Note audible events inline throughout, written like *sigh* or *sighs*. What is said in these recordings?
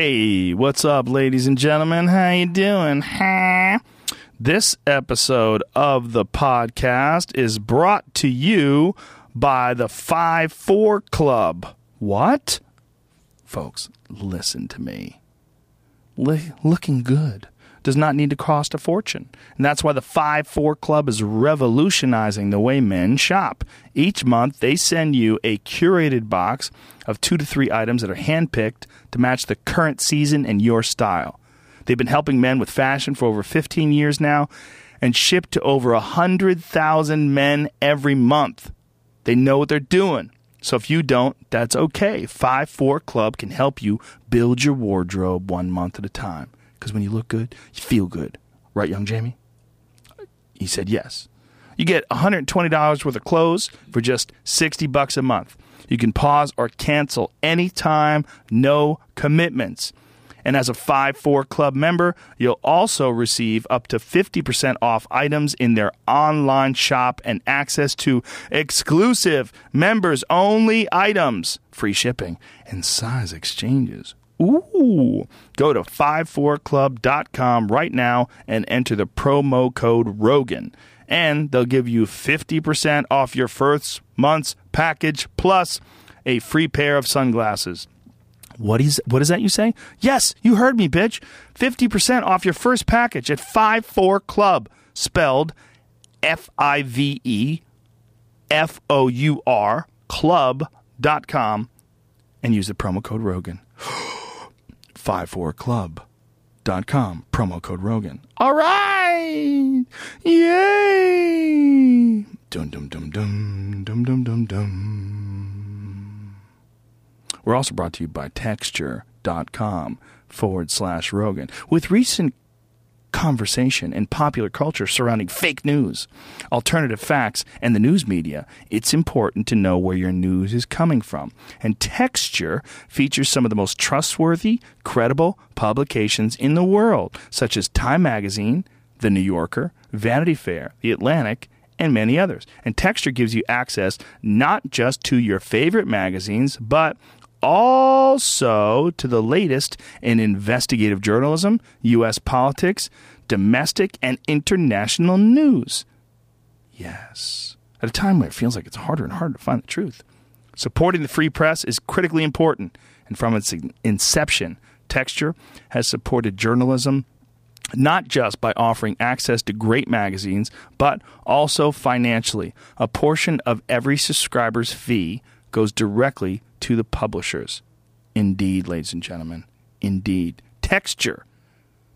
Hey, what's up, ladies and gentlemen? How you doing? Huh? This episode of the podcast is brought to you by the 5-4 Club. What? Folks, listen to me. Li- looking good does not need to cost a fortune. And that's why the 5 4 Club is revolutionizing the way men shop. Each month, they send you a curated box of two to three items that are handpicked to match the current season and your style. They've been helping men with fashion for over 15 years now and ship to over 100,000 men every month. They know what they're doing. So if you don't, that's okay. 5 4 Club can help you build your wardrobe one month at a time. Because when you look good, you feel good. Right, young Jamie? He said yes. You get $120 worth of clothes for just 60 bucks a month. You can pause or cancel anytime, no commitments. And as a 5 4 Club member, you'll also receive up to 50% off items in their online shop and access to exclusive members only items, free shipping, and size exchanges. Ooh. Go to 54club.com right now and enter the promo code Rogan. And they'll give you 50% off your first month's package plus a free pair of sunglasses. What is what is that you say? Yes, you heard me, bitch. 50% off your first package at 54club spelled F I V E F O U R club.com and use the promo code Rogan. *gasps* 54club.com, promo code Rogan. All right! Yay! Dum dum dum dum dum dum dum dum. We're also brought to you by texture.com forward slash Rogan. With recent conversation and popular culture surrounding fake news, alternative facts, and the news media, it's important to know where your news is coming from. And Texture features some of the most trustworthy, credible publications in the world, such as Time Magazine, The New Yorker, Vanity Fair, The Atlantic, and many others. And Texture gives you access not just to your favorite magazines, but also to the latest in investigative journalism, U.S. politics, domestic and international news. Yes, at a time where it feels like it's harder and harder to find the truth. Supporting the free press is critically important, and from its inception, Texture has supported journalism not just by offering access to great magazines, but also financially. A portion of every subscriber's fee goes directly to the publishers. Indeed, ladies and gentlemen, indeed. Texture,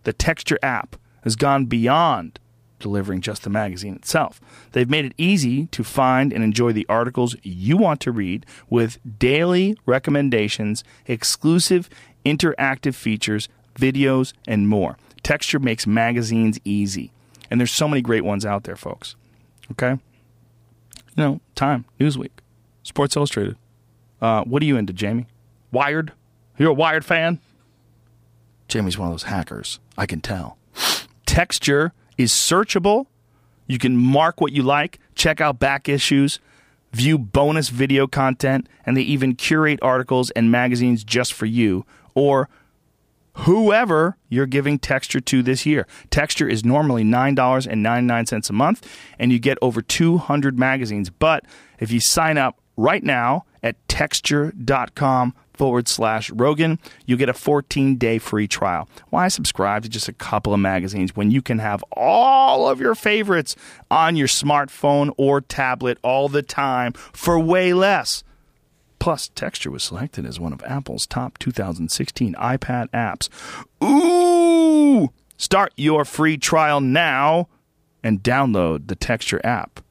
the Texture app, has gone beyond delivering just the magazine itself. They've made it easy to find and enjoy the articles you want to read with daily recommendations, exclusive interactive features, videos, and more. Texture makes magazines easy. And there's so many great ones out there, folks. Okay? You know, Time, Newsweek, Sports Illustrated. Uh, what are you into, Jamie? Wired? You're a Wired fan? Jamie's one of those hackers. I can tell. *sniffs* Texture is searchable. You can mark what you like, check out back issues, view bonus video content, and they even curate articles and magazines just for you or whoever you're giving Texture to this year. Texture is normally $9.99 a month, and you get over 200 magazines. But if you sign up right now at texture.com forward slash Rogan, you get a 14 day free trial. Why subscribe to just a couple of magazines when you can have all of your favorites on your smartphone or tablet all the time for way less? Plus, Texture was selected as one of Apple's top 2016 iPad apps. Ooh! Start your free trial now and download the Texture app.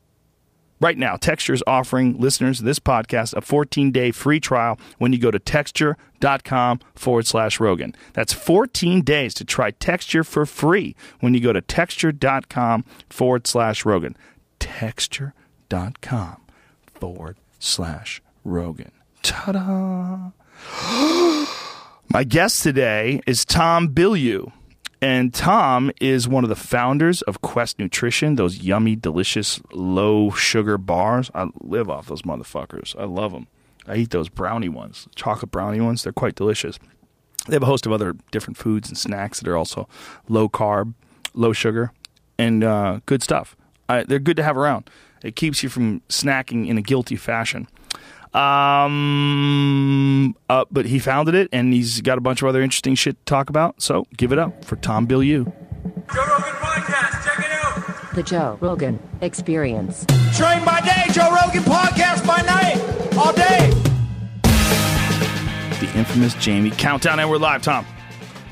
Right now, Texture is offering listeners of this podcast a 14 day free trial when you go to texture.com forward slash Rogan. That's 14 days to try Texture for free when you go to texture.com forward slash Rogan. Texture.com forward slash Rogan. Ta da! *gasps* My guest today is Tom Bilyeu. And Tom is one of the founders of Quest Nutrition, those yummy, delicious, low sugar bars. I live off those motherfuckers. I love them. I eat those brownie ones, chocolate brownie ones. They're quite delicious. They have a host of other different foods and snacks that are also low carb, low sugar, and uh, good stuff. Uh, they're good to have around. It keeps you from snacking in a guilty fashion. Um, uh, but he founded it, and he's got a bunch of other interesting shit to talk about. So give it up for Tom Bilyeu. Joe Rogan Podcast, check it out. The Joe Rogan Experience. Train by day, Joe Rogan Podcast by night, all day. The infamous Jamie Countdown, and we're live. Tom,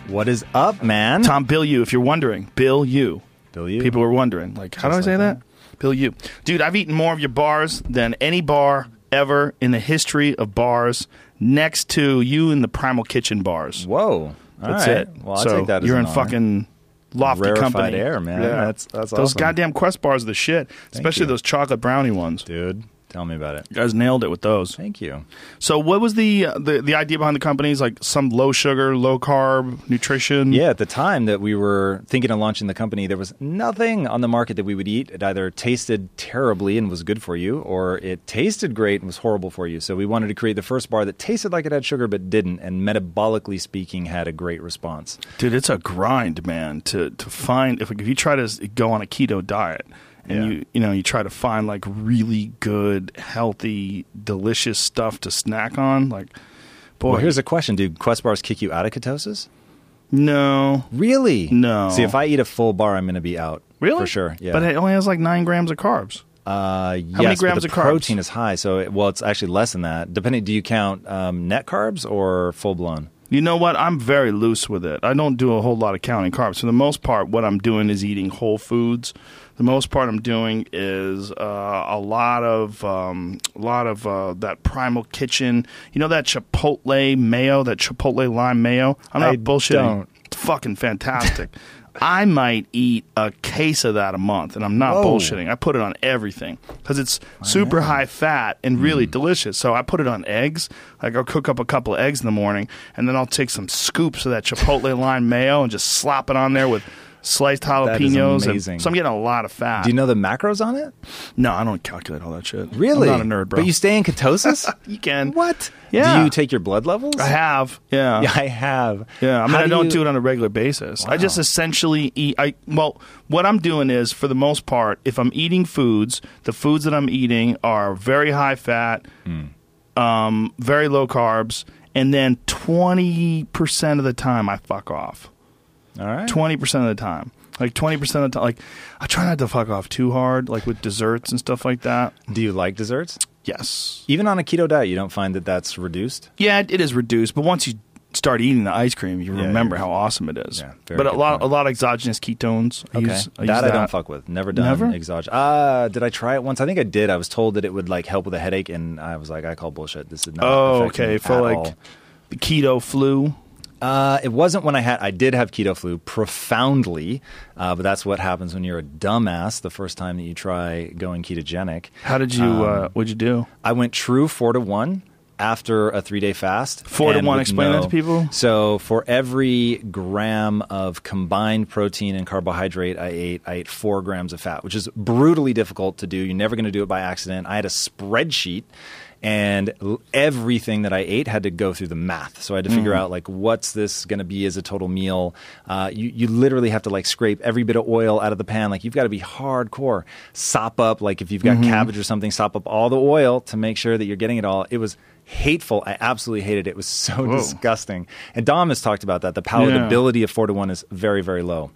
What is up, man? Tom Bill Bilyeu, if you're wondering, Bill U. Bill you. People are wondering, like, how do I Just say like that? Bill you, dude. I've eaten more of your bars than any bar ever in the history of bars, next to you in the Primal Kitchen bars. Whoa. All That's right. it. Well, I'll so take that as you're an in honor. fucking lofty Rarefied company. air, man. Yeah. That's- that's those awesome. goddamn Quest bars are the shit, especially you. those chocolate brownie ones. Dude, tell me about it. You guys nailed it with those. Thank you. So, what was the the the idea behind the company? Is like some low sugar, low carb nutrition. Yeah, at the time that we were thinking of launching the company, there was nothing on the market that we would eat. It either tasted terribly and was good for you, or it tasted great and was horrible for you. So we wanted to create the first bar that tasted like it had sugar but didn't, and metabolically speaking, had a great response. dude, it's a grind, man. To to find if if you try to go on a keto diet and Yeah. you you know you try to find like really good, healthy, delicious stuff to snack on, like boy, Well, here's a question: Do Quest bars kick you out of ketosis? no, Really? No. See, if I eat a full bar, I'm going to be out. really For sure. Yeah. but it only has like nine grams of carbs. Uh, yes, many grams the of carbs? protein is high, so it, well, it's actually less than that. Depending, do you count um, net carbs or full blown? You know what? I'm very loose with it. I don't do a whole lot of counting carbs. For the most part, what I'm doing is eating whole foods. The most part I'm doing is uh, a lot of um, a lot of uh, that Primal Kitchen. You know that Chipotle mayo, that Chipotle lime mayo. I'm not I bullshitting. don't. It's fucking fantastic. *laughs* I might eat a case of that a month, and I'm not Whoa. bullshitting. I put it on everything because it's super high fat and really Mm. delicious. So I put it on eggs. Like I'll cook up a couple of eggs in the morning, and then I'll take some scoops of that chipotle *laughs* lime mayo and just slop it on there with sliced jalapenos. and- so I'm getting a lot of fat. Do you know the macros on it? no, I don't calculate all that shit. Really? I'm not a nerd, bro. But you stay in ketosis? *laughs* you can. what? Yeah. Do you take your blood levels? I have. Yeah. Yeah, I have. Yeah, I mean, How I don't you- do it on a regular basis. I just essentially eat. I well, what I'm doing is, for the most part, if I'm eating foods, the foods that I'm eating are very high fat, Hmm. um, very low carbs, and then twenty percent of the time I fuck off. All right. Twenty percent of the time, like twenty percent of the time, like I try not to fuck off too hard, like with desserts and stuff like that. Do you like desserts? Yes, Even on a keto diet, you don't find that that's reduced? Yeah, it is reduced, but once you start eating the ice cream, you Yeah, remember how awesome it is. Yeah, but a lot, point. a lot of exogenous ketones. I Okay. use, I that, I don't fuck with. Never done Never? exogenous. Uh, did I try it once? I think I did. I was told that it would like help with a headache, and I was like, I call bullshit. This is not. Oh, okay. For like all. the keto flu. Uh, it wasn't when I had. I did have keto flu profoundly, uh, but that's what happens when you're a dumbass the first time that you try going ketogenic. How did you? Um, uh, what'd you do? I went true four to one after a three day fast. Four to one, explain that to people. So for every gram of combined protein and carbohydrate I ate, I ate four grams of fat, which is brutally difficult to do. You're never going to do it by accident. I had a spreadsheet. And everything that I ate had to go through the math. So I had to Mm. figure out like what's this going to be as a total meal. Uh, you you literally have to like scrape every bit of oil out of the pan. Like you've got to be hardcore. Sop up like if you've got Mm-hmm. cabbage or something, sop up all the oil to make sure that you're getting it all. It was hateful. I absolutely hated it. It was so Whoa. disgusting. And Dom has talked about that. The palatability of four to one is very very low.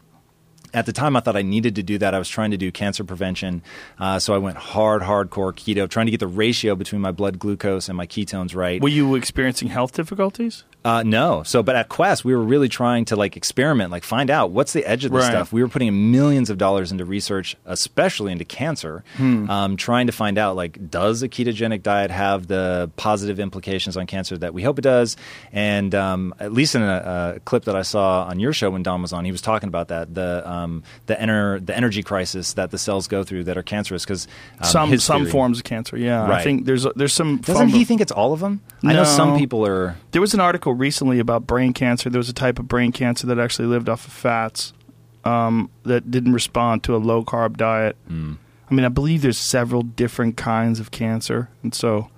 At the time, I thought I needed to do that. I was trying to do cancer prevention, uh, so I went hard, hardcore keto, trying to get the ratio between my blood glucose and my ketones right. Were you experiencing health difficulties? Uh, no. So, but at Quest, we were really trying to like experiment, like find out what's the edge of this Right. stuff. We were putting millions of dollars into research, especially into cancer, Hmm. um, trying to find out like does a ketogenic diet have the positive implications on cancer that we hope it does? And um, at least in a, a clip that I saw on your show when Dom was on, he was talking about that the um, the ener- the energy crisis that the cells go through that are cancerous because um, some some theory- forms of cancer. Yeah, I Right. think there's there's some. Doesn't he of- think it's all of them? I know some people are. There was an article recently about brain cancer. There was a type of brain cancer that actually lived off of fats um, that didn't respond to a low carb diet. Hmm. I mean, I believe there's several different kinds of cancer, and so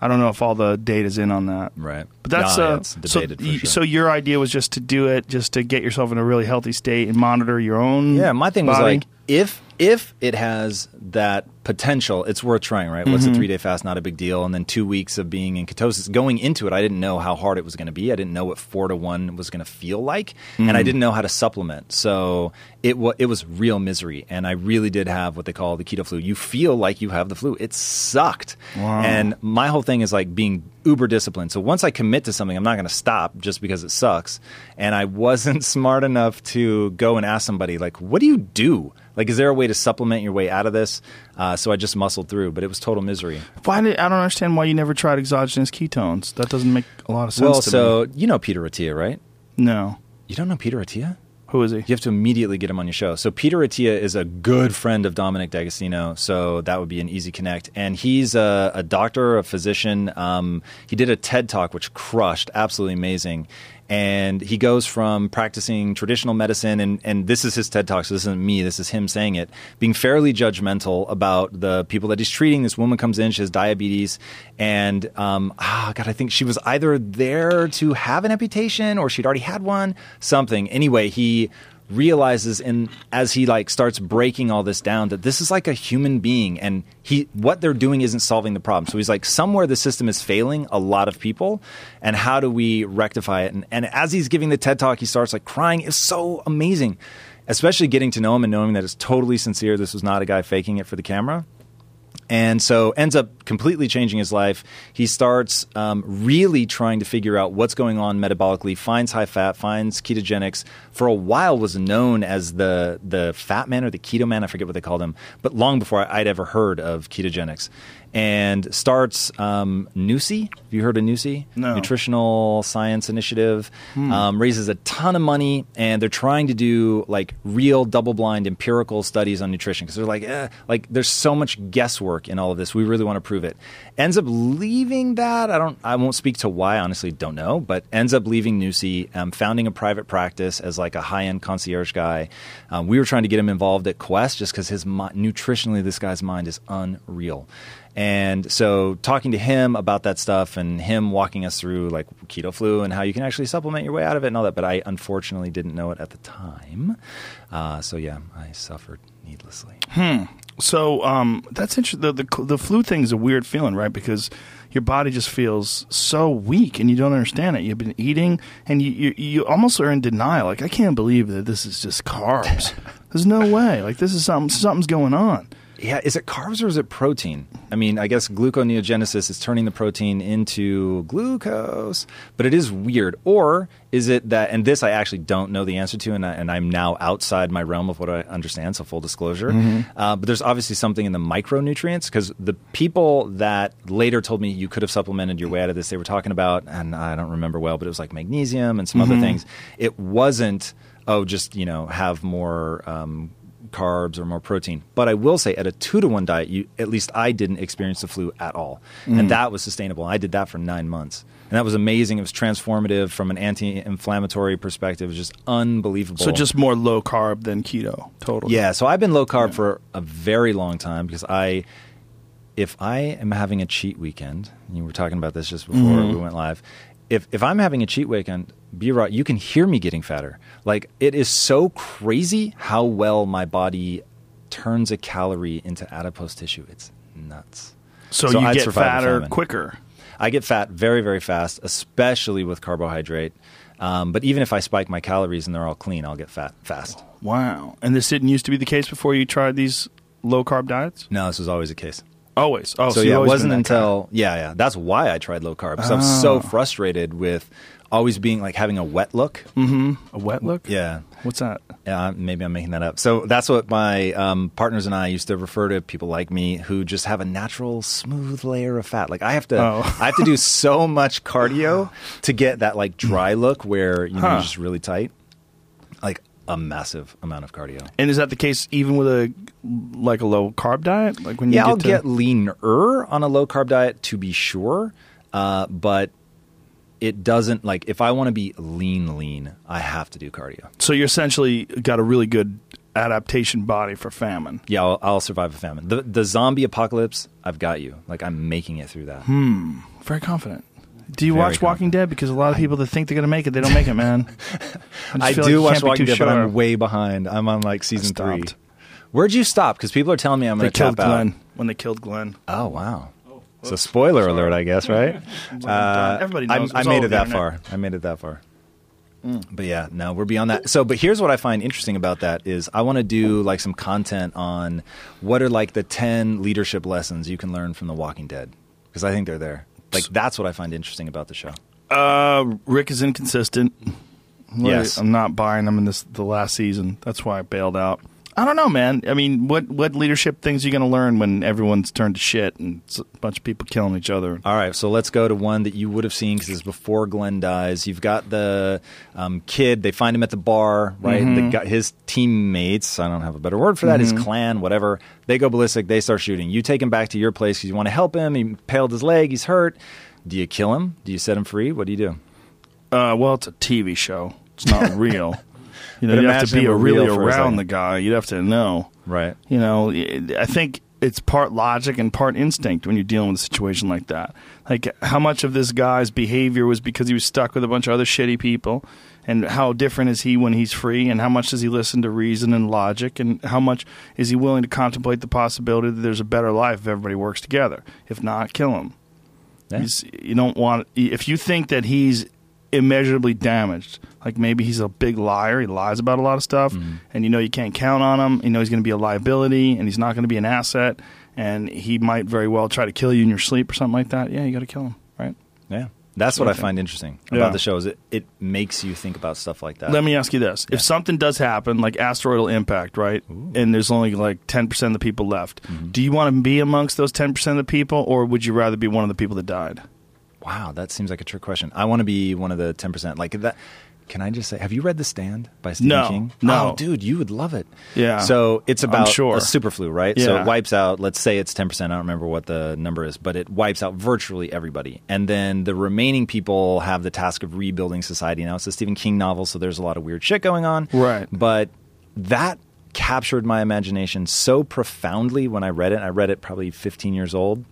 I don't know if all the data's in on that. Right. But that's yeah, uh, so. sure. So your idea was just to do it, just to get yourself in a really healthy state and monitor your own. Yeah, my thing was like if if it has that potential, it's worth trying, right? What's Mm-hmm. a three day fast? Not a big deal. And then two weeks of being in ketosis. Going into it, I didn't know how hard it was going to be. I didn't know what four to one was going to feel like, and Mm. I didn't know how to supplement. So it wa- it was real misery, and I really did have what they call the keto flu. You feel like you have the flu. It sucked, and my whole thing is like being uber disciplined. So once I commit to something, I'm not going to stop just because it sucks. And I wasn't *laughs* smart enough to go and ask somebody like, "What do you do?" Like, is there a way to supplement your way out of this? Uh, so I just muscled through, but it was total misery. Why did I don't understand why you never tried exogenous ketones? That doesn't make a lot of sense. well, to so me. you know Peter Attia, right? no, You don't know Peter Attia? who is he? You have to immediately get him on your show. So Peter Attia is a good friend of Dominic D'Agostino, so that would be an easy connect. And he's a, a doctor, a physician. Um, he did a TED talk which crushed, absolutely amazing. And he goes from practicing traditional medicine, and, and this is his TED talk, so this isn't me, this is him saying it, being fairly judgmental about the people that he's treating. This woman comes in, she has diabetes, and um, ah, God, I think she was either there to have an amputation or she'd already had one, something. Anyway, he realizes and as he like starts breaking all this down that this is like a human being and he what they're doing isn't solving the problem. So he's like somewhere the system is failing a lot of people and how do we rectify it? And, and as he's giving the ted talk he starts like crying. It's so amazing especially getting to know him and knowing that it's totally sincere. This was not a guy faking it for the camera and so ends up completely changing his life. He starts um, really trying to figure out what's going on metabolically. Finds high fat, finds ketogenics. For a while, was known as the the fat man or the keto man. I forget what they called him, but long before I'd ever heard of ketogenics. And starts um, NUSI. Have you heard of NUSI? No. Nutritional Science Initiative. Um, raises a ton of money, and they're trying to do like real double-blind empirical studies on nutrition because they're like, eh, like there's so much guesswork in all of this. We really want to prove it. Ends up leaving that. I don't. I won't speak to why. I honestly, don't know. But ends up leaving NUSI, um, founding a private practice as like a high-end concierge guy. Um, we were trying to get him involved at Quest just because his mi- nutritionally, this guy's mind is unreal. And so, talking to him about that stuff and him walking us through like keto flu and how you can actually supplement your way out of it and all that. But I unfortunately didn't know it at the time. Uh, so, yeah, I suffered needlessly. Hmm. So um, that's interesting. The, the the flu thing is a weird feeling, right? Because your body just feels so weak, and you don't understand it. You've been eating, and you you, you almost are in denial. Like I can't believe that this is just carbs. *laughs* There's no way. Like this is something something's going on. Yeah, is it carbs or is it protein? I mean, I guess gluconeogenesis is turning the protein into glucose, but it is weird. Or is it that, and this I actually don't know the answer to, and, I, and I'm now outside my realm of what I understand, so full disclosure. Uh, but there's obviously something in the micronutrients because the people that later told me you could have supplemented your way out of this, they were talking about, and I don't remember well, but it was like magnesium and some other things. It wasn't, oh, just, you know, have more. Um, carbs or more protein. But I will say, at a two to one diet, you at least I didn't experience the flu at all, and mm. that was sustainable. I did that for nine months, and that was amazing. It was transformative from an anti-inflammatory perspective. It was just unbelievable. So just more low carb than keto. Totally. Yeah, so I've been low carb for a very long time because I, if I am having a cheat weekend, and you were talking about this just before mm-hmm. we went live. If if I'm having a cheat weekend, be right, you can hear me getting fatter. Like it is so crazy how well my body turns a calorie into adipose tissue. It's nuts. So, So you I'd get fatter quicker. I get fat very, very fast, especially with carbohydrate. Um, but even if I spike my calories and they're all clean, I'll get fat fast. Wow. And this didn't used to be the case before you tried these low carb diets. No, this was always the case. Always. Oh, so, so, yeah, it wasn't until yeah, yeah. That's why I tried low carb. 'cause I'm so Oh. frustrated with always being like having a wet look. a wet look. Yeah. What's that? Yeah, maybe I'm making that up. So that's what my um, partners and I used to refer to people like me who just have a natural smooth layer of fat. Like I have to, Oh. I have to do *laughs* so much cardio to get that like dry look where you know Huh. you're just really tight. Like a massive amount of cardio. And is that the case even with a like a low carb diet? Like when you Yeah, get I'll to, get leaner on a low carb diet to be sure, uh, but it doesn't like if I want to be lean, lean, I have to do cardio. so you essentially got a really good adaptation body for famine. Yeah, I'll, I'll survive a famine. The the zombie apocalypse, I've got you. Like I'm making it through that. Hmm. Very confident. Do you Very watch Walking Dead? Because a lot of people that think they're going to make it, they don't make it, man. *laughs* I like do you watch Walking Dead, but. I'm way behind. I'm on like season three. Where'd you stop? Because people are telling me I'm going to tap out. Glenn when they killed Glenn. Oh wow. So spoiler alert, I guess, right? *laughs* Uh, Everybody I- knows. It I, made it that internet. far. I made it that far. But yeah, no, we're beyond that. So, but here's what I find interesting about that is I want to do like some content on what are like the ten leadership lessons you can learn from The Walking Dead because I think they're there. Like that's what I find interesting about the show. Uh, Rick is inconsistent. Yes. I'm not buying him in this the last season. That's why I bailed out. I don't know, man. I mean, what what leadership things are you going to learn when everyone's turned to shit and a bunch of people killing each other? All right, so let's go to one that you would have seen because it's before Glenn dies. You've got the um, kid. They find him at the bar, right? The guy, his teammates. I don't have a better word for that. His clan, whatever. They go ballistic. They start shooting. You take him back to your place because you want to help him. He impaled his leg. He's hurt. Do you kill him? Do you set him free? What do you do? Uh, well, it's a TV show. It's not *laughs* real. You know, But you have to be really around the guy. You'd have to know. Right. You know, I think it's part logic and part instinct when you're dealing with a situation like that. Like, how much of this guy's behavior was because he was stuck with a bunch of other shitty people, and how different is he when he's free, and how much does he listen to reason and logic, and how much is he willing to contemplate the possibility that there's a better life if everybody works together? If not, kill him. Yeah. You don't want if you think that he's immeasurably damaged, like maybe he's a big liar, he lies about a lot of stuff, Mm-hmm. and you know you can't count on him. You know he's going to be a liability, and he's not going to be an asset, and he might very well try to kill you in your sleep or something like that. Yeah, you got to kill him, right? Yeah. That's what I find interesting Yeah. about the show is it, it makes you think about stuff like that. Let me ask you this: If something does happen, like asteroidal impact, right, and there's only like ten percent of the people left, Mm-hmm. do you want to be amongst those ten percent of the people, or would you rather be one of the people that died? Wow, that seems like a trick question. I want to be one of the 10%. Like that can I just say have you read The Stand by Stephen No, King? no. Oh, dude, you would love it. Yeah. So, it's I'm about sure. a super flu, right? So it wipes out, let's say it's 10%, I don't remember what the number is, but it wipes out virtually everybody. And then the remaining people have the task of rebuilding society. Now it's a Stephen King novel, so there's a lot of weird shit going on. Right. But that captured my imagination so profoundly when I read it. I read it probably 15 years old.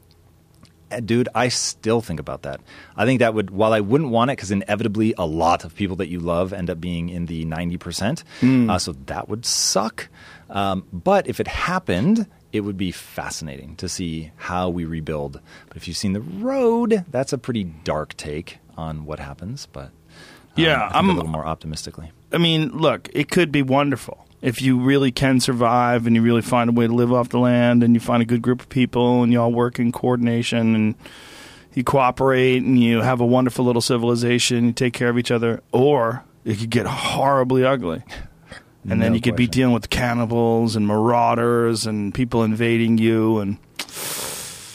Dude, I still think about that. I think that would, while I wouldn't want it, because inevitably a lot of people that you love end up being in the 90%. Uh, so that would suck. Um, but if it happened, it would be fascinating to see how we rebuild. But if you've seen The Road, that's a pretty dark take on what happens. But um, Yeah, I'm- a little more optimistically. I mean, look, it could be wonderful if you really can survive and you really find a way to live off the land and you find a good group of people and you all work in coordination and you cooperate and you have a wonderful little civilization, you take care of each other, or it could get horribly ugly. And then you could be dealing with cannibals and marauders and people invading you and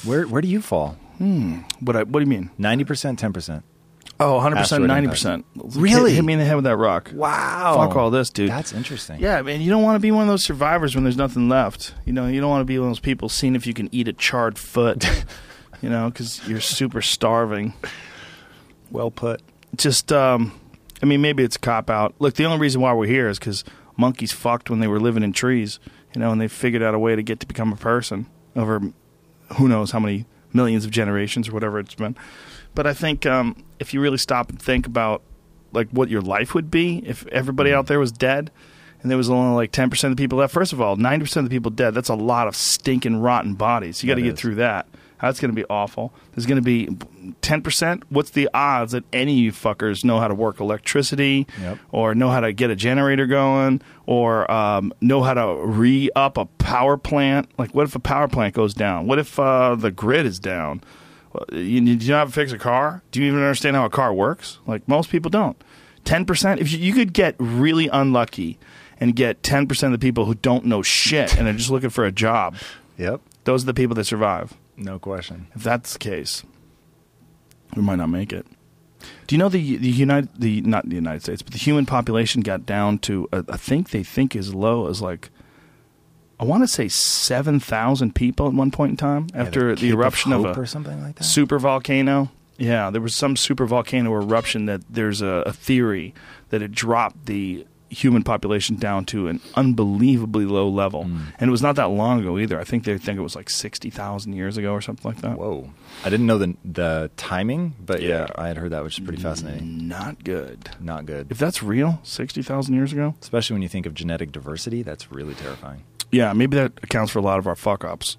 Where, where do you fall? Hmm. what I, what do you mean? 90%, 10%? Oh, 100%, 90%. Really? Hit me in the head with that rock. Wow. Fuck all this, dude. That's interesting. Yeah, man, you don't want to be one of those survivors when there's nothing left. You know, you don't want to be one of those people seeing if you can eat a charred foot. *laughs* you know, because you're super starving. Well put. Just, um, I mean, maybe it's a cop out. Look, the only reason why we're here is because monkeys fucked when they were living in trees. You know, and they figured out a way to get to become a person over who knows how many millions of generations or whatever it's been. But I think um, if you really stop and think about like what your life would be if everybody out there was dead and there was only like 10% of the people left. First of all, 90% of the people dead. That's a lot of stinking rotten bodies. You got to get is. through that. That's going to be awful. There's going to be 10%. What's the odds that any of you fuckers know how to work electricity Yep. or know how to get a generator going or um, know how to re up a power plant? Like, what if a power plant goes down? What if uh, the grid is down? You, do you know how to fix a car? Do you even understand how a car works? Like, most people don't. 10%, if you, you could get really unlucky and get 10% of the people who don't know shit and are just looking for a job, Yep. those are the people that survive. No question. If that's the case, we might not make it. Do you know the the United the not the United States, but the human population got down to uh, I think they think as low as like I want to say seven thousand people at one point in time after the, Cape eruption of, Hope a or something like that. super volcano. Yeah, there was some super volcano eruption that there's a, a theory that it dropped the human population down to an unbelievably low level. Hmm. And it was not that long ago either. I think they think it was like 60,000 years ago or something like that. Whoa. I didn't know the the timing, but yeah, I had heard that, which is pretty fascinating. Not good. Not good. If that's real, 60,000 years ago? Especially when you think of genetic diversity, that's really terrifying. Yeah, maybe that accounts for a lot of our fuck ups.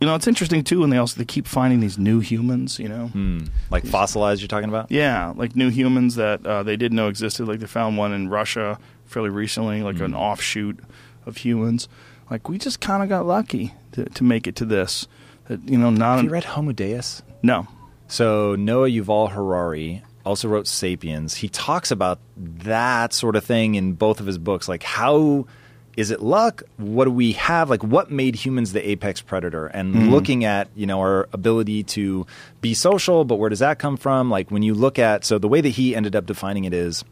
You know, it's interesting too, and they also they keep finding these new humans. You know, Hmm. Like fossilized, you're talking about? yeah, like new humans that uh, they didn't know existed. Like they found one in Russia fairly recently, like an offshoot of humans. Like we just kind of got lucky to, to make it to this. That you know, not Have you read Homo Deus? no, So Noah Yuval Harari also wrote *Sapiens*. He talks about that sort of thing in both of his books. Like, how is it luck? What do we have? Like, what made humans the apex predator? And looking at you know our ability to be social, but where does that come from? Like when you look at so the way that he ended up defining it is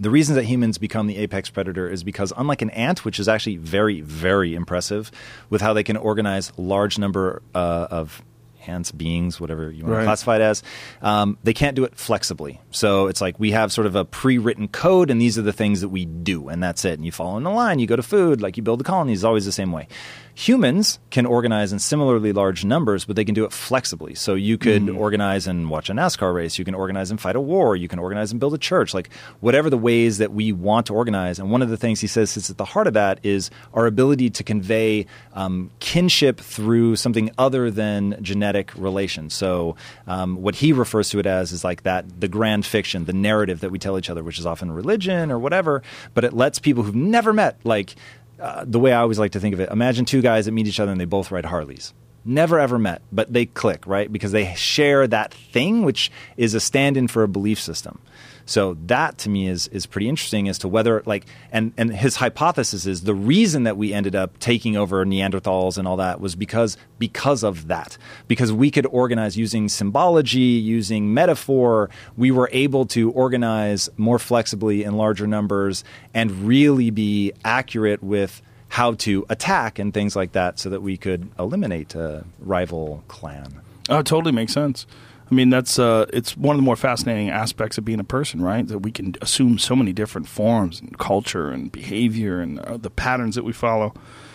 the reason that humans become the apex predator is because unlike an ant which is actually very very impressive with how they can organize large number uh, of ants beings whatever you want Right. to classify it as um, they can't do it flexibly. So it's like we have sort of a pre-written code and these are the things that we do and that's it. And you follow in the line you go to food like you build the colony it's always the same way humans can organize in similarly large numbers but they can do it flexibly. So you could organize and watch a nascar race. You can organize and fight a war. You can organize and build a church. Like whatever the ways that we want to organize. And one of the things he says sits at the heart of that is our ability to convey um, kinship through something other than genetic relation. so um, what he refers to it as is like that the grand fiction the narrative that we tell each other which is often religion or whatever but it lets people who've never met like uh, the way I always like to think of it, imagine two guys that meet each other and they both ride Harleys. Never ever met, but they click, right? Because they share that thing, which is a stand in for a belief system. So that to me is is pretty interesting as to whether like and and his hypothesis is the reason that we ended up taking over Neanderthals and all that was because because of that because we could organize using symbology using metaphor we were able to organize more flexibly in larger numbers and really be accurate with how to attack and things like that so that we could eliminate a rival clan. Oh, totally makes sense. I mean, that's uh, it's one of the more fascinating aspects of being a person, right? That we can assume so many different forms and culture and behavior and uh, the patterns that we follow.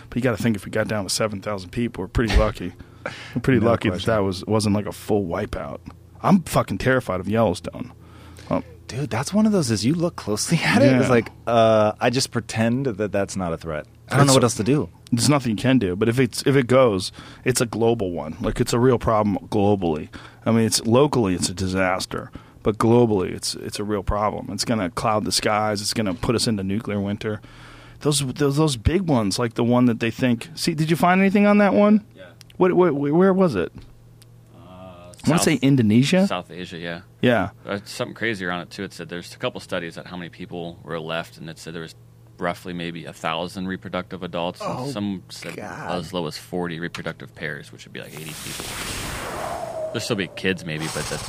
But you got to think if we got down to seven thousand people, we're pretty lucky. we're pretty *laughs* No lucky question. that that was wasn't like a full wipeout. I'm fucking terrified of Yellowstone. Dude, that's one of those. As you look closely *laughs* at it, it's like uh, I just pretend that that's not a threat. I don't know what else to do. there's nothing you can do. But if it's if it goes, it's a global one. Like it's a real problem globally. I mean, it's locally it's a disaster, but globally it's it's a real problem. It's going to cloud the skies. It's going to put us into nuclear winter. Those, those those big ones, like the one that they think. See, did you find anything on that one? Yeah. What, what where was it? I want to say Indonesia. South Asia, yeah. Yeah. Uh, something crazier on it too. It said there's a couple studies at how many people were left, and it said there was roughly maybe a thousand reproductive adults. and Oh, some said God. as low as forty reproductive pairs, which would be like eighty people. There'll still be kids, maybe, but that's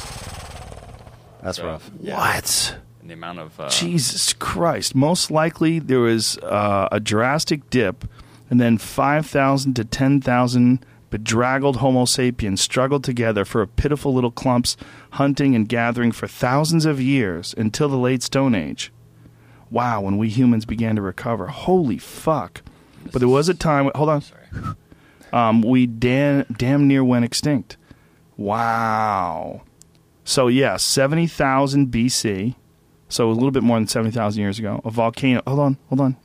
That's so, rough. yeah. What? And the amount of uh, Jesus Christ. Most likely there was uh, a drastic dip, and then 5,000 to 10,000 bedraggled Homo sapiens struggled together for a pitiful little clumps, hunting and gathering for thousands of years until the late Stone Age. Wow, when we humans began to recover. Holy fuck. But there was a time. Hold on. *laughs* Um, we damn, damn near went extinct. Wow. So, yeah, 70,000 BC. So, a little bit more than 70,000 years ago. A volcano. Hold on, hold on.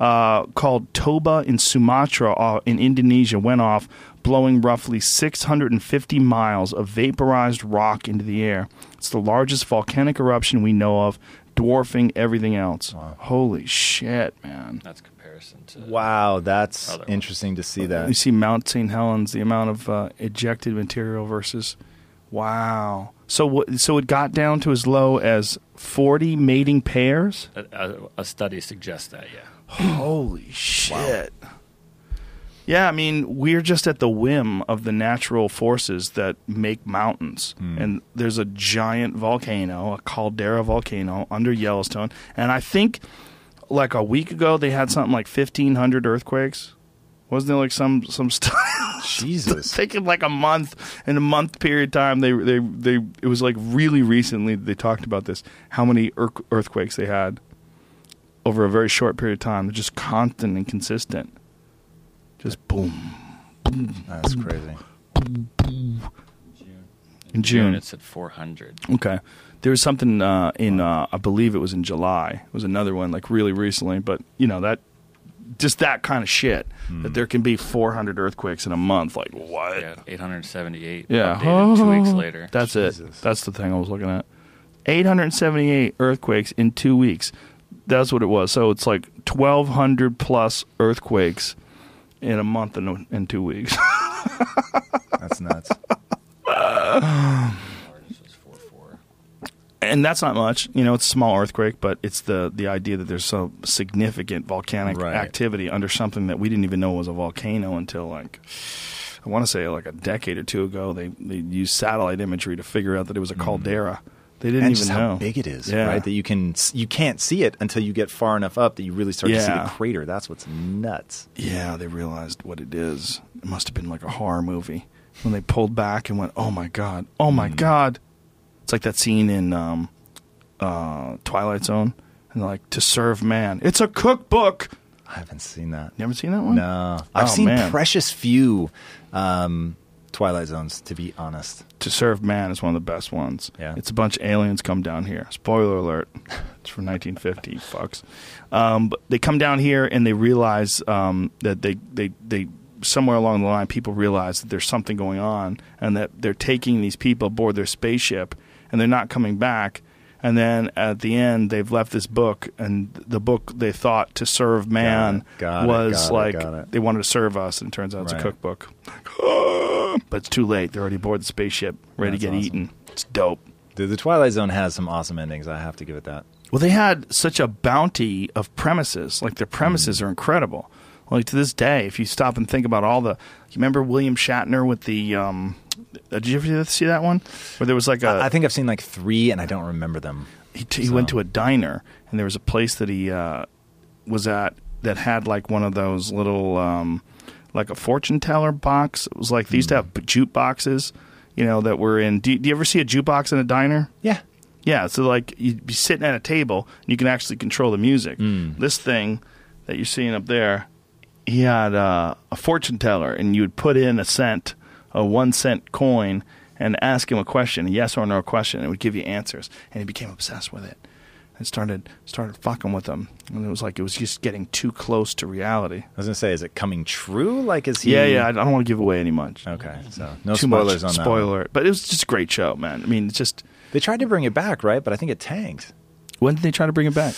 Uh, called Toba in Sumatra uh, in Indonesia went off, blowing roughly 650 miles of vaporized rock into the air. It's the largest volcanic eruption we know of, dwarfing everything else. Holy shit, man. That's comparison to Wow, that's Other one. interesting to see that. You see Mount St. Helens, the amount of uh, ejected material versus. Wow. So what? So it got down to as low as forty mating pairs. a, a, a study suggests that. Yeah. Holy shit. Yeah, I mean, we're just at the whim of the natural forces that make mountains. Hmm. And there's a giant volcano, a caldera volcano under Yellowstone. And I think like a week ago they had something like 1500 earthquakes. Wasn't there like some some *laughs* stuff? Jesus. *laughs* taking like a month in a month period of time they they they it was like really recently they talked about this how many earthquakes they had over a very short period of time. They're just constant and consistent. Just boom. boom. That's crazy. In June. it's at 400. Okay. There was something uh, in, uh, I believe it was in July. It was another one, like really recently. But, you know, that, just that kind of shit, that there can be 400 earthquakes in a month. Like, what? Yeah, 878. Yeah. Updated two weeks *laughs* later. That's Jesus. it. That's the thing I was looking at. 878 earthquakes in two weeks. That's what it was. So it's like 1,200 plus earthquakes in a month and in two weeks. *laughs* That's nuts. Largest was 4.4. and that's not much. You know, it's a small earthquake, but it's the the idea that there's so significant volcanic Right. activity under something that we didn't even know was a volcano until like I want to say like a decade or two ago. They they used satellite imagery to figure out that it was a mm-hmm. caldera. They didn't and even just know how big it is, Yeah. right? That you can you can't see it until you get far enough up that you really start to see the crater. That's what's nuts. Yeah, they realized what it is. It must have been like a horror movie when they pulled back and went, "Oh my god, oh my god!" It's like that scene in um, uh, Twilight Zone, and like, "To serve man." It's a cookbook. I haven't seen that. You ever seen that one? No, I've Oh, seen man. precious few um, Twilight Zones. To be honest, To serve man is one of the best ones. Yeah. it's a bunch of aliens come down here. Spoiler alert: *laughs* it's from 1950. Fucks. Um, but they come down here and they realize um, that they they they somewhere along the line people realize that there's something going on and that they're taking these people aboard their spaceship and they're not coming back. And then at the end, they've left this book, and the book they thought to serve man Got it, was got it, like it. they wanted to serve us, and it turns out it's Right. a cookbook. *gasps* but it's too late. They're already aboard the spaceship, ready That's to get awesome. eaten. It's dope. Dude, the Twilight Zone has some awesome endings. I have to give it that. Well, they had such a bounty of premises. Like their Mm. premises are incredible. Like to this day, if you stop and think about all the, you remember William Shatner with the, um, did you ever see that one where there was like a, I think I've seen like three, and I don't remember them. he, t- he went to a diner and there was a place that he uh, was at that had like one of those little um, like a fortune teller box. It was like they used to have jute boxes, you know, that were in. Do, do you ever see a jukebox in a diner? Yeah, Yeah, so like you'd be sitting at a table and you can actually control the music. This thing that you're seeing up there, he had uh, a fortune teller, and you would put in a cent, a one cent coin, and ask him a question, a yes or no question, and it would give you answers. And he became obsessed with it, and started started fucking with them. And it was like it was just getting too close to reality. I was gonna say, is it coming true? Like, is he? Yeah, yeah. I, don't want to give away any much. Okay, so no Too spoilers much on that. spoiler, but it was just a great show, man. I mean, it's just They tried to bring it back, right? But I think it tanked. when did they try to bring it back?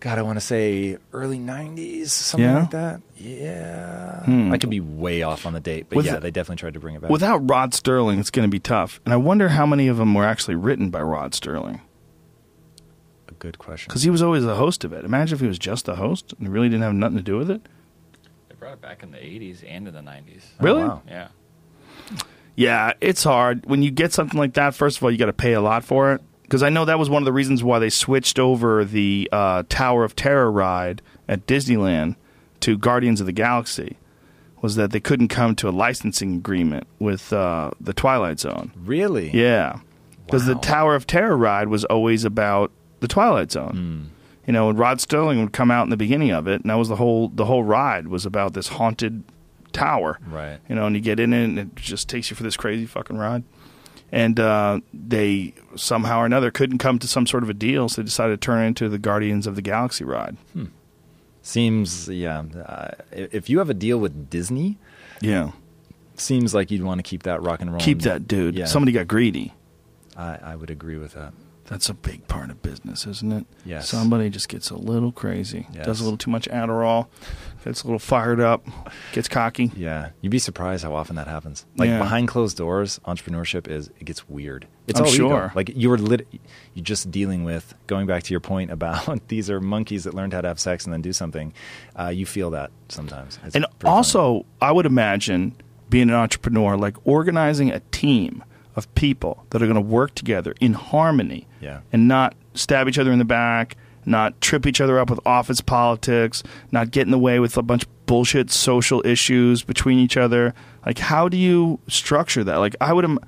God, I want to say early '90s, something Yeah? like that. Yeah, Hmm. I could be way off on the date, but With yeah, the- they definitely tried to bring it back. Without Rod Sterling, it's going to be tough. And I wonder how many of them were actually written by Rod Sterling. a good question. Because he was always the host of it. Imagine if he was just the host and really didn't have nothing to do with it. They brought it back in the 80s and in the 90s. Oh, Really? wow. Yeah. Yeah, it's hard. When you get something like that, first of all, you got to pay a lot for it. Because I know that was one of the reasons why they switched over the uh, Tower of Terror ride at Disneyland to Guardians of the Galaxy. Was that they couldn't come to a licensing agreement with uh, the Twilight Zone? Really? Yeah, because the Tower of Terror ride was always about the Twilight Zone. Hmm. You know, and Rod Sterling would come out in the beginning of it, and that was the whole the whole ride was about this haunted tower. Right. You know, and you get in it, and it just takes you for this crazy fucking ride. And uh, they somehow or another couldn't come to some sort of a deal, so they decided to turn it into the Guardians of the Galaxy ride. Seems yeah. Uh, if you have a deal with Disney, Yeah, seems like you'd want to keep that rock and roll. keep that dude. Yeah. Somebody got greedy. I, I would agree with that. That's a big part of business, isn't it? Yes. Somebody just gets a little crazy, Yes. does a little too much Adderall, gets a little fired up, gets cocky. Yeah, you'd be surprised how often that happens. Like Yeah. behind closed doors, entrepreneurship is it gets weird. It's I'm all ego. sure. Like you were lit, you're just dealing with going back to your point about *laughs* these are monkeys that learned how to have sex and then do something. Uh, you feel that sometimes, It's And pretty funny. also, I would imagine being an entrepreneur, like organizing a team of people that are going to work together in harmony Yeah. and not stab each other in the back, not trip each other up with office politics, not get in the way with a bunch of bullshit social issues between each other. Like, how do you structure that? Like, I would, im-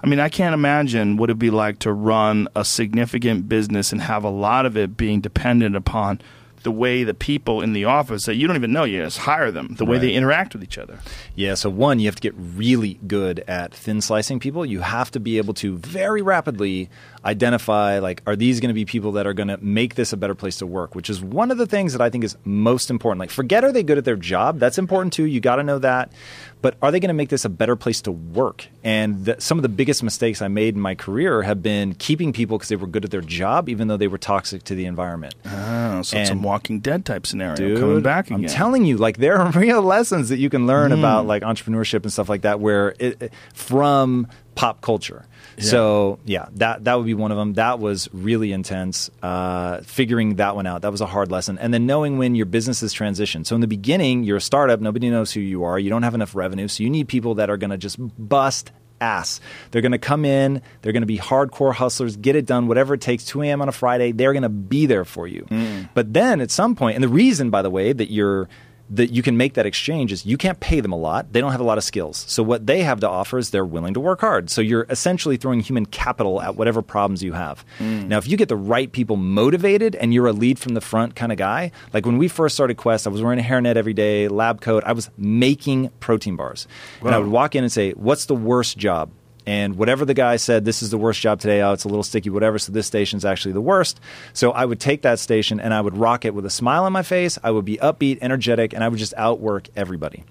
I mean, I can't imagine what it'd be like to run a significant business and have a lot of it being dependent upon the way the people in the office that you don't even know you just hire them, the way Right. they interact with each other. Yeah, so one, you have to get really good at thin slicing people. You have to be able to very rapidly identify like are these going to be people that are going to make this a better place to work, which is one of the things that I think is most important. Like forget are they good at their job? That's important too. You got to know that. But are they going to make this a better place to work? And the, some of the biggest mistakes I made in my career have been keeping people because they were good at their job even though they were toxic to the environment. Oh, so it's a Walking Dead type scenario Dude, coming back again. I'm telling you, like there are *laughs* real lessons that you can learn hmm. about like entrepreneurship and stuff like that, where it- from pop culture. So yeah, that that would be one of them. That was really intense. Uh, figuring that one out, that was a hard lesson. And then knowing when your business is transition. So in the beginning, you're a startup. Nobody knows who you are. You don't have enough revenue, so you need people that are going to just bust ass. They're going to come in. They're going to be hardcore hustlers, get it done, whatever it takes. 2 a.m. on a Friday, they're going to be there for you. But then at some point, and the reason, by the way, that you're that you can make that exchange is you can't pay them a lot. They don't have a lot of skills. So what they have to offer is they're willing to work hard. So you're essentially throwing human capital at whatever problems you have. Hmm. Now, if you get the right people motivated and you're a lead from the front kind of guy, like when we first started Quest, I was wearing a hairnet every day, lab coat. I was making protein bars. And I would walk in and say, "What's the worst job?" And whatever the guy said, this is the worst job today. Oh, it's a little sticky, whatever. So this station's actually the worst. So I would take that station and I would rock it with a smile on my face. I would be upbeat, energetic, and I would just outwork everybody.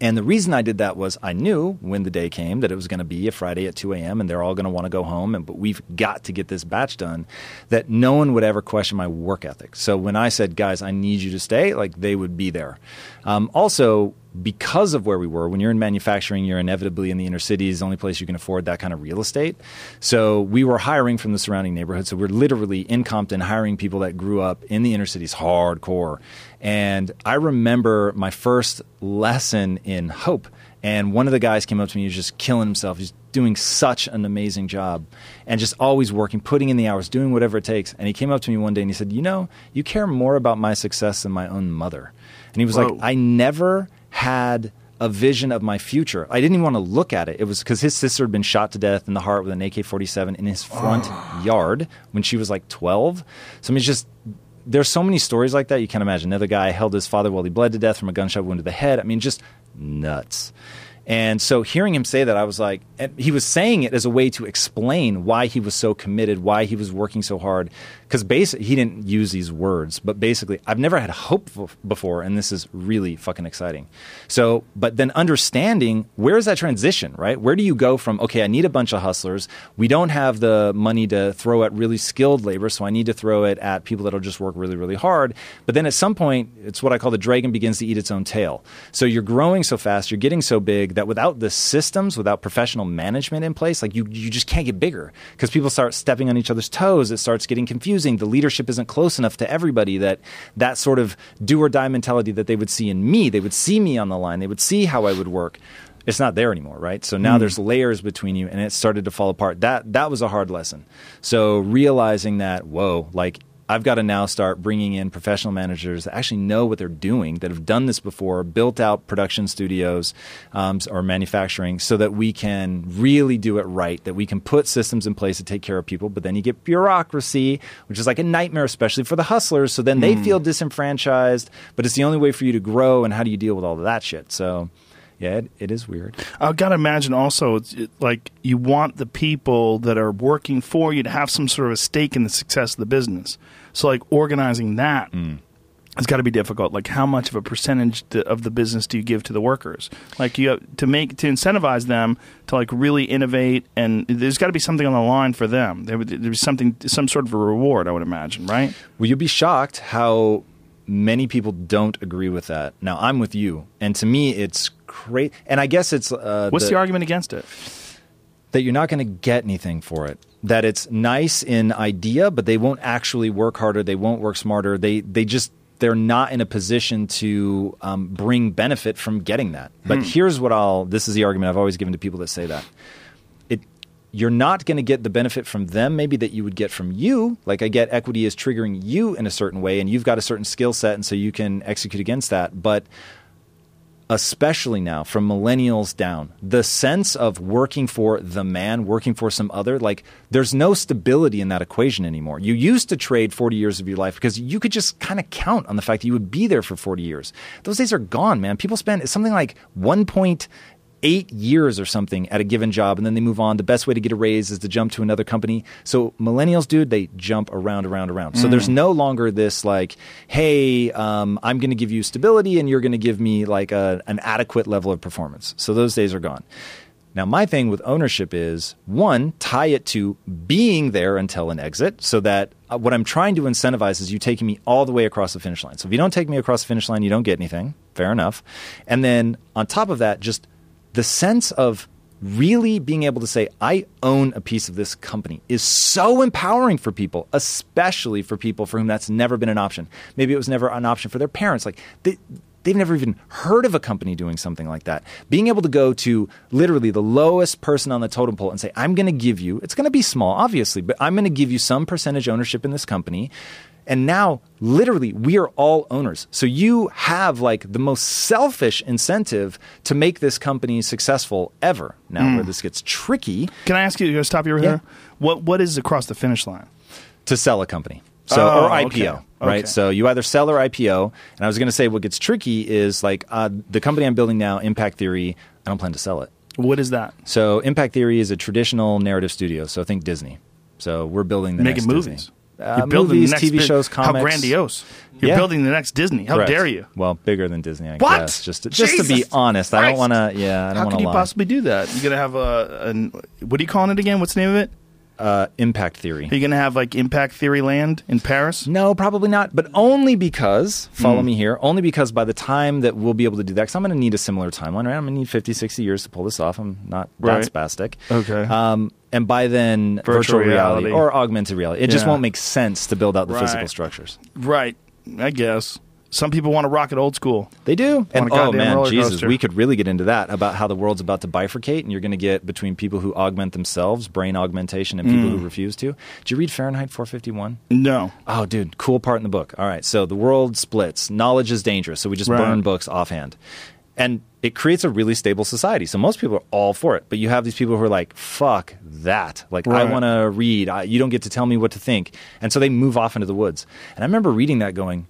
And the reason I did that was I knew when the day came that it was going to be a Friday at 2 a.m. and they're all going to want to go home. And but we've got to get this batch done. That no one would ever question my work ethic. So when I said, "Guys, I need you to stay," like they would be there. Um, also, because of where we were, when you're in manufacturing, you're inevitably in the inner cities, the only place you can afford that kind of real estate. So we were hiring from the surrounding neighborhood. So we're literally in Compton hiring people that grew up in the inner cities hardcore. And I remember my first lesson in hope. And one of the guys came up to me, he was just killing himself. He's doing such an amazing job and just always working, putting in the hours, doing whatever it takes. And he came up to me one day and he said, You know, you care more about my success than my own mother. And he was Whoa. like, I never had a vision of my future. I didn't even want to look at it. It was because his sister had been shot to death in the heart with an AK 47 in his front ah. yard when she was like 12. So I mean, it's just there's so many stories like that you can't imagine. Another guy held his father while he bled to death from a gunshot wound to the head. I mean, just nuts. And so hearing him say that, I was like, he was saying it as a way to explain why he was so committed, why he was working so hard. Because basically, he didn't use these words, but basically, I've never had hope before, and this is really fucking exciting. So, but then understanding where is that transition, right? Where do you go from, okay, I need a bunch of hustlers. We don't have the money to throw at really skilled labor, so I need to throw it at people that'll just work really, really hard. But then at some point, it's what I call the dragon begins to eat its own tail. So you're growing so fast, you're getting so big that without the systems, without professional management in place, like you, you just can't get bigger because people start stepping on each other's toes. It starts getting confusing. The leadership isn't close enough to everybody that that sort of do or die mentality that they would see in me. They would see me on the line. They would see how I would work. It's not there anymore, right? So now mm. there's layers between you, and it started to fall apart. That that was a hard lesson. So realizing that, whoa, like I've got to now start bringing in professional managers that actually know what they're doing, that have done this before, built out production studios um, or manufacturing, so that we can really do it right. That we can put systems in place to take care of people. But then you get bureaucracy, which is like a nightmare, especially for the hustlers. So then they feel disenfranchised. But it's the only way for you to grow. And how do you deal with all of that shit? So. Yeah, it, it is weird. I've got to imagine also, it, like you want the people that are working for you to have some sort of a stake in the success of the business. So, like organizing that mm. has got to be difficult. Like, how much of a percentage th- of the business do you give to the workers? Like, you have to make to incentivize them to like really innovate, and there's got to be something on the line for them. There would there's something, some sort of a reward, I would imagine, right? Well, you'd be shocked how many people don't agree with that. Now, I'm with you, and to me, it's great. And I guess it's uh, What's the, argument against it? that you're not going to get anything for it. That it's nice in idea, but they won't actually work harder. They won't work smarter. They they just they're not in a position to um, bring benefit from getting that. But here's what I'll. This is the argument I've always given to people that say that. You're not going to get the benefit from them maybe that you would get from you. Like I get equity is triggering you in a certain way, and you've got a certain skill set, and so you can execute against that. But especially now from millennials down, the sense of working for the man, working for some other, like there's no stability in that equation anymore. You used to trade 40 years of your life because you could just kind of count on the fact that you would be there for 40 years. Those days are gone, man. People spend something like 1.8 years or something at a given job and then they move on. The best way to get a raise is to jump to another company. So millennials, dude, they jump around, around, around. So there's no longer this like, hey, um, I'm going to give you stability and you're going to give me like a, an adequate level of performance. So those days are gone. Now, my thing with ownership is one, tie it to being there until an exit so that uh, what I'm trying to incentivize is you taking me all the way across the finish line. So if you don't take me across the finish line, you don't get anything. Fair enough. And then on top of that, just the sense of really being able to say, I own a piece of this company is so empowering for people, especially for people for whom that's never been an option. Maybe it was never an option for their parents. Like, they, they've never even heard of a company doing something like that. Being able to go to literally the lowest person on the totem pole and say, I'm going to give you, it's going to be small, obviously, but I'm going to give you some percentage ownership in this company. And now, literally, we are all owners. So you have like the most selfish incentive to make this company successful ever. Now, where this gets tricky, Can I ask you to stop you right Yeah. here? What what is across the finish line? to sell a company. So Oh, or IPO, okay. right? Okay. So you either sell or IPO. And I was going to say what gets tricky is like uh, the company I'm building now, Impact Theory. I don't plan to sell it. What is that? So Impact Theory is a traditional narrative studio. So think Disney. So we're building the Making next movies. Disney. Uh, You're building movies, the next TV big- shows, comics. How grandiose! You're Yeah. building the next Disney. How Correct. dare you? Well, bigger than Disney, I What? guess. Just to, just to be honest, I don't want to. Yeah, I don't How want can to you lie. possibly do that? You're gonna have a, an what are you calling it again? What's the name of it? uh, Impact Theory. Are you gonna have like Impact Theory Land in Paris? No, probably not. But only because, follow Hmm. me here, only because by the time that we'll be able to do that, because I'm going to need a similar timeline, right? I'm going to need 50, 60 years to pull this off. I'm not Right. that spastic. Okay. Um, and by then, Virtual virtual, reality. reality. or augmented reality. It just won't make sense to build out the physical structures. Right. I guess some people want to rock it old school. They do. And oh man, Jesus, coaster. we could really get into that about how the world's about to bifurcate and you're going to get between people who augment themselves, brain augmentation, and people Mm. who refuse to. Did you read Fahrenheit 451? No. Oh, dude, cool part in the book. All right, so the world splits. Knowledge is dangerous, so we just Right. burn books offhand. And it creates a really stable society. So most people are all for it. But you have these people who are like, fuck that. Like, I want to read. I, you don't get to tell me what to think. And so they move off into the woods. And I remember reading that going,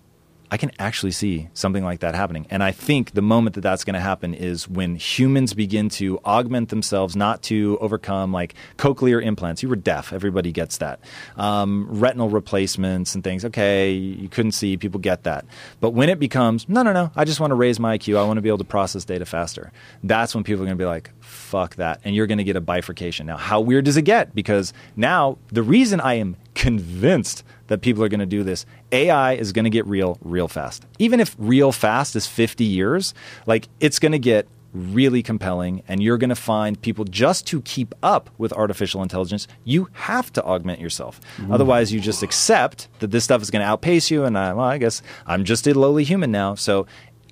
I can actually see something like that happening. And I think the moment that that's going to happen is when humans begin to augment themselves, not to overcome like cochlear implants. You were deaf, everybody gets that. Um, retinal replacements and things. Okay, you couldn't see, people get that. But when it becomes, no, no, no, I just want to raise my IQ, I want to be able to process data faster. That's when people are going to be like, fuck that. And you're going to get a bifurcation. Now, how weird does it get? Because now the reason I am convinced that people are going to do this. AI is going to get real real fast. Even if real fast is 50 years, like it's going to get really compelling and you're going to find people just to keep up with artificial intelligence, you have to augment yourself. Mm. Otherwise, you just accept that this stuff is going to outpace you and I, well, I guess I'm just a lowly human now. So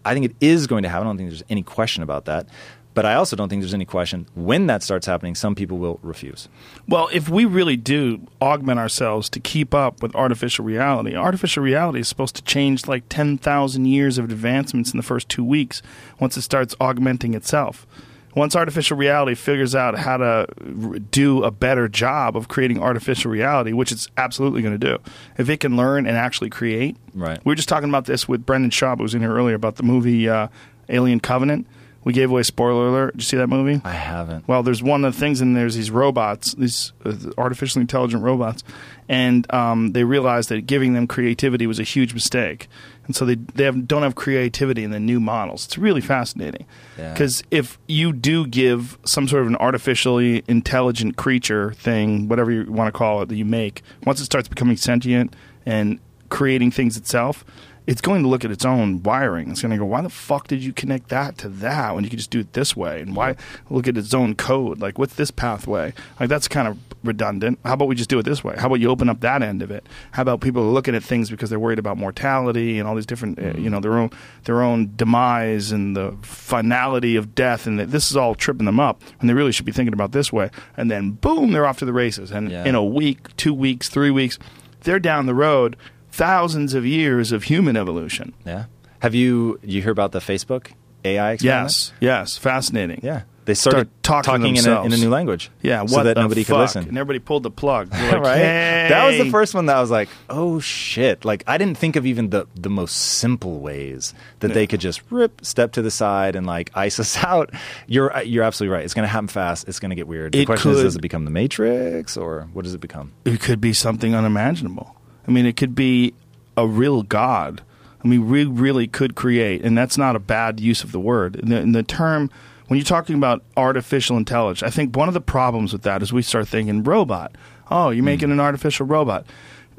I think it is going to happen. I don't think there's any question about that. But I also don't think there's any question when that starts happening, some people will refuse. Well, if we really do augment ourselves to keep up with artificial reality, artificial reality is supposed to change like 10,000 years of advancements in the first two weeks once it starts augmenting itself. Once artificial reality figures out how to r- do a better job of creating artificial reality, which it's absolutely going to do, if it can learn and actually create. Right. We were just talking about this with Brendan Schaub, who was in here earlier, about the movie uh, Alien Covenant. We gave away spoiler alert. Did you see that movie? I haven't. Well, there's one of the things in there's these robots, these uh, artificially intelligent robots, and um, they realized that giving them creativity was a huge mistake, and so they they have, don't have creativity in the new models. It's really fascinating Yeah. because if you do give some sort of an artificially intelligent creature thing, whatever you want to call it, that you make, once it starts becoming sentient and creating things itself. It's going to look at its own wiring. It's going to go, why the fuck did you connect that to that when you could just do it this way? And why look at its own code? Like, what's this pathway? Like, that's kind of redundant. How about we just do it this way? How about you open up that end of it? How about people are looking at things because they're worried about mortality and all these different, uh, you know, their own their own demise and the finality of death, and that this is all tripping them up. And they really should be thinking about this way. And then, boom, they're off to the races. And Yeah. in a week, two weeks, three weeks, they're down the road thousands of years of human evolution. Yeah. Have you you hear about the Facebook AI experiment? Yes, yes, fascinating. Yeah. They started Start talking to in, a, in a new language. Yeah, so that the nobody fuck? could listen. And everybody pulled the plug. *laughs* Like, right? "Hey." That was the first one that I was like, oh shit. Like I didn't think of even the the most simple ways that they could just rip, step to the side and like ice us *laughs* out. You're you're absolutely right. It's going to happen fast. It's going to get weird. The It question is does it become the Matrix or what does it become? it could be something unimaginable. I mean, it could be a real god. I mean, we really could create, and that's not a bad use of the word. And the, and the term, when you're talking about artificial intelligence, I think one of the problems with that is we start thinking robot. Oh, you're hmm. making an artificial robot.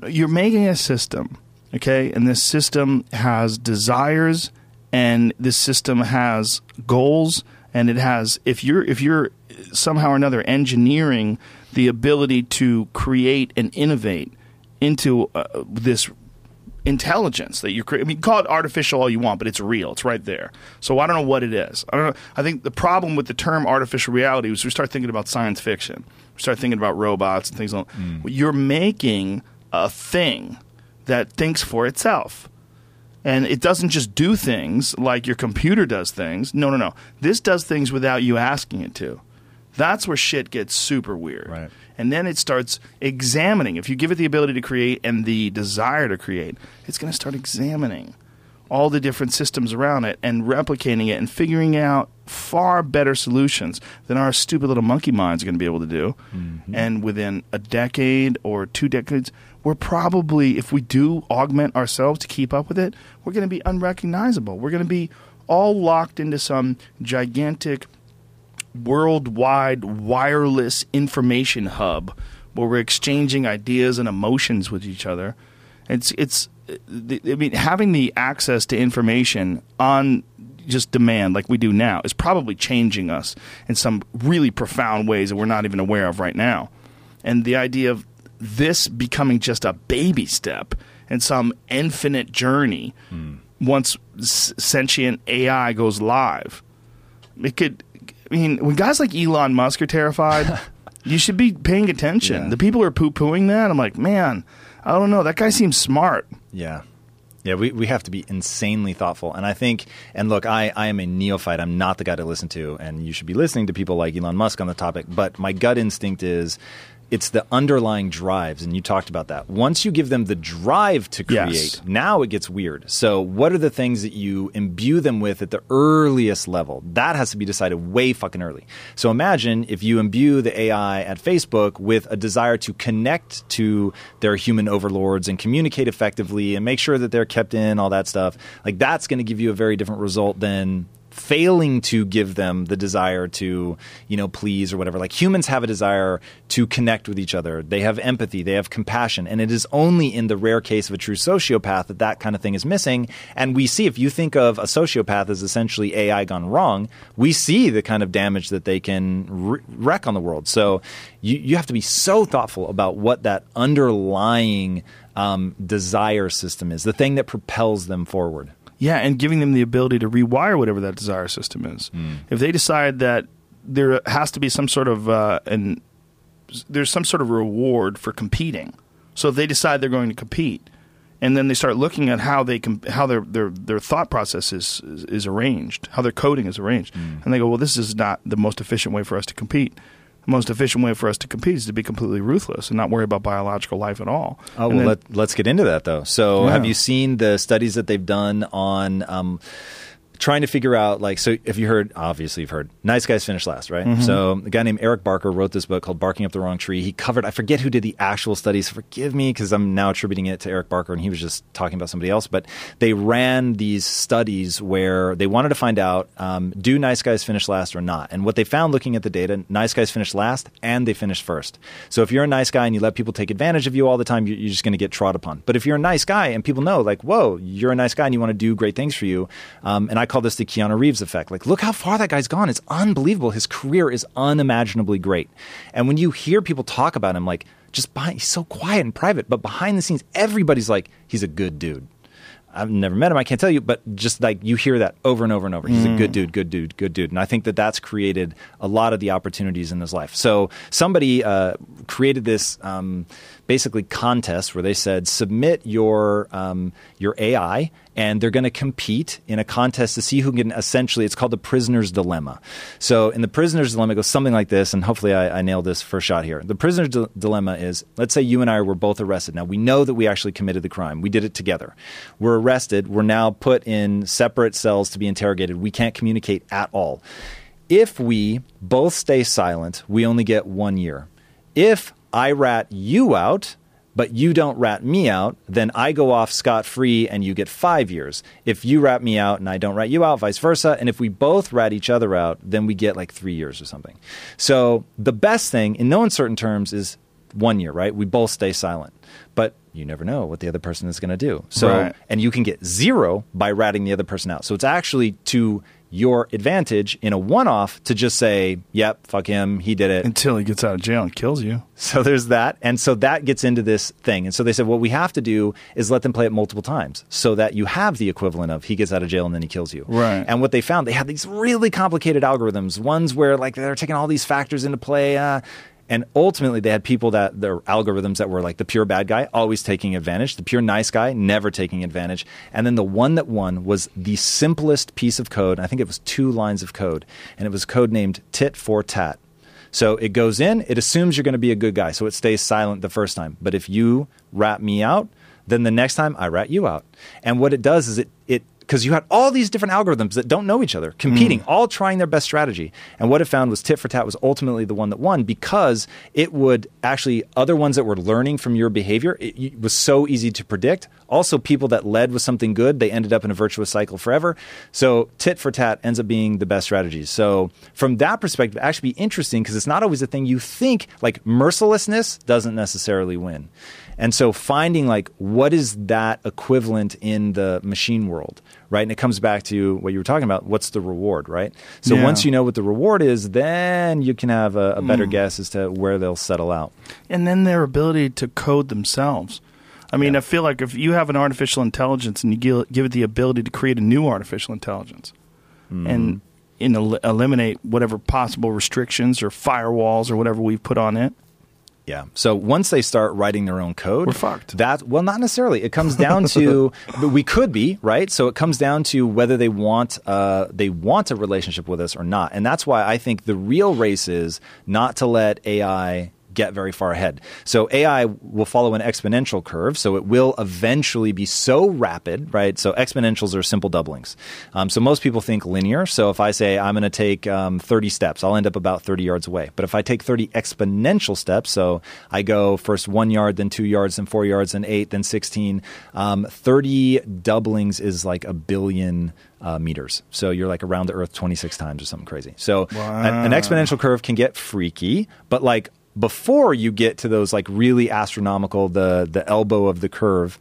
You're making a system, okay? And this system has desires, and this system has goals, and it has if you're if you're somehow or another engineering the ability to create and innovate into uh, this intelligence that you're creating. I mean, call it artificial all you want, but it's real. It's right there. So I don't know what it is. I don't know. I think the problem with the term artificial reality is we start thinking about science fiction. We start thinking about robots and things like that You're making a thing that thinks for itself. And it doesn't just do things like your computer does things. No, no, no. This does things without you asking it to. That's where shit gets super weird. Right. And then it starts examining. If you give it the ability to create and the desire to create, it's going to start examining all the different systems around it and replicating it and figuring out far better solutions than our stupid little monkey minds are going to be able to do. Mm-hmm. And within a decade or two decades, we're probably, if we do augment ourselves to keep up with it, we're going to be unrecognizable. We're going to be all locked into some gigantic worldwide wireless information hub where we're exchanging ideas and emotions with each other. It's it's I mean having the access to information on just demand like we do now is probably changing us in some really profound ways that we're not even aware of right now. And the idea of this becoming just a baby step in some infinite journey hmm. once s- sentient AI goes live it could I mean, when guys like Elon Musk are terrified, *laughs* you should be paying attention. Yeah. The people are poo pooing that, I'm like, man, I don't know. That guy seems smart. Yeah. Yeah, we, we have to be insanely thoughtful. And I think, and look, I, I am a neophyte. I'm not the guy to listen to. And you should be listening to people like Elon Musk on the topic. But my gut instinct is it's the underlying drives. And you talked about that. Once you give them the drive to create, Yes. now it gets weird. So, what are the things that you imbue them with at the earliest level? That has to be decided way fucking early. So, imagine if you imbue the AI at Facebook with a desire to connect to their human overlords and communicate effectively and make sure that they're kept in, all that stuff. Like, that's going to give you a very different result than failing to give them the desire to you know please or whatever. Like humans have a desire to connect with each other. They have empathy. They have compassion. And it is only in the rare case of a true sociopath that that kind of thing is missing. And we see if you think of a sociopath as essentially ai gone wrong we see the kind of damage that they can wre- wreck on the world. So you, you have to be so thoughtful about what that underlying um, desire system is the thing that propels them forward Yeah, and giving them the ability to rewire whatever that desire system is. If they decide that there has to be some sort of uh, an there's some sort of reward for competing. So if they decide they're going to compete, and then they start looking at how they com- how their, their their thought process is, is is arranged, how their coding is arranged, and they go, well, this is not the most efficient way for us to compete. Most efficient way for us to compete is to be completely ruthless and not worry about biological life at all. Oh And well, then- let, let's get into that though. So, Yeah. have you seen the studies that they've done on um, trying to figure out like? So, if you heard, obviously you've heard, nice guys finish last, right? Mm-hmm. So, a guy named Eric Barker wrote this book called "Barking Up the Wrong Tree." He covered, I forget who did the actual studies. Forgive me because I'm now attributing it to Eric Barker, and he was just talking about somebody else. But they ran these studies where they wanted to find out um, do nice guys finish last or not. And what they found looking at the data, nice guys finish last and they finish first. So if you're a nice guy and you let people take advantage of you all the time, you- you're just going to get trod upon. But if you're a nice guy and people know, like, whoa, you're a nice guy and you want to do great things for you, um, and I call this the Keanu Reeves effect. Like, look how far that guy's gone. It's unbelievable. His career is unimaginably great. And when you hear people talk about him, like, just behind, he's so quiet and private, but behind the scenes, everybody's like, he's a good dude. I've never met him. I can't tell you, but just like you hear that over and over and over. He's a good dude, good dude, good dude. And I think that that's created a lot of the opportunities in his life. So somebody uh, created this um, basically contests where they said submit your um, your AI and they're going to compete in a contest to see who can essentially it's called the prisoner's dilemma. So in the prisoner's dilemma it goes something like this and hopefully i, I nailed this first shot here. The prisoner's di- dilemma is let's say you and i were both arrested. Now we know that we actually committed the crime. We did it together. We're arrested. We're now put in separate cells to be interrogated. We can't communicate at all. If we both stay silent we only get one year. If i rat you out but you don't rat me out, then I go off scot free and you get five years. If you rat me out and I don't rat you out, vice versa. And if we both rat each other out, then we get like three years or something. So the best thing, in no uncertain terms, is one year, right? We both stay silent. But you never know what the other person is going to do. So, Right. and you can get zero by ratting the other person out. So it's actually to your advantage in a one off to just say, yep, fuck him, he did it. Until he gets out of jail and kills you. So there's that. And so that gets into this thing. And so they said, what we have to do is let them play it multiple times so that you have the equivalent of he gets out of jail and then he kills you. Right. And what they found, they had these really complicated algorithms, ones where like they're taking all these factors into play. Uh, and ultimately, they had people that their algorithms that were like the pure bad guy, always taking advantage, the pure nice guy, never taking advantage. And then the one that won was the simplest piece of code. I think it was two lines of code. And it was code named tit for tat. So it goes in, it assumes you're going to be a good guy, so it stays silent the first time. But if you rat me out, then the next time I rat you out. And what it does is it it because you had all these different algorithms that don't know each other, competing, mm. all trying their best strategy. And what it found was tit for tat was ultimately the one that won because it would actually other ones that were learning from your behavior. It, it was so easy to predict. Also, people that led with something good, they ended up in a virtuous cycle forever. So tit for tat ends up being the best strategy. So from that perspective, it actually be interesting because it's not always a thing you think. Like mercilessness doesn't necessarily win. And so finding like what is that equivalent in the machine world, right? And it comes back to what you were talking about. What's the reward, right? So Yeah. once you know what the reward is, then you can have a, a better hmm. guess as to where they'll settle out. and then their ability to code themselves. I mean, I feel like if you have an artificial intelligence and you give, it the ability to create a new artificial intelligence hmm. and in el- eliminate whatever possible restrictions or firewalls or whatever we've put on it, Yeah. So once they start writing their own code, We're fucked. That well, not necessarily. It comes down to, *laughs* but we could be right. So it comes down to whether they want uh, they want a relationship with us or not, and that's why I think the real race is not to let AI get very far ahead. So AI will follow an exponential curve, so it will eventually be so rapid, right? So exponentials are simple doublings. Um, so most people think linear. So if I say I'm going to take um, 30 steps, I'll end up about 30 yards away. But if I take 30 exponential steps, so I go first one yard, then two yards, then four yards, then eight, then 16, um, 30 doublings is like a billion. Uh, meters. So you're like around the Earth 26 times or something crazy. So an, an exponential curve can get freaky, but like before you get to those like really astronomical, the the elbow of the curve,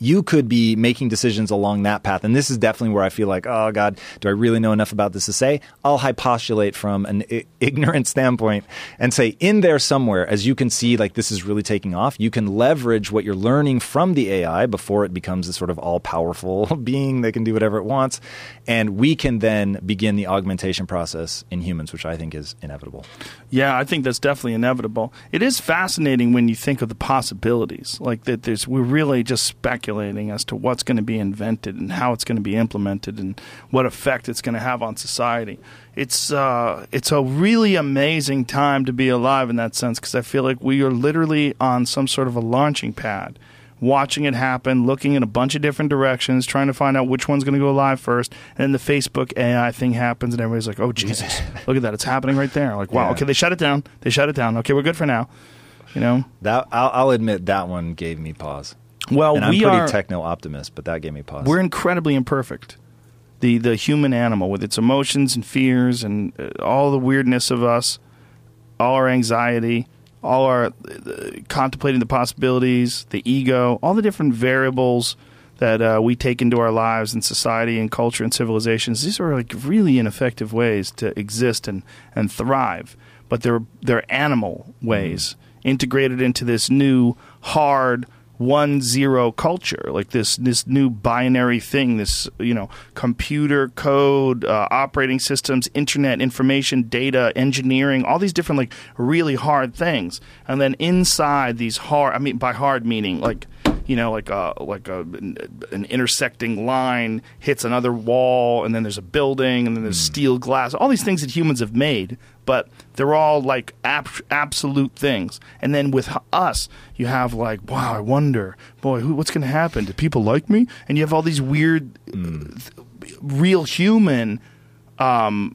you could be making decisions along that path. And this is definitely where I feel like, oh God, do I really know enough about this to say? I'll hypostulate from an I- *laughs* ignorant standpoint and say, in there somewhere, as you can see, like this is really taking off, you can leverage what you're learning from the AI before it becomes this sort of all powerful *laughs* being that can do whatever it wants. And we can then begin the augmentation process in humans, which I think is inevitable. Yeah, I think that's definitely inevitable. It is fascinating when you think of the possibilities. Like that there's we're really just speculating as to what's going to be invented and how it's going to be implemented and what effect it's going to have on society. It's uh it's a really amazing time to be alive in that sense because I feel like we are literally on some sort of a launching pad. Watching it happen, looking in a bunch of different directions, trying to find out which one's going to go live first, and then the Facebook AI thing happens, and everybody's like, "Oh Jesus, look at that! It's happening right there!" Like, wow, Yeah. okay, they shut it down. They shut it down. Okay, we're good for now. You know. That I'll, I'll admit that one gave me pause. Well, and I'm we pretty are techno optimist, but that gave me pause. we're incredibly imperfect. The the human animal with its emotions and fears and uh, all the weirdness of us, all our anxiety, all our uh, contemplating the possibilities, the ego, all the different variables that uh, we take into our lives and society and culture and civilizations. These are like really ineffective ways to exist and, and thrive, but they're they're animal ways integrated into this new hard one zero culture, like this this new binary thing, this you know computer code, uh, operating systems, internet information, data, engineering, all these different like really hard things, and then inside these hard, I mean by hard meaning like you know, like a like uh, a an intersecting line hits another wall, and then there's a building, and then there's hmm. steel glass. All these things that humans have made, but they're all like ab- absolute things. And then with us, you have like, wow, I wonder, boy, who, what's going to happen? Do people like me? And you have all these weird, th- real human um,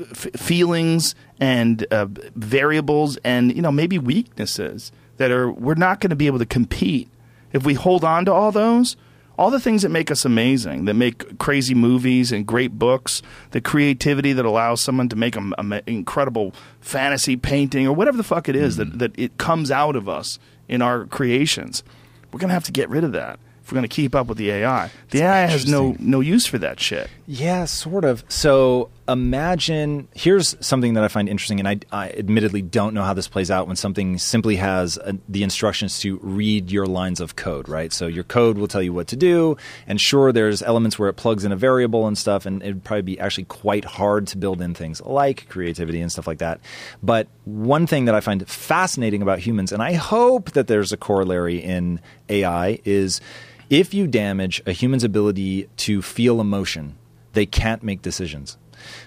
f- feelings and uh, variables and you know maybe weaknesses that are we're not going to be able to compete if we hold on to all those all the things that make us amazing that make crazy movies and great books the creativity that allows someone to make an incredible fantasy painting or whatever the fuck it is that, mm. that it comes out of us in our creations we're going to have to get rid of that if we're going to keep up with the ai the ai has no no use for that shit Yeah, sort of. So imagine here's something that I find interesting, and I, I admittedly don't know how this plays out when something simply has uh the instructions to read your lines of code, right? So your code will tell you what to do, and sure, there's elements where it plugs in a variable and stuff, and it'd probably be actually quite hard to build in things like creativity and stuff like that. But one thing that I find fascinating about humans, and I hope that there's a corollary in AI, is if you damage a human's ability to feel emotion, they can't make decisions.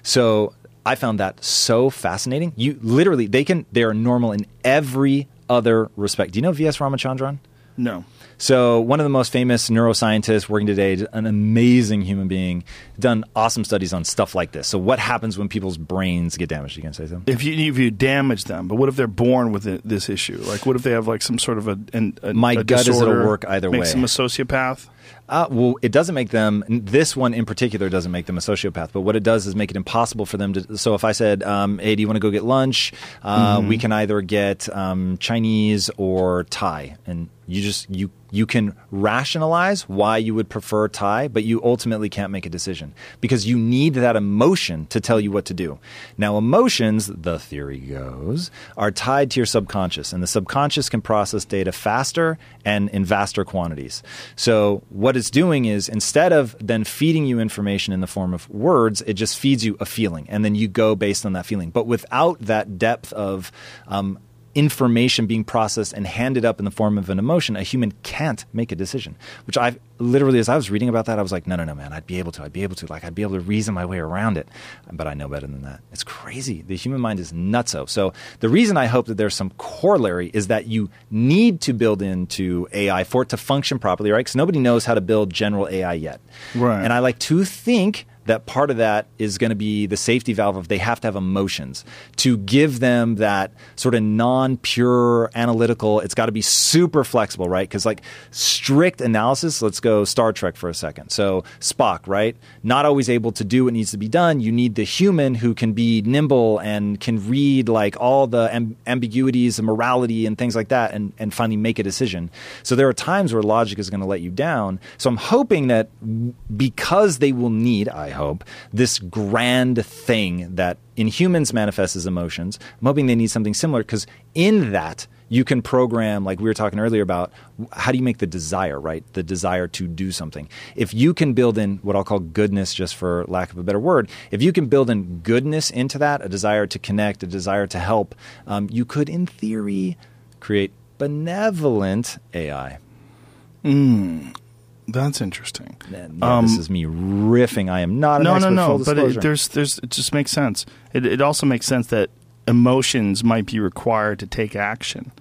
So I found that so fascinating. You literally they can they are normal in every other respect. Do you know V.S. Ramachandran? no So one of the most famous neuroscientists working today, an amazing human being, done awesome studies on stuff like this. So what happens when people's brains get damaged? You can say something. if you if you damage them, but what if they're born with this issue? Like, what if they have like some sort of a, an, a My a gut is it'll disorder, work either makes way. them a sociopath. Uh, well, it doesn't make them. This one in particular doesn't make them a sociopath. But what it does is make it impossible for them to. So if I said, um, "Hey, do you want to go get lunch?" Uh, We can either get um, Chinese or Thai, and you just you you can rationalize why you would prefer Thai, but you ultimately can't make a decision because you need that emotion to tell you what to do. Now, emotions, the theory goes, are tied to your subconscious, and the subconscious can process data faster and in vaster quantities. So, what it's doing is instead of then feeding you information in the form of words, it just feeds you a feeling, and then you go based on that feeling. But without that depth of um, information being processed and handed up in the form of an emotion, a human can't make a decision. Which I've literally, as I was reading about that, I was like, no, no, no, man, I'd be able to. I'd be able to. Like, I'd be able to reason my way around it. But I know better than that. It's crazy. The human mind is nutso. So the reason I hope that there's some corollary is that you need to build into AI for it to function properly, right? Because nobody knows how to build general AI yet. Right. And I like to think that part of that is going to be the safety valve of they have to have emotions. To give them that sort of non-pure analytical it's got to be super flexible right? Because like strict analysis let's go star trek for a second. So spock right? Not always able to do what needs to be done. You need the human who can be nimble and can read like all the amb- ambiguities and morality and things like that and, and finally make a decision. So there are times where logic is going to let you down. So i'm hoping that because they will need i hope this grand thing that in humans manifests as emotions i'm hoping they need something similar because in that you can program like we were talking earlier about how do you make the desire right? The desire to do something. If you can build in what i'll call goodness just for lack of a better word if you can build in goodness into that a desire to connect a desire to help um, you could in theory create benevolent ai That's interesting. and yeah, this is me riffing i am not an Um, no, expert no, no. But it, there's, there's, it just makes sense. It, it also makes sense that emotions might be required to take action.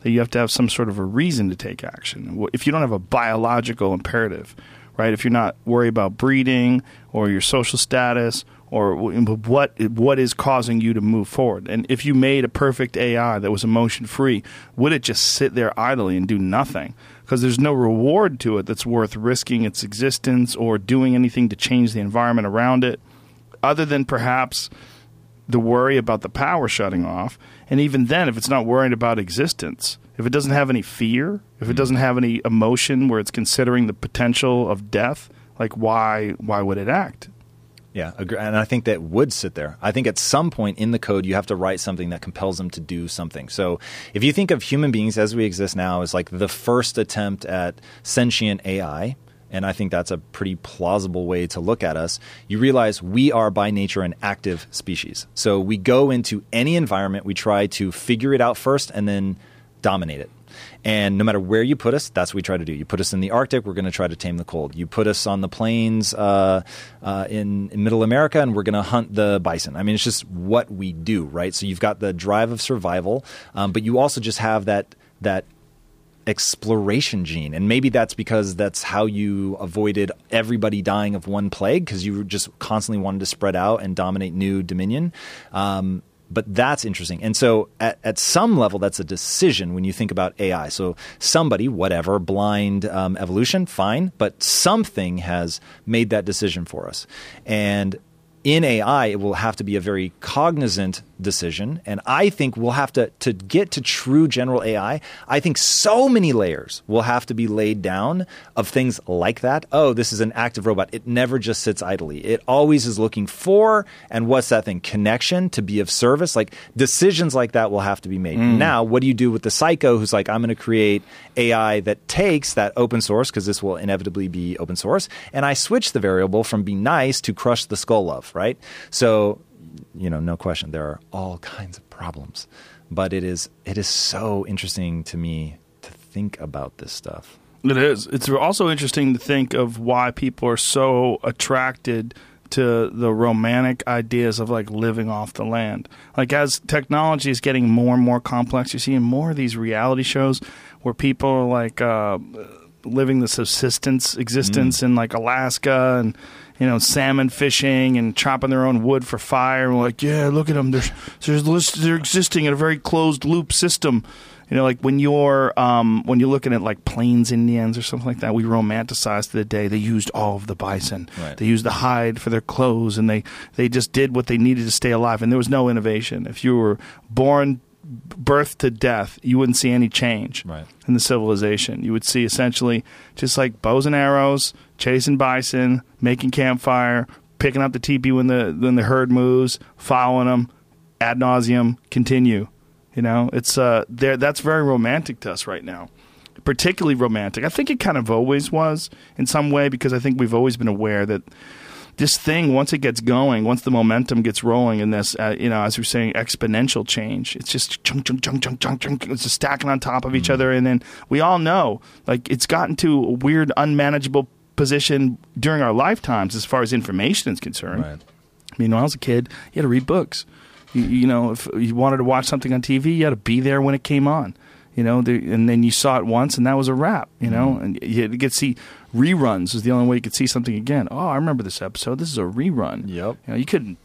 That you have to have some sort of a reason to take action. If you don't have a biological imperative, right? If you're not worried about breeding or your social status or what what is causing you to move forward, and if you made a perfect AI that was emotion free, would it just sit there idly and do nothing? Because there's no reward to it that's worth risking its existence or doing anything to change the environment around it other than perhaps the worry about the power shutting off. And even then, if it's not worried about existence, if it doesn't have any fear, if it mm. doesn't have any emotion where it's considering the potential of death, like why why would it act? Yeah, and I think that would sit there. I think at some point in the code, you have to write something that compels them to do something. So if you think of human beings as we exist now as like the first attempt at sentient AI, and I think that's a pretty plausible way to look at us, you realize we are by nature an active species. So we go into any environment, we try to figure it out first and then dominate it. And no matter where you put us, that's what we try to do. You put us in the Arctic, we're going to try to tame the cold. You put us on the plains uh, uh, in, in Middle America, and we're going to hunt the bison. I mean, it's just what we do, right? So you've got the drive of survival, um, but you also just have that that exploration gene. And maybe that's because that's how you avoided everybody dying of one plague because you just constantly wanted to spread out and dominate new dominion. Um, but that's interesting. And so at, at some level, that's a decision when you think about AI. So somebody, whatever, blind um, evolution, fine, but something has made that decision for us. And in AI, it will have to be a very cognizant decision. And I think we'll have to, to get to true general AI, I think so many layers will have to be laid down of things like that. Oh, this is an active robot. It never just sits idly. It always is looking for, and what's that thing? Connection to be of service. Like decisions like that will have to be made. Mm. Now, what do you do with the psycho who's like, I'm going to create AI that takes that open source, because this will inevitably be open source, and I switch the variable from be nice to crush the skull of, right? So you know, no question, there are all kinds of problems. But it is it is so interesting to me to think about this stuff. It is. It's also interesting to think of why people are so attracted to the romantic ideas of like living off the land. Like as technology is getting more and more complex, you're seeing more of these reality shows where people are like uh, living the subsistence existence in like Alaska and you know salmon fishing and chopping their own wood for fire. And we're like, yeah, look at them. They're they're, they're existing in a very closed loop system. You know, like when you're um, when you're looking at like Plains Indians or something like that, we romanticize the day they used all of the bison. Right. They used the hide for their clothes, and they they just did what they needed to stay alive. And there was no innovation. If you were born birth to death, you wouldn't see any change Right. in the civilization. You would see essentially just like bows and arrows, chasing bison, making campfire, picking up the teepee when the when the herd moves, following them ad nauseum, continue. You know, it's uh, there. That's very romantic to us right now. Particularly romantic. I think it kind of always was in some way because I think we've always been aware that this thing once it gets going, once the momentum gets rolling in this, uh, you know, as we're saying, exponential change. It's just chunk, chunk, chunk, chunk, chunk, chunk. It's just stacking on top of each other, and then we all know, like, it's gotten to a weird, unmanageable position during our lifetimes as far as information is concerned. Right. I mean, when I was a kid, you had to read books. You, you know, if you wanted to watch something on TV, you had to be there when it came on. You know, the, and then you saw it once, and that was a wrap. You know, and you had get to see reruns is the only way you could see something again. Oh, I remember this episode. This is a rerun. Yep. You know, you couldn't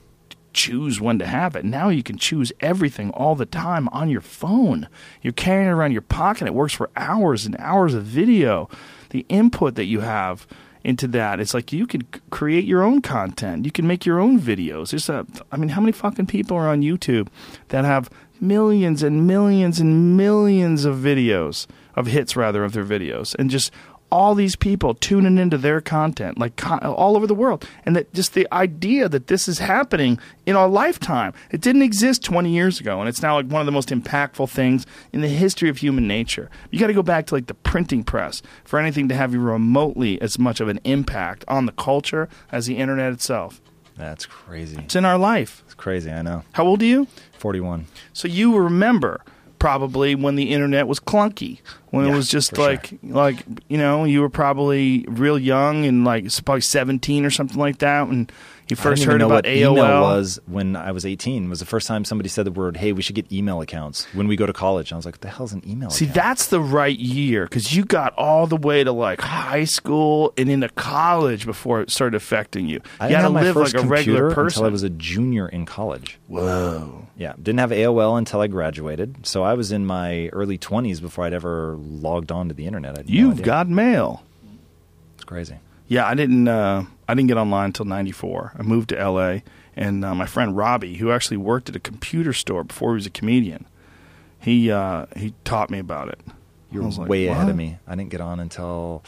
choose when to have it. Now you can choose everything all the time on your phone. You're carrying it around your pocket. It works for hours and hours of video. The input that you have into that, it's like you can create your own content. You can make your own videos. There's a, I mean, how many fucking people are on YouTube that have millions and millions and millions of videos of hits rather of their videos and just all these people tuning into their content like con- all over the world and that just the idea that this is happening in our lifetime it didn't exist 20 years ago and it's now like one of the most impactful things in the history of human nature you got to go back to like the printing press for anything to have remotely as much of an impact on the culture as the internet itself That's crazy. it's in our life It's crazy. I know. how old are you 41. so you remember probably when the internet was clunky, when it was just for sure. like like you know you were probably real young and like it's probably seventeen or something like that when you first heard about what AOL. email was when I was 18. It was the first time somebody said the word, "Hey, we should get email accounts when we go to college." And I was like, "What the hell's an email?" See, account? that's the right year because you got all the way to like high school and into college before it started affecting you. I you had to my live first like a regular person. until I was a junior in college. Whoa. Yeah, didn't have AOL until I graduated. So I was in my early 20s before I'd ever logged on to the internet. I You've idea. got mail. it's crazy. Yeah, I didn't. Uh, I didn't get online until '94. I moved to LA, and uh, my friend Robbie, who actually worked at a computer store before he was a comedian, he uh, he taught me about it. You're like, way ahead of me. I didn't get on until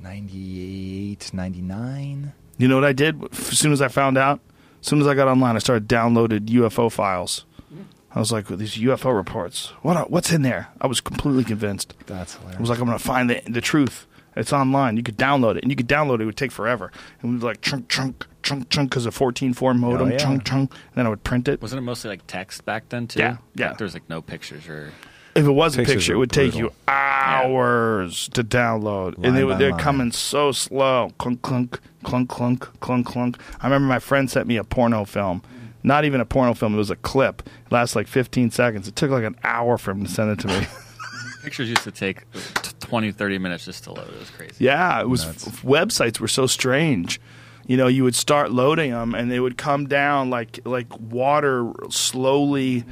98, 99. You know what I did as soon as I found out? As soon as I got online, I started downloaded UFO files. I was like, these UFO reports. What? What's in there? I was completely convinced. That's hilarious. I was like, I'm going to find the, the truth. It's online. You could download it, and you could download it. It would take forever. And we'd be like chunk, chunk, chunk, chunk, because of 14.4 modem, Oh, yeah. chunk, chunk. And then I would print it. Wasn't it mostly like text back then too? Yeah, yeah. There was like no pictures or. If it was a Pictures picture, are it would take brutal. you hours to download, and they, by they're line. coming so slow. Clunk, clunk, clunk, clunk, clunk, clunk. I remember my friend sent me a porno film. Not even a porno film; it was a clip. It lasted like 15 seconds. It took like an hour for him to send it to me. *laughs* Pictures used to take t- 20, 30 minutes just to load. It was crazy. Yeah, it was f- websites were so strange. You know, you would start loading them, and they would come down like like water slowly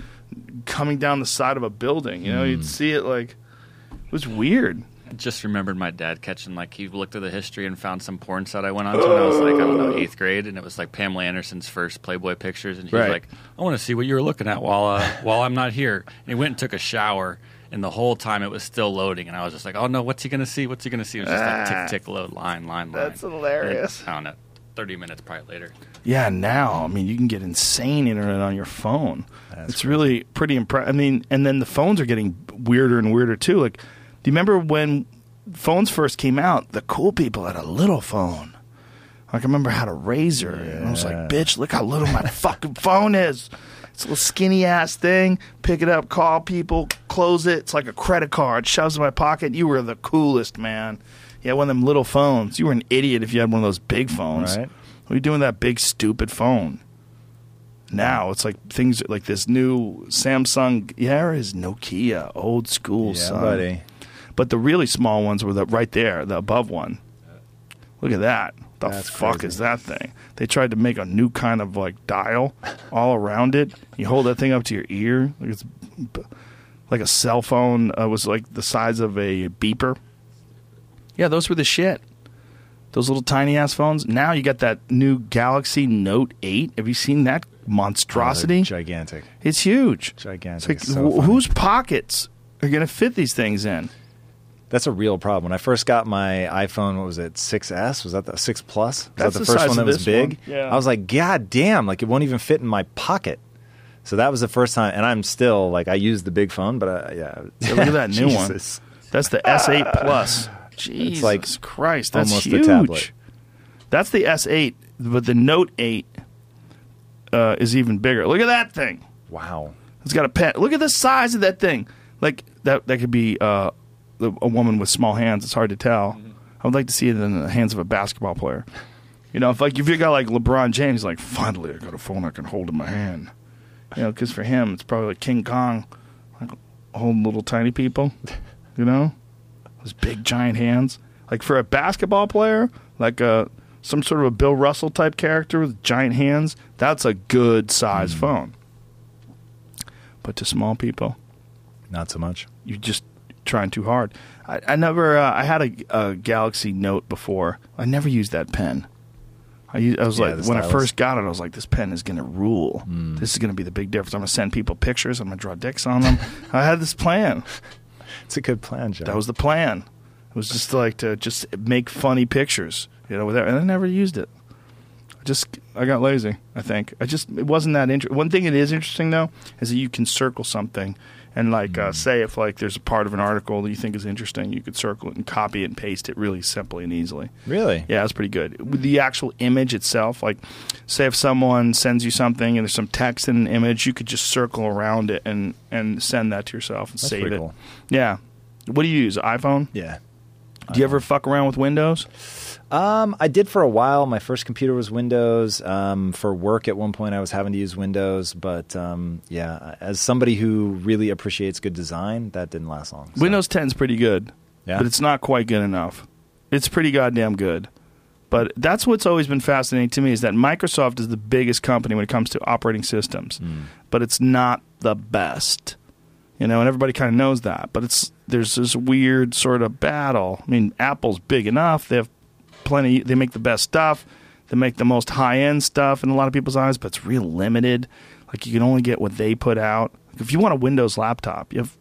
coming down the side of a building. You know, Hmm. you'd see it like it was weird. I just remembered my dad catching like he looked at the history and found some porn site I went on to when I was like I don't know eighth grade and it was like Pamela Anderson's first Playboy pictures and he Right. was like I want to see what you were looking at while uh, *laughs* while I'm not here and he went and took a shower and the whole time it was still loading and I was just like oh no what's he gonna see what's he gonna see it was just like Ah. tick tick load line line line That's hilarious. And, I don't know thirty minutes probably later Yeah, now I mean you can get insane internet on your phone. That's it's really pretty impressive. I mean, and then the phones are getting weirder and weirder too. Like, do you remember when phones first came out? The cool people had a little phone. Like I remember I had a Razr, and I was like, "Bitch, look how little my fucking phone is." It's a little skinny ass thing. Pick it up, call people, close it. It's like a credit card. Shoves in my pocket. You were the coolest, man. You had one of them little phones. You were an idiot if you had one of those big phones. Right. What are you doing with that big stupid phone? Now it's like things like this new Samsung. Yeah, is Nokia, old school, yeah, son. buddy. But the really small ones were the right there, the above one. Look at that. The That's fuck crazy. is that thing? They tried to make a new kind of like dial all around it. You hold that thing up to your ear, like it's like a cell phone. Uh, was like the size of a beeper. Yeah, those were the shit. Those little tiny ass phones. Now you got that new Galaxy Note 8. Have you seen that monstrosity? Oh, gigantic. it's huge. Gigantic. It's like, It's so wh- whose pockets are going to fit these things in? That's a real problem. When I first got my iPhone, what was it, 6S? Was that the 6 Plus? Was That's that the the first one that was big? Yeah. I was like, God damn, like it won't even fit in my pocket. So that was the first time, and I'm still like I use the big phone, but I, yeah, Yeah, look at that new one. *laughs* That's the S8 *laughs* Plus. Jesus it's like Christ, that's almost a huge. tablet. That's the S8, but the Note 8 uh, is even bigger. Look at that thing. Wow. It's got a pen. Look at the size of that thing. Like that. That could be uh, a woman with small hands. It's hard to tell. Mm-hmm. I would like to see it in the hands of a basketball player. You know, if like if you got like LeBron James, like finally I got a phone I can hold in my hand. You know, because for him it's probably like King Kong, like holding little tiny people. You know, those big giant hands. Like for a basketball player, like a some sort of a Bill Russell type character with giant hands, that's a good size mm. phone. But to small people, Not so much. you're just trying too hard. I, I never. Uh, I had a, a Galaxy Note before. I never used that pen. I was Yeah, like, when I first got it, I was like, this pen is going to rule. Hmm. This is going to be the big difference. I'm going to send people pictures. I'm going to draw dicks on them. *laughs* I had this plan. It's a good plan, John. That was the plan. It was just like to just make funny pictures, you know, without, and I never used it. I just I got lazy. I think I just it wasn't that interesting. One thing that is interesting though is that you can circle something and like uh, say if like there's a part of an article that you think is interesting, you could circle it and copy it and paste it really simply and easily. really. Yeah, that's pretty good. With the actual image itself, like say if someone sends you something and there's some text in an image, you could just circle around it and and send that to yourself and That's save it. cool. Yeah. What do you use? iPhone? Yeah. Do you ever fuck around with Windows? Um, I did for a while. My first computer was Windows. Um, for work, at one point, I was having to use Windows. But um, yeah, as somebody who really appreciates good design, that didn't last long. So- Windows 10 is pretty good, Yeah. but it's not quite good enough. It's pretty goddamn good. But that's what's always been fascinating to me is that Microsoft is the biggest company when it comes to operating systems, but it's not the best. You know, and everybody kind of knows that. But it's there's this weird sort of battle. I mean, Apple's big enough; they have plenty. They make the best stuff. They make the most high end stuff in a lot of people's eyes, but it's real limited. Like you can only get what they put out. If you want a Windows laptop, you have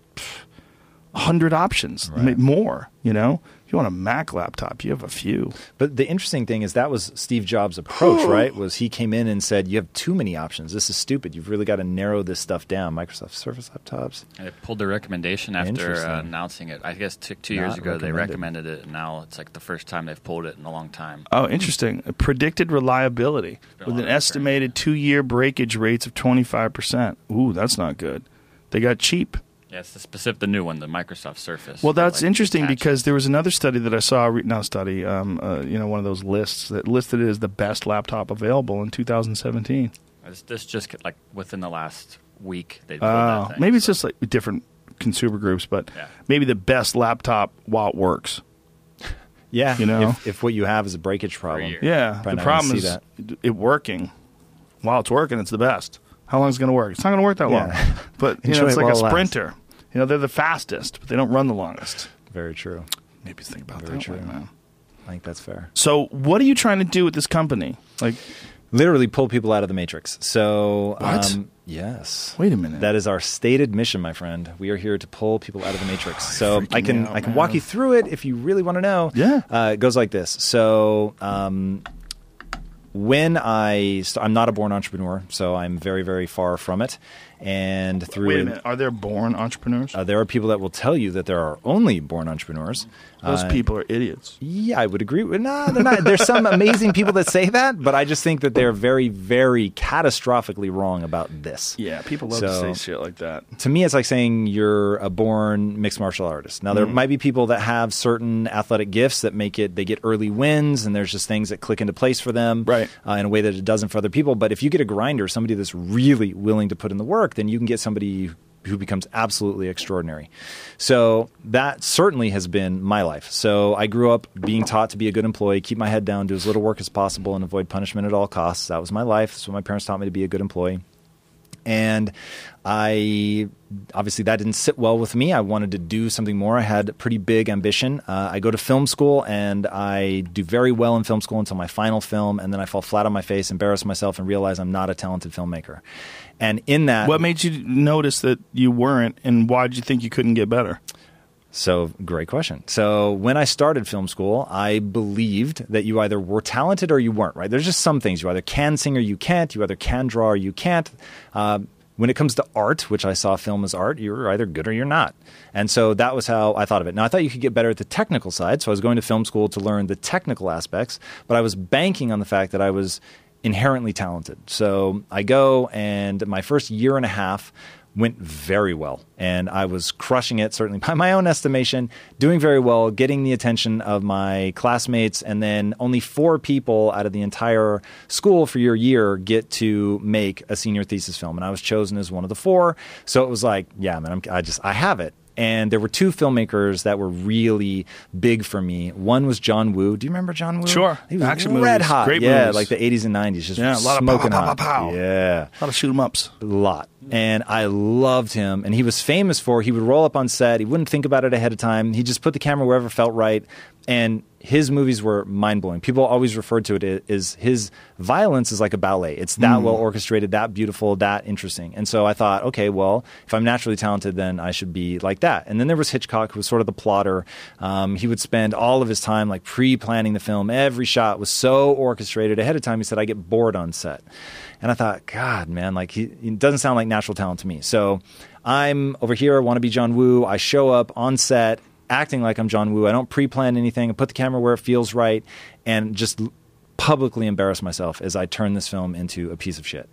a hundred options, Right. more. You know, you want a Mac laptop, you have a few. But the interesting thing is that was Steve Jobs' approach, right? Was he came in and said, "You have too many options. This is stupid. You've really got to narrow this stuff down." Microsoft Surface laptops. And They pulled the recommendation after uh, announcing it. I guess t- two Not years ago they recommended. recommended it, and now it's like the first time they've pulled it in a long time. Oh, interesting. Predicted reliability with an estimated two-year breakage rates of twenty-five percent. Ooh, that's not good. They got cheap. Yeah, it's the specific, the new one, the Microsoft Surface. Well, that's Like, interesting attached. because there was another study that I saw. re- Not study, um, uh, you know, one of those lists that listed it as the best laptop available in 2017. This, this just like within the last week they pulled that thing. maybe it's so- just like different consumer groups, but Yeah. maybe the best laptop while it works. *laughs* Yeah, You know? if, if what you have is a breakage problem. Yeah, the problem is that. it working. While it's working, it's the best. How long is it going to work? It's not going to work that long. *laughs* But you know, it's like a while it sprinter. You know, they're the fastest, but they don't run the longest. Very true. Maybe think about Very that true. way, man. I think that's fair. So, what are you trying to do with this company? Like, Literally pull people out of the matrix. So, What? Um, yes. Wait a minute. That is our stated mission, my friend. We are here to pull people out of the matrix. *sighs* So I can out, I can man. walk you through it if you really want to know. Yeah. Uh, it goes like this. So um, when I I'm not a born entrepreneur, so I'm very very far from it. And through wait a minute. Are there born entrepreneurs? Uh, there are people that will tell you that there are only born entrepreneurs. Those Uh, people are idiots. Yeah, I would agree. with No, they're not. There's some amazing people that say that, but I just think that they're very, very catastrophically wrong about this. Yeah, people love to say shit like that. To me, it's like saying you're a born mixed martial artist. Now, there Mm-hmm. might be people that have certain athletic gifts that make it, they get early wins, and there's just things that click into place for them Right. uh, in a way that it doesn't for other people. But if you get a grinder, somebody that's really willing to put in the work, then you can get somebody who becomes absolutely extraordinary. So that certainly has been my life. So I grew up being taught to be a good employee, keep my head down, do as little work as possible, and avoid punishment at all costs. That was my life. That's what my parents taught me to be a good employee and I obviously that didn't sit well with me. I wanted to do something more. I had pretty big ambition. Uh, I go to film school and I do very well in film school until my final film, and then I fall flat on my face, embarrass myself, and realize I'm not a talented filmmaker. And in that, What made you notice that you weren't, and why did you think you couldn't get better? So, great question. So, when I started film school, I believed that you either were talented or you weren't, right? There's just some things. You either can sing or you can't. You either can draw or you can't. Uh, when it comes to art, which I saw film as art, you're either good or you're not. And so that was how I thought of it. Now, I thought you could get better at the technical side. So, I was going to film school to learn the technical aspects, but I was banking on the fact that I was inherently talented. So, I go, and my first year and a half, went very well. And I was crushing it, certainly by my own estimation, doing very well, getting the attention of my classmates. And then only four people out of the entire school for your year get to make a senior thesis film. And I was chosen as one of the four. So it was like, yeah, man, I'm, I just, I have it. And there were two filmmakers that were really big for me. One was John Woo. Do you remember John Woo? Sure. He was Action red movies. hot. Great yeah, movies. like the 80s and 90s. Just Yeah, a lot of smoking pow, pow, hot. pow, pow. Yeah A lot of shoot 'em ups. a lot. And I loved him. And he was famous for he would roll up on set. He wouldn't think about it ahead of time. He just put the camera wherever felt right. And his movies were mind blowing. People always referred to it as his violence is like a ballet. It's that well orchestrated, that beautiful, that interesting. And so I thought, okay, well, if I'm naturally talented, then I should be like that. And then there was Hitchcock, who was sort of the plotter. Um, he would spend all of his time like pre planning the film. Every shot was so orchestrated ahead of time. He said, I get bored on set. And I thought, God, man, like he, he doesn't sound like natural talent to me. So I'm over here. I want to be John Woo. I show up on set acting like I'm John Woo. I don't pre-plan anything. I put the camera where it feels right, and just publicly embarrass myself as I turn this film into a piece of shit.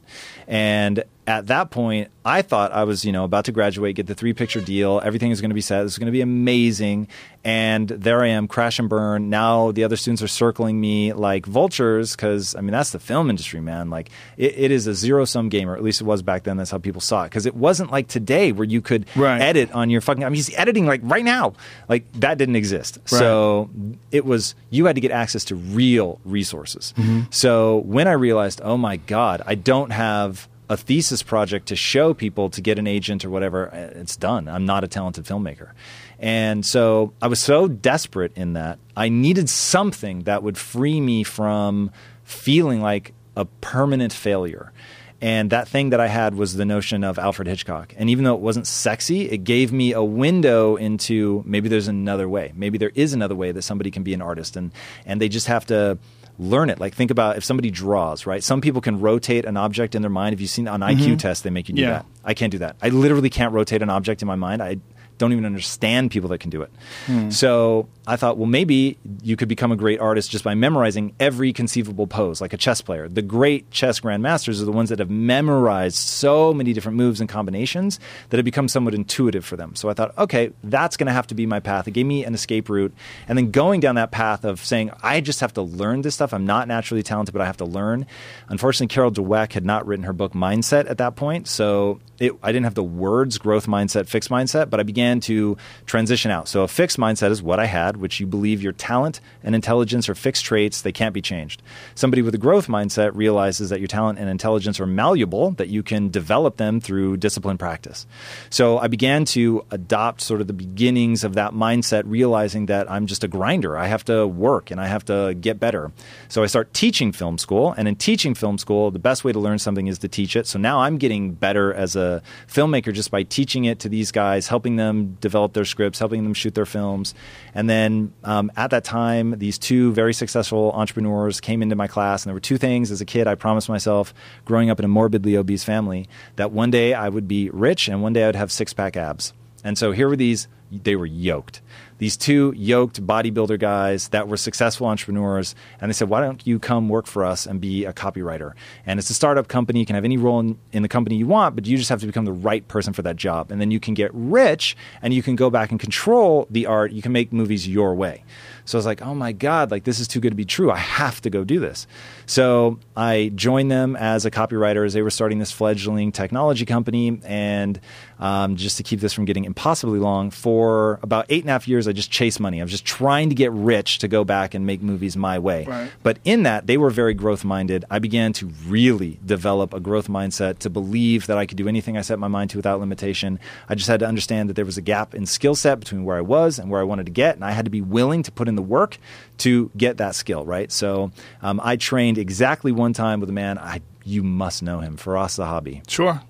And at that point, I thought I was, you know, about to graduate, get the three picture deal. Everything is going to be set. This is going to be amazing. And there I am, crash and burn. Now the other students are circling me like vultures because, I mean, that's the film industry, man. Like, it, it is a zero sum game, or at least it was back then. That's how people saw it. Because it wasn't like today where you could Right. edit on your fucking. I mean, he's editing like right now. Like, that didn't exist. So it was, you had to get access to real resources. So when I realized, oh my God, I don't have a thesis project to show people to get an agent or whatever, uh, it's done. I'm not a talented filmmaker. And so I was so desperate in that I needed something that would free me from feeling like a permanent failure. And that thing that I had was the notion of Alfred Hitchcock. And even though it wasn't sexy, it gave me a window into maybe there's another way. Maybe there is another way that somebody can be an artist. And, and they just have to learn it. Like think about if somebody draws, right? Some people can rotate an object in their mind. If you've seen on IQ mm-hmm. tests, they make you do Yeah. that. I can't do that. I literally can't rotate an object in my mind. I don't even understand people that can do it. Hmm. So I thought, well, maybe you could become a great artist just by memorizing every conceivable pose, like a chess player. The great chess grandmasters are the ones that have memorized so many different moves and combinations that it becomes somewhat intuitive for them. So I thought, okay, that's going to have to be my path. It gave me an escape route. And then going down that path of saying, I just have to learn this stuff. I'm not naturally talented, but I have to learn. Unfortunately, Carol Dweck had not written her book Mindset at that point. So it, I didn't have the words growth mindset, fixed mindset, but I began to transition out. So a fixed mindset is what I had, which you believe your talent and intelligence are fixed traits, they can't be changed. Somebody with a growth mindset realizes that your talent and intelligence are malleable, that you can develop them through disciplined practice. So I began to adopt sort of the beginnings of that mindset, realizing that I'm just a grinder. I have to work and I have to get better. So I start teaching film school, and in teaching film school, the best way to learn something is to teach it. So now I'm getting better as a filmmaker just by teaching it to these guys, helping them develop their scripts, helping them shoot their films. And then um, at that time, these two very successful entrepreneurs came into my class, and there were two things as a kid I promised myself growing up in a morbidly obese family that one day I would be rich and one day I would have six pack abs. And so here were these, they were yoked. These two yoked bodybuilder guys that were successful entrepreneurs. And they said, Why don't you come work for us and be a copywriter? And it's a startup company. You can have any role in, in the company you want, but you just have to become the right person for that job. And then you can get rich and you can go back and control the art. You can make movies your way. So I was like, oh my God, like this is too good to be true. I have to go do this. So I joined them as a copywriter as they were starting this fledgling technology company. And um, just to keep this from getting impossibly long, for about eight and a half years, I just chased money. I was just trying to get rich to go back and make movies my way. Right. But in that, they were very growth minded. I began to really develop a growth mindset to believe that I could do anything I set my mind to without limitation. I just had to understand that there was a gap in skill set between where I was and where I wanted to get, and I had to be willing to put in the work to get that skill, right? So um, I trained exactly one time with a man. I, you must know him, Firas Zahabi. Sure.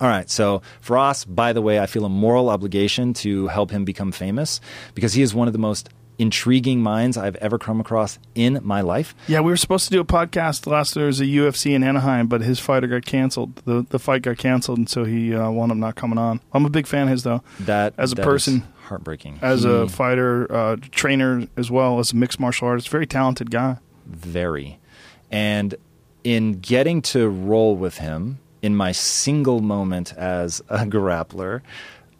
All right. So Firas, by the way, I feel a moral obligation to help him become famous because he is one of the most intriguing minds I've ever come across in my life. Yeah, we were supposed to do a podcast last. There was a UFC in Anaheim, but his fighter got canceled. The the fight got canceled, and so he uh, wound up not coming on. I'm a big fan of his, though. That As a that person, is heartbreaking. As He- a fighter, uh, trainer as well as a mixed martial artist, very talented guy. very. And in getting to roll with him in my single moment as a grappler,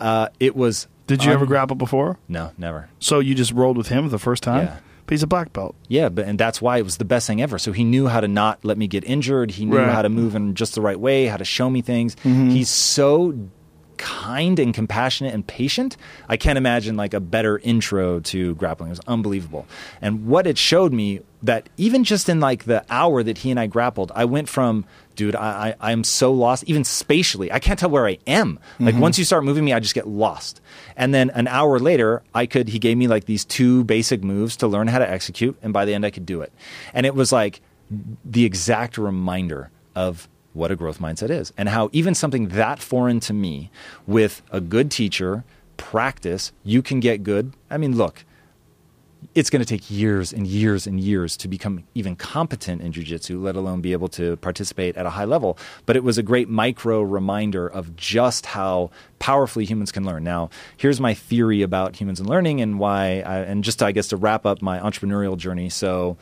uh, it was. Did you un- ever grapple before? No, never. So you just rolled with him the first time? Yeah. But he's a black belt. Yeah, but and that's why it was the best thing ever. So he knew how to not let me get injured. He knew Right. how to move in just the right way, how to show me things. Mm-hmm. He's so kind and compassionate and patient. I can't imagine like a better intro to grappling. It was unbelievable. And what it showed me that even just in like the hour that he and I grappled, I went from dude, I, I I'm so lost, even spatially. I can't tell where I am. Like mm-hmm. once you start moving me, I just get lost. And then an hour later, I could he gave me like these two basic moves to learn how to execute, and by the end I could do it. And it was like the exact reminder of what a growth mindset is and how even something that foreign to me with a good teacher practice you can get good. I mean look it's going to take years and years and years to become even competent in jiu-jitsu let alone be able to participate at a high level. But it was a great micro reminder of just how powerfully humans can learn. Now here's my theory about humans and learning and why I, and just i guess to wrap up my entrepreneurial journey. So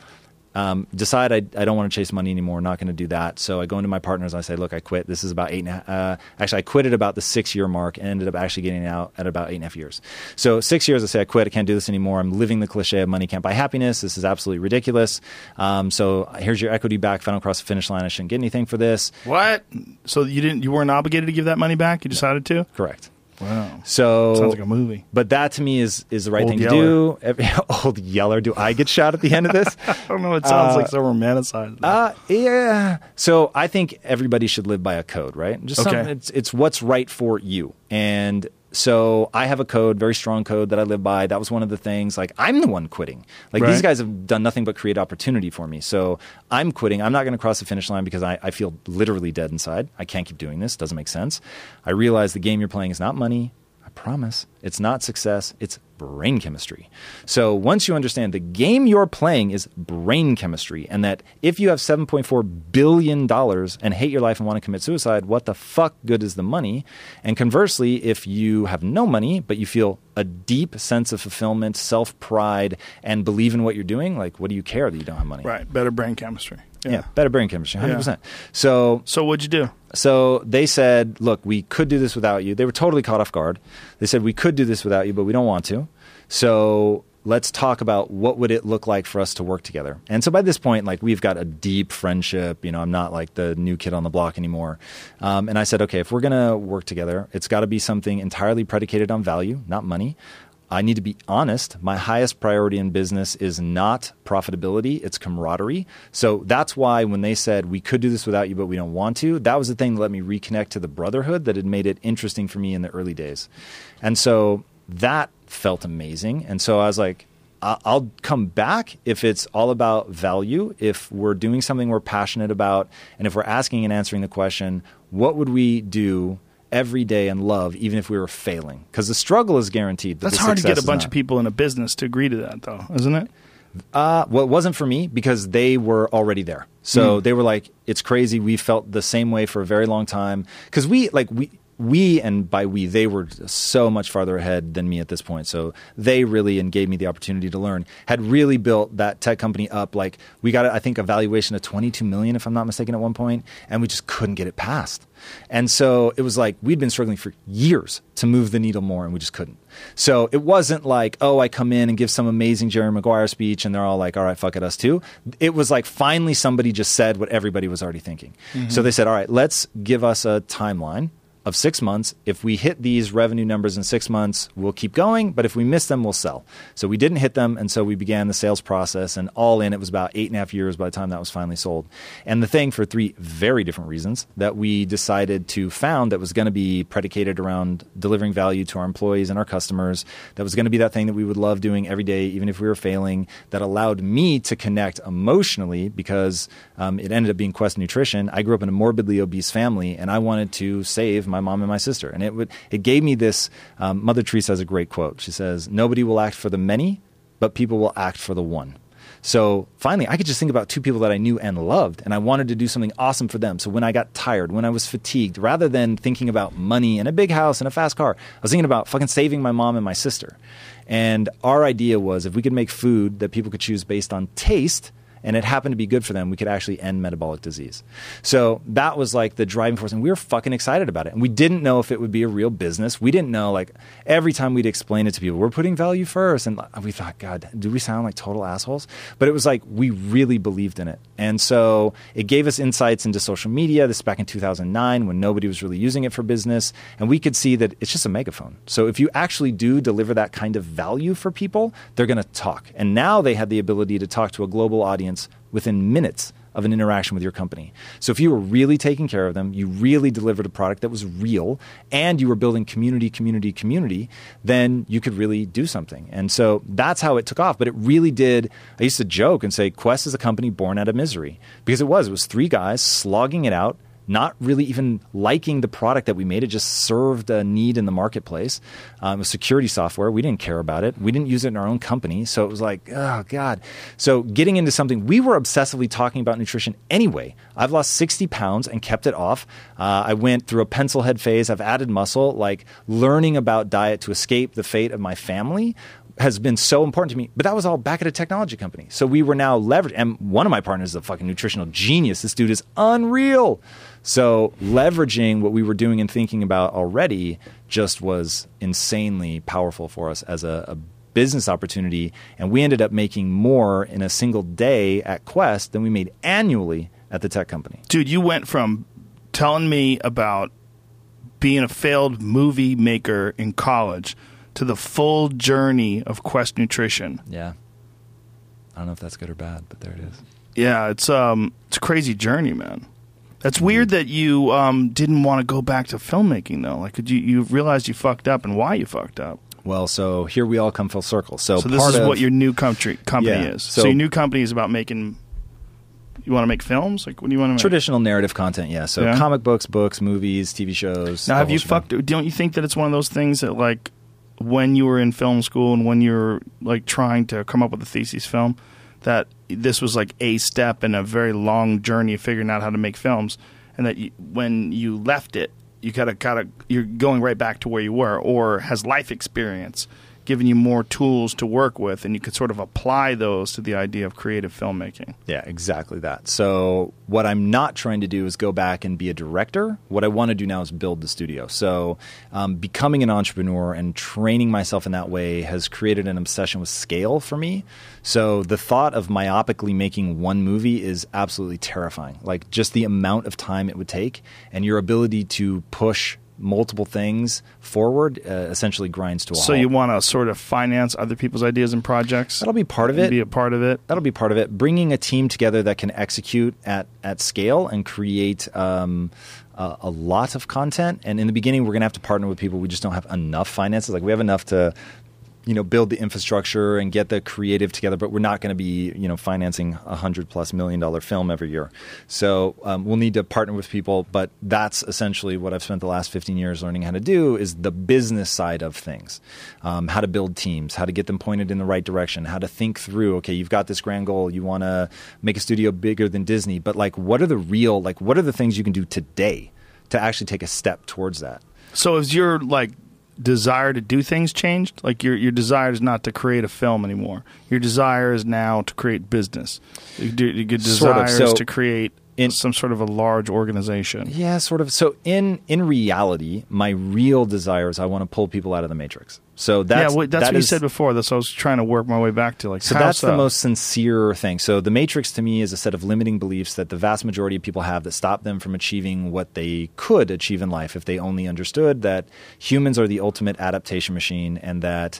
um, decide I, I don't want to chase money anymore. Not going to do that. So I go into my partners. and I say, look, I quit. This is about eight. And a, uh, actually, I quit at about the six year mark and ended up actually getting out at about eight and a half years. So six years, I say, I quit. I can't do this anymore. I'm living the cliche of money can't buy happiness. This is absolutely ridiculous. Um, so here's your equity back. If I don't cross the finish line, I shouldn't get anything for this. What? So you didn't? You weren't obligated to give that money back? You decided to? Correct. Wow. So Sounds like a movie. But that to me is is the right Old thing Yeller. to do. Every, *laughs* old Yeller. Do I get shot at the end of this? *laughs* I don't know. It sounds like so romanticized. Uh, yeah. So I think everybody should live by a code, right? Just Okay. it's it's what's right for you. And so I have a code, very strong code that I live by. That was one of the things. Like I'm the one quitting. Like Right. these guys have done nothing but create opportunity for me. So I'm quitting. I'm not going to cross the finish line because I, I feel literally dead inside. I can't keep doing this. Doesn't make sense. I realize the game you're playing is not money. I promise. It's not success. It's brain chemistry. So once you understand the game you're playing is brain chemistry, and that if you have $7.4 billion and hate your life and want to commit suicide, what the fuck good is the money? And conversely, if you have no money, but you feel a deep sense of fulfillment, self pride, and believe in what you're doing, like what do you care that you don't have money? Right. Better brain chemistry. Yeah, better brain chemistry, 100%. Yeah. So So what'd you do? so they said, look, we could do this without you. They were totally caught off guard. They said, we could do this without you, but we don't want to. So let's talk about what would it look like for us to work together. And so by this point, like we've got a deep friendship. You know, I'm not like the new kid on the block anymore. Um, and I said, okay, if we're going to work together, it's got to be something entirely predicated on value, not money. I need to be honest. My highest priority in business is not profitability, it's camaraderie. So that's why when they said we could do this without you, but we don't want to, that was the thing that let me reconnect to the brotherhood that had made it interesting for me in the early days. And so that felt amazing. And so I was like, I'll come back if it's all about value, if we're doing something we're passionate about, and if we're asking and answering the question, what would we do every day and love, even if we were failing? Because the struggle is guaranteed. That's hard to get a bunch of people in a business to agree to that, though, isn't it? Uh, well, it wasn't for me because they were already there. So they were like, "It's crazy." We felt the same way for a very long time because we like we we and by we they were so much farther ahead than me at this point. So they really and gave me the opportunity to learn. Had really built that tech company up. Like we got I think a valuation of twenty two million if I'm not mistaken at one point, and we just couldn't get it passed. And so it was like we'd been struggling for years to move the needle more, and we just couldn't. So it wasn't like, oh, I come in and give some amazing Jerry Maguire speech, and they're all like, all right, fuck it, us too. It was like finally somebody just said what everybody was already thinking. Mm-hmm. So they said, all right, let's give us a timeline of six months. If we hit these revenue numbers in six months, we'll keep going. But if we miss them, we'll sell. So we didn't hit them. And so we began the sales process. And all in, it was about eight and a half years by the time that was finally sold. And the thing, for three very different reasons, that we decided to found that was going to be predicated around delivering value to our employees and our customers, that was going to be that thing that we would love doing every day, even if we were failing, that allowed me to connect emotionally because um, it ended up being Quest Nutrition. I grew up in a morbidly obese family, and I wanted to save my mom and my sister. And it would it gave me this. Um, Mother Teresa has a great quote. She says, "Nobody will act for the many, but people will act for the one." So finally, I could just think about two people that I knew and loved, and I wanted to do something awesome for them. So when I got tired, when I was fatigued, rather than thinking about money and a big house and a fast car, I was thinking about fucking saving my mom and my sister. And our idea was if we could make food that people could choose based on taste, and it happened to be good for them, we could actually end metabolic disease. So that was like the driving force, and we were fucking excited about it. And we didn't know if it would be a real business. We didn't know, like, every time we'd explain it to people, we're putting value first. And we thought, God, do we sound like total assholes? But it was like we really believed in it. And so it gave us insights into social media. This is back in 2009 when nobody was really using it for business. And we could see that it's just a megaphone. So if you actually do deliver that kind of value for people, they're going to talk. And now they had the ability to talk to a global audience within minutes of an interaction with your company. So if you were really taking care of them, you really delivered a product that was real, and you were building community, community, community, then you could really do something. And so that's how it took off. But it really did. I used to joke and say Quest is a company born out of misery because it was. It was three guys slogging it out not really even liking the product that we made. It just served a need in the marketplace. Um, security software. We didn't care about it. We didn't use it in our own company. So it was like, oh, God. So getting into something, we were obsessively talking about nutrition anyway. I've lost 60 pounds and kept it off. Uh, I went through a pencil head phase. I've added muscle. Like learning about diet to escape the fate of my family has been so important to me. But that was all back at a technology company. So we were now leveraged. And one of my partners is a fucking nutritional genius. This dude is unreal. So leveraging what we were doing and thinking about already just was insanely powerful for us as a, a business opportunity. And we ended up making more in a single day at Quest than we made annually at the tech company. Dude, you went from telling me about being a failed movie maker in college to the full journey of Quest Nutrition. Yeah. I don't know if that's good or bad, but there it is. Yeah, it's um it's a crazy journey, man. That's weird that you um, didn't want to go back to filmmaking though. Like, could you you realized you fucked up and why you fucked up? Well, so here we all come full circle. So, So this part is of, what your new country company Yeah, is. So, so- your new company is about making. You want to make films? Like, what do you want to make? traditional narrative content. Yeah, so Yeah. comic books, books, movies, TV shows. Now, have you fucked? Don't you think that it's one of those things that, like, when you were in film school and when you were like trying to come up with a thesis film, that this was like a step in a very long journey of figuring out how to make films, and that you, when you left it, you gotta gotta you're going right back to where you were, or has life experience given you more tools to work with, and you could sort of apply those to the idea of creative filmmaking. Yeah, exactly that. So, what I'm not trying to do is go back and be a director. What I want to do now is build the studio. So, um, becoming an entrepreneur and training myself in that way has created an obsession with scale for me. So, the thought of myopically making one movie is absolutely terrifying. Like, just the amount of time it would take and your ability to push multiple things forward uh, essentially grinds to a So halt. you want to sort of finance other people's ideas and projects. That'll be part of it. Be a part of it. that'll be part of it. Bringing a team together that can execute at at scale and create um, a, a lot of content. And in the beginning, we're going to have to partner with people. We just don't have enough finances. Like we have enough to. You know, build the infrastructure and get the creative together, but we're not going to be, you know, financing a hundred plus million dollar film every year. So um, we'll need to partner with people. But that's essentially what I've spent the last fifteen years learning how to do is the business side of things, um, how to build teams, how to get them pointed in the right direction, how to think through. Okay, you've got this grand goal, you want to make a studio bigger than Disney, but like, what are the real, like, what are the things you can do today to actually take a step towards that? So is your like desire to do things changed? Like your your desire is not to create a film anymore. Your desire is now to create business. Your, your Sort desire of. is to create in- some sort of a large organization. Yeah, sort of. So in in reality, my real desire is I want to pull people out of the matrix. So that's yeah, well, that's that what you said before. That's what I was trying to work my way back to. Like, So that's the most sincere thing. So the matrix to me is a set of limiting beliefs that the vast majority of people have that stop them from achieving what they could achieve in life if they only understood that humans are the ultimate adaptation machine and that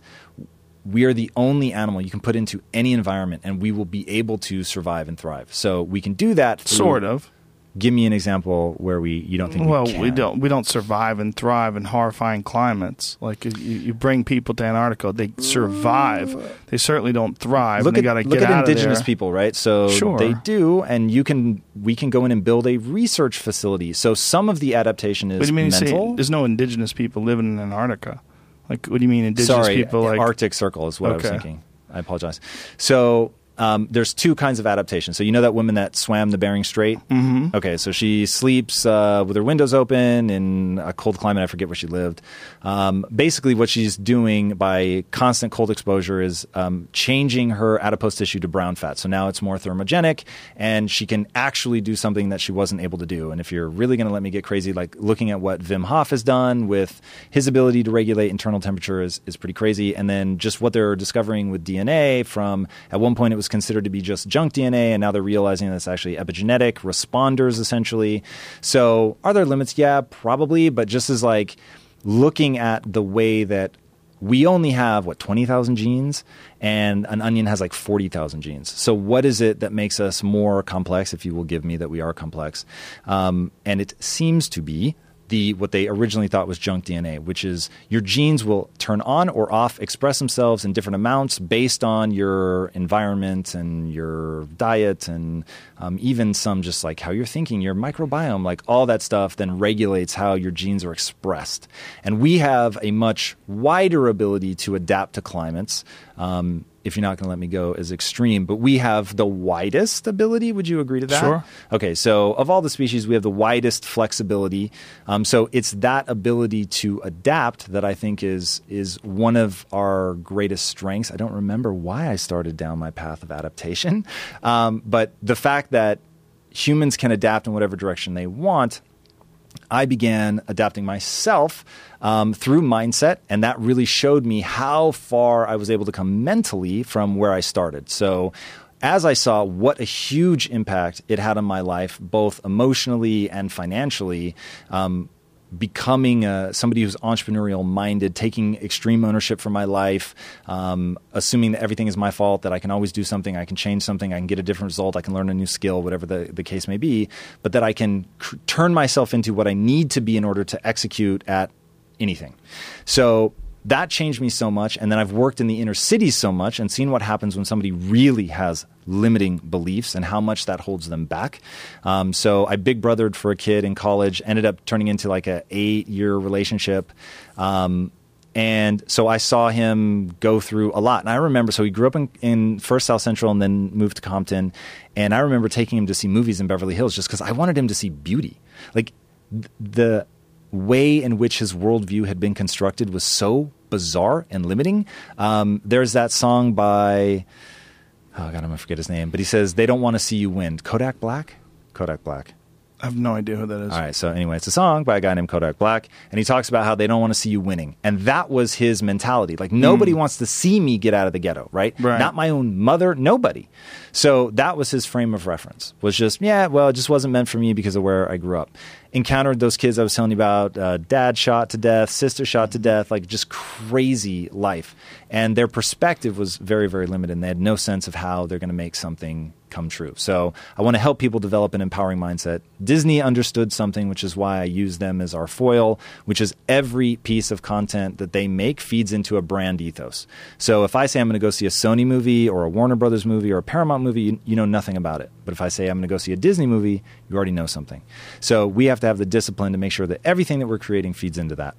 we are the only animal you can put into any environment and we will be able to survive and thrive. So we can do that through, sort of. Give me an example where we you don't think Well, we, can. we don't we don't survive and thrive in horrifying climates. Like you, you bring people to Antarctica, they survive. They certainly don't thrive. look at got to look get at out of indigenous people, right? So Sure. they do, and you can we can go in and build a research facility. So some of the adaptation is What do you mean? you say there's no indigenous people living in Antarctica. Like, what do you mean indigenous Sorry, people? Like, Arctic Circle is what I was Okay. thinking. I apologize. So um, there's two kinds of adaptation. So you know that woman that swam the Bering Strait. Mm-hmm. Okay, so she sleeps uh, with her windows open in a cold climate. I forget where she lived. Um, basically, what she's doing by constant cold exposure is um, changing her adipose tissue to brown fat. So now it's more thermogenic, and she can actually do something that she wasn't able to do. And if you're really going to let me get crazy, like looking at what Wim Hof has done with his ability to regulate internal temperature is, is pretty crazy. And then just what they're discovering with DNA from at one point it was considered to be just junk DNA, and now they're realizing that it's actually epigenetic responders essentially. So are there limits? Yeah, probably. But just as like looking at the way that we only have what 20,000 genes and an onion has like 40,000 genes. So what is it that makes us more complex if you will give me that we are complex? Um, and it seems to be the what they originally thought was junk DNA, which is your genes will turn on or off, express themselves in different amounts based on your environment and your diet, and um, even some just like how you're thinking, your microbiome, like all that stuff, then regulates how your genes are expressed. And we have a much wider ability to adapt to climates. Um, if you're not going to let me go as extreme, but we have the widest ability. Would you agree to that? Sure. Okay, so of all the species, we have the widest flexibility. Um, so it's that ability to adapt that I think is is one of our greatest strengths. I don't remember why I started down my path of adaptation, um, but the fact that humans can adapt in whatever direction they want. I began adapting myself um, through mindset, and that really showed me how far I was able to come mentally from where I started. So, as I saw what a huge impact it had on my life, both emotionally and financially, um, becoming uh, somebody who's entrepreneurial minded, taking extreme ownership for my life, um, assuming that everything is my fault, that I can always do something, I can change something, I can get a different result, I can learn a new skill, whatever the, the case may be, but that I can cr- turn myself into what I need to be in order to execute at anything. So that changed me so much. And then I've worked in the inner cities so much and seen what happens when somebody really has limiting beliefs and how much that holds them back. Um, so I big brothered for a kid in college, ended up turning into like a eight year relationship. Um, and so I saw him go through a lot. And I remember, so he grew up in, in first South Central and then moved to Compton. And I remember taking him to see movies in Beverly Hills just because I wanted him to see beauty. Like th- the way in which his worldview had been constructed was so bizarre and limiting. Um, there's that song by, oh God, I'm to forget his name, but he says, They don't want to see you win. Kodak Black? Kodak Black. I have no idea who that is. All right. So anyway, it's a song by a guy named Kodak Black, and he talks about how they don't want to see you winning, and that was his mentality. Like hmm. nobody wants to see me get out of the ghetto, right? Right. Not my own mother, nobody. So that was his frame of reference. Was just yeah, well, it just wasn't meant for me because of where I grew up. Encountered those kids I was telling you about. Uh, dad shot to death, sister shot to death, like just crazy life, and their perspective was very, very limited. And they had no sense of how they're going to make something come true. So I want to help people develop an empowering mindset. Disney understood something, which is why I use them as our foil, which is every piece of content that they make feeds into a brand ethos. So if I say I'm going to go see a Sony movie or a Warner Brothers movie or a Paramount movie, you, you know nothing about it. But if I say I'm going to go see a Disney movie, you already know something. So we have to have the discipline to make sure that everything that we're creating feeds into that.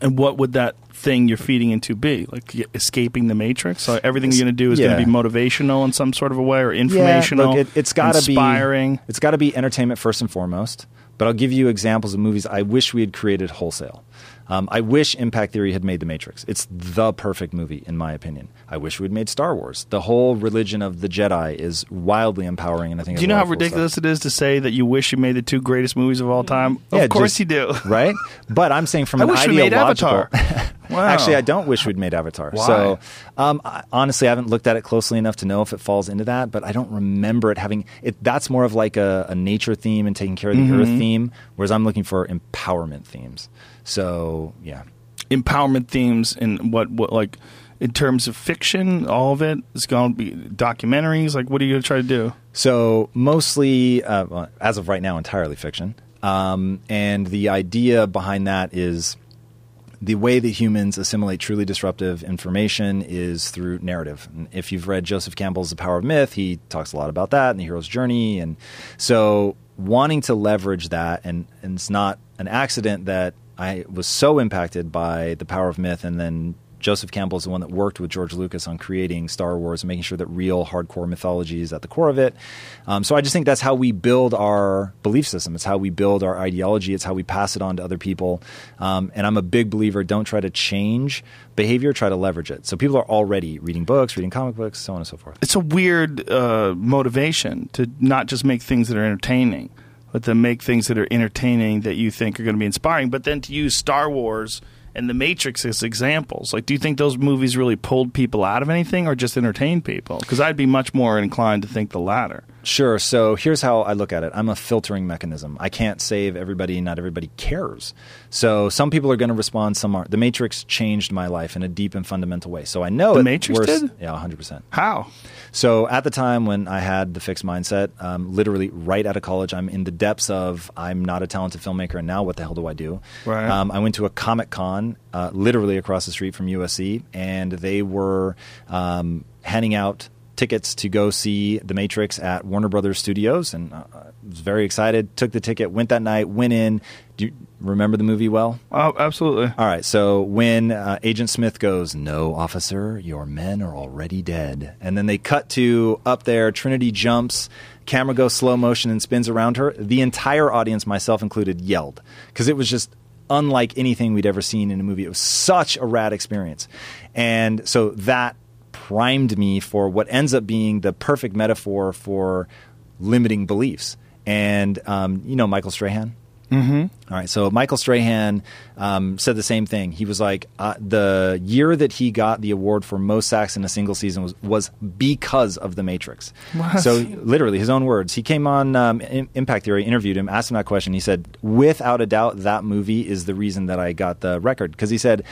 And what would that thing you're feeding into be? Like escaping the matrix? So everything you're going to do is Yeah. going to be motivational in some sort of a way, or informational, Yeah, look, it, it's got to be inspiring. It's got to be entertainment first and foremost. But I'll give you examples of movies I wish we had created wholesale. Um, I wish Impact Theory had made The Matrix. It's the perfect movie, in my opinion. I wish we'd made Star Wars. The whole religion of the Jedi is wildly empowering, and I think Do you know how ridiculous stuff. it is to say that you wish you made the two greatest movies of all time? Yeah, of course just- you do. *laughs* right? But I'm saying from I an wish we made. Avatar. Wow. *laughs* Actually, I don't wish we'd made Avatar. Why? So, um, I, honestly, I haven't looked at it closely enough to know if it falls into that. But I don't remember it having it. That's more of like a, a nature theme and taking care of the Mm-hmm. earth theme, whereas I'm looking for empowerment themes. So, yeah. empowerment themes and what, what like in terms of fiction, all of it is going to be documentaries. Like, what are you going to try to do? So mostly, uh, well, as of right now, entirely fiction. Um, and the idea behind that is the way that humans assimilate truly disruptive information is through narrative. And if you've read Joseph Campbell's The Power of Myth, he talks a lot about that and the hero's journey. And so, wanting to leverage that, and, and it's not an accident that I was so impacted by The Power of Myth and then Joseph Campbell is the one that worked with George Lucas on creating Star Wars and making sure that real hardcore mythology is at the core of it. Um, so I just think that's how we build our belief system. It's how we build our ideology. It's how we pass it on to other people. Um, and I'm a big believer don't try to change behavior, try to leverage it. So people are already reading books, reading comic books, so on and so forth. It's a weird uh, motivation to not just make things that are entertaining, but to make things that are entertaining that you think are going to be inspiring, but then to use Star Wars and The Matrix as examples. Like, do you think those movies really pulled people out of anything or just entertained people? Because I'd be much more inclined to think the latter. Sure. So here's how I look at it. I'm a filtering mechanism. I can't save everybody. Not everybody cares. So some people are going to respond. Some aren't. The Matrix changed my life in a deep and fundamental way. So I know The it Matrix worse- did? Yeah, 100. percent How? So at the time when I had the fixed mindset, um, literally right out of college, I'm in the depths of I'm not a talented filmmaker, and now what the hell do I do? Right. Um, I went to a Comic Con, uh, literally across the street from USC, and they were um, handing out tickets to go see The Matrix at Warner Brothers Studios, and uh, I was very excited. Took the ticket, went that night, went in. Do you remember the movie well? Oh, absolutely. All right, so when uh, Agent Smith goes, "No, officer, your men are already dead," and then they cut to up there, Trinity jumps, camera goes slow motion and spins around her. The entire audience, myself included, yelled because it was just unlike anything we'd ever seen in a movie. It was such a rad experience, and so that primed me for what ends up being the perfect metaphor for limiting beliefs. And um, you know Michael Strahan. Mm-hmm. right. So Michael Strahan um, said the same thing. He was like, uh, the year that he got the award for most sacks in a single season was, was because of The Matrix. What? So literally, his own words. He came on um, Impact Theory, interviewed him, asked him that question. He said, without a doubt, that movie is the reason that I got the record. Because he said,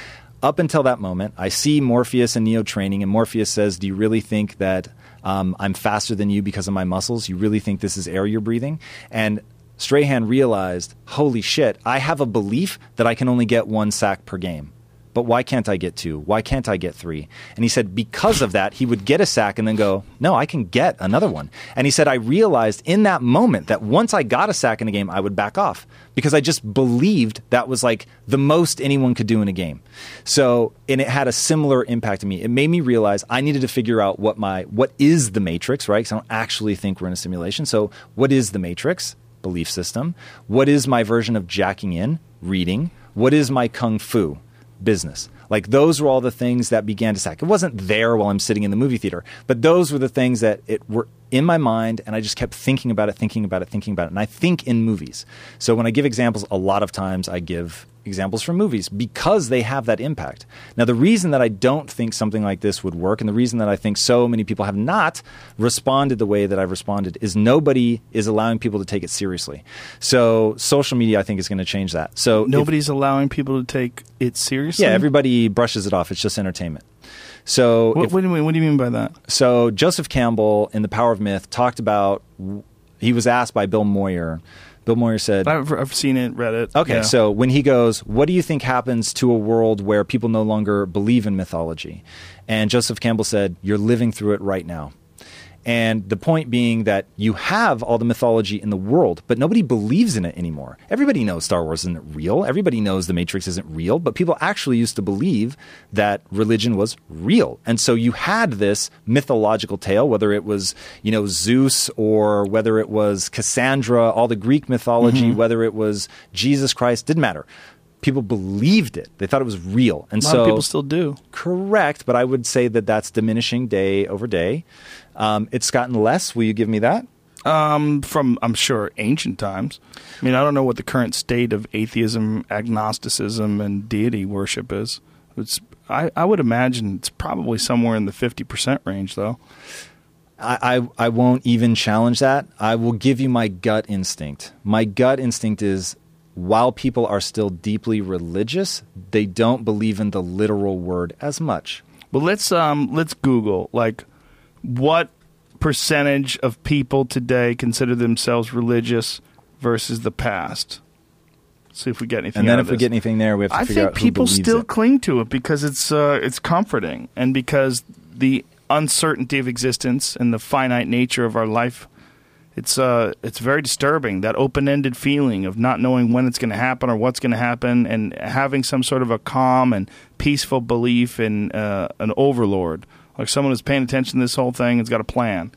up until that moment, I see Morpheus and Neo training, and Morpheus says, Do you really think that um, I'm faster than you because of my muscles? You really think this is air you're breathing? And Strahan realized, Holy shit, I have a belief that I can only get one sack per game. But why can't I get two? Why can't I get three? And he said, because of that, he would get a sack and then go, no, I can get another one. And he said, I realized in that moment that once I got a sack in a game, I would back off because I just believed that was like the most anyone could do in a game. So, and it had a similar impact to me. It made me realize I needed to figure out what my, what is the matrix, right? Because I don't actually think we're in a simulation. So, what is the matrix? Belief system. What is my version of jacking in? Reading. What is my kung fu? Business. Like those were all the things that began to sack. It wasn't there while I'm sitting in the movie theater, but those were the things that it were in my mind, and I just kept thinking about it, thinking about it, thinking about it. And I think in movies. So when I give examples, a lot of times I give examples from movies because they have that impact. Now, the reason that I don't think something like this would work, and the reason that I think so many people have not responded the way that I've responded, is nobody is allowing people to take it seriously. So social media, I think, is going to change that. So if- Nobody's allowing people to take it seriously. yeah, everybody brushes it off. It's just entertainment. So, What, if- what do you mean? What do you mean by that? so Joseph Campbell in The Power of Myth talked about. He was asked by Bill Moyer. Bill Moyer said, I've, I've seen it, read it. Okay, Yeah. so when he goes, what do you think happens to a world where people no longer believe in mythology? And Joseph Campbell said, You're living through it right now. And the point being that you have all the mythology in the world, but nobody believes in it anymore. Everybody knows Star Wars isn't real. Everybody knows The Matrix isn't real, but people actually used to believe that religion was real. And so you had this mythological tale, whether it was, you know, Zeus or whether it was Cassandra, all the Greek mythology, mm-hmm. whether it was Jesus Christ, didn't matter. People believed it. They thought it was real. And a lot so of people still do. Correct, but I would say that that's diminishing day over day. Um, it's gotten less. Will you give me that? Um, from I'm sure ancient times. I mean, I don't know what the current state of atheism, agnosticism, and deity worship is. It's I, I would imagine it's probably somewhere in the fifty percent range, though. I, I, I won't even challenge that. I will give you my gut instinct. My gut instinct is while people are still deeply religious, they don't believe in the literal word as much. But let's um let's Google like what percentage of people today consider themselves religious versus the past. See if we get anything. And then if we get anything there, we have to I figure think out people still it. cling to it because it's uh, it's comforting and because the uncertainty of existence and the finite nature of our life. It's uh, it's very disturbing that open-ended feeling of not knowing when it's going to happen or what's going to happen, and having some sort of a calm and peaceful belief in uh, an overlord, like someone who's paying attention to this whole thing, has got a plan.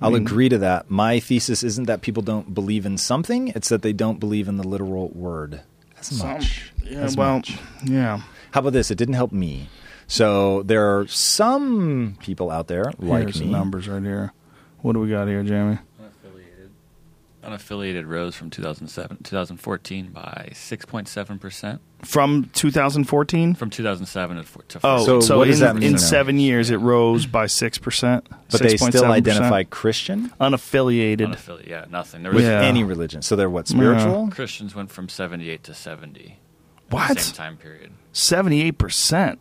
I I'll mean, agree to that. My thesis isn't that people don't believe in something; it's that they don't believe in the literal word as some- much. Yeah, as well, much. yeah. How about this? It didn't help me. So there are some people out there like Here's me. numbers right here. What do we got here, Jamie? Unaffiliated. Unaffiliated rose from 2007, 2014 by 6.7 percent. From 2014. From 2007 to, four- to Oh, So so, what in, does that mean in now? seven years it rose by six percent. but they still identify Christian unaffiliated. unaffiliated. Yeah, nothing. There was with Yeah. any religion. So they're what spiritual? Christians went from 78 to 70. in What? The same time period. Seventy-eight percent.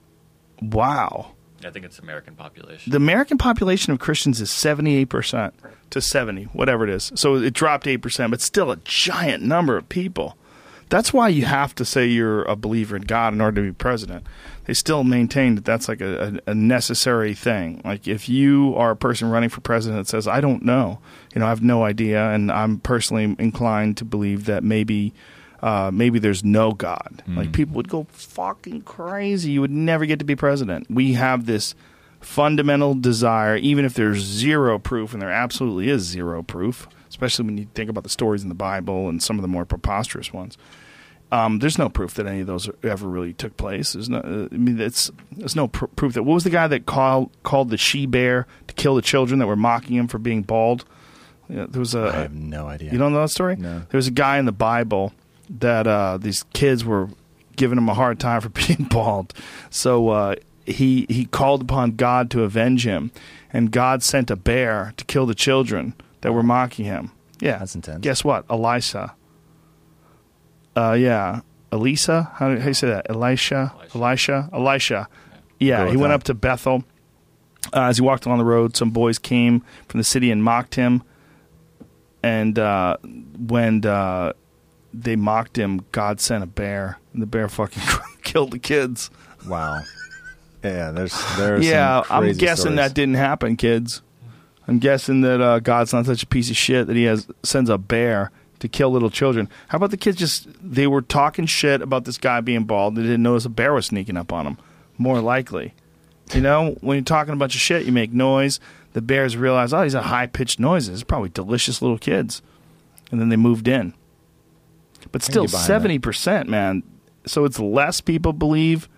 Wow. I think it's American population. The American population of Christians is seventy-eight percent to seventy, whatever it is. So it dropped eight percent, but still a giant number of people. That's why you have to say you're a believer in God in order to be president. They still maintain that that's like a, a, a necessary thing. Like if you are a person running for president that says, "I don't know," you know, I have no idea, and I'm personally inclined to believe that maybe. Uh, maybe there's no God. Like people would go fucking crazy. You would never get to be president. We have this fundamental desire, even if there's zero proof, and there absolutely is zero proof, especially when you think about the stories in the Bible and some of the more preposterous ones. Um, there's no proof that any of those ever really took place. There's no, uh, I mean, it's there's no pr- proof that. What was the guy that called called the she bear to kill the children that were mocking him for being bald? Yeah, there was a. I have no idea. You don't know that story? No. There's a guy in the Bible that uh, these kids were giving him a hard time for *laughs* being bald. So uh, he he called upon God to avenge him, and God sent a bear to kill the children that were mocking him. Yeah, That's intense. Guess what? Elisha. Uh, yeah, Elisa. How do, how do you say that? Elisha. Elisha. Elisha. Yeah, Go he went that. up to Bethel. Uh, as he walked along the road, some boys came from the city and mocked him. And uh, when uh, they mocked him, God sent a bear, and the bear fucking *laughs* killed the kids. Wow. Yeah, there's there's yeah, I'm guessing stories. that didn't happen, kids. I'm guessing that uh, God's not such a piece of shit that he has sends a bear to kill little children. How about the kids just they were talking shit about this guy being bald. They didn't notice a bear was sneaking up on them. More likely, you know, when you're talking a bunch of shit, you make noise. The bears realize, oh, these are high pitched noises. It's probably delicious little kids, and then they moved in. But still, get behind that. seventy percent, man. So it's less people believe,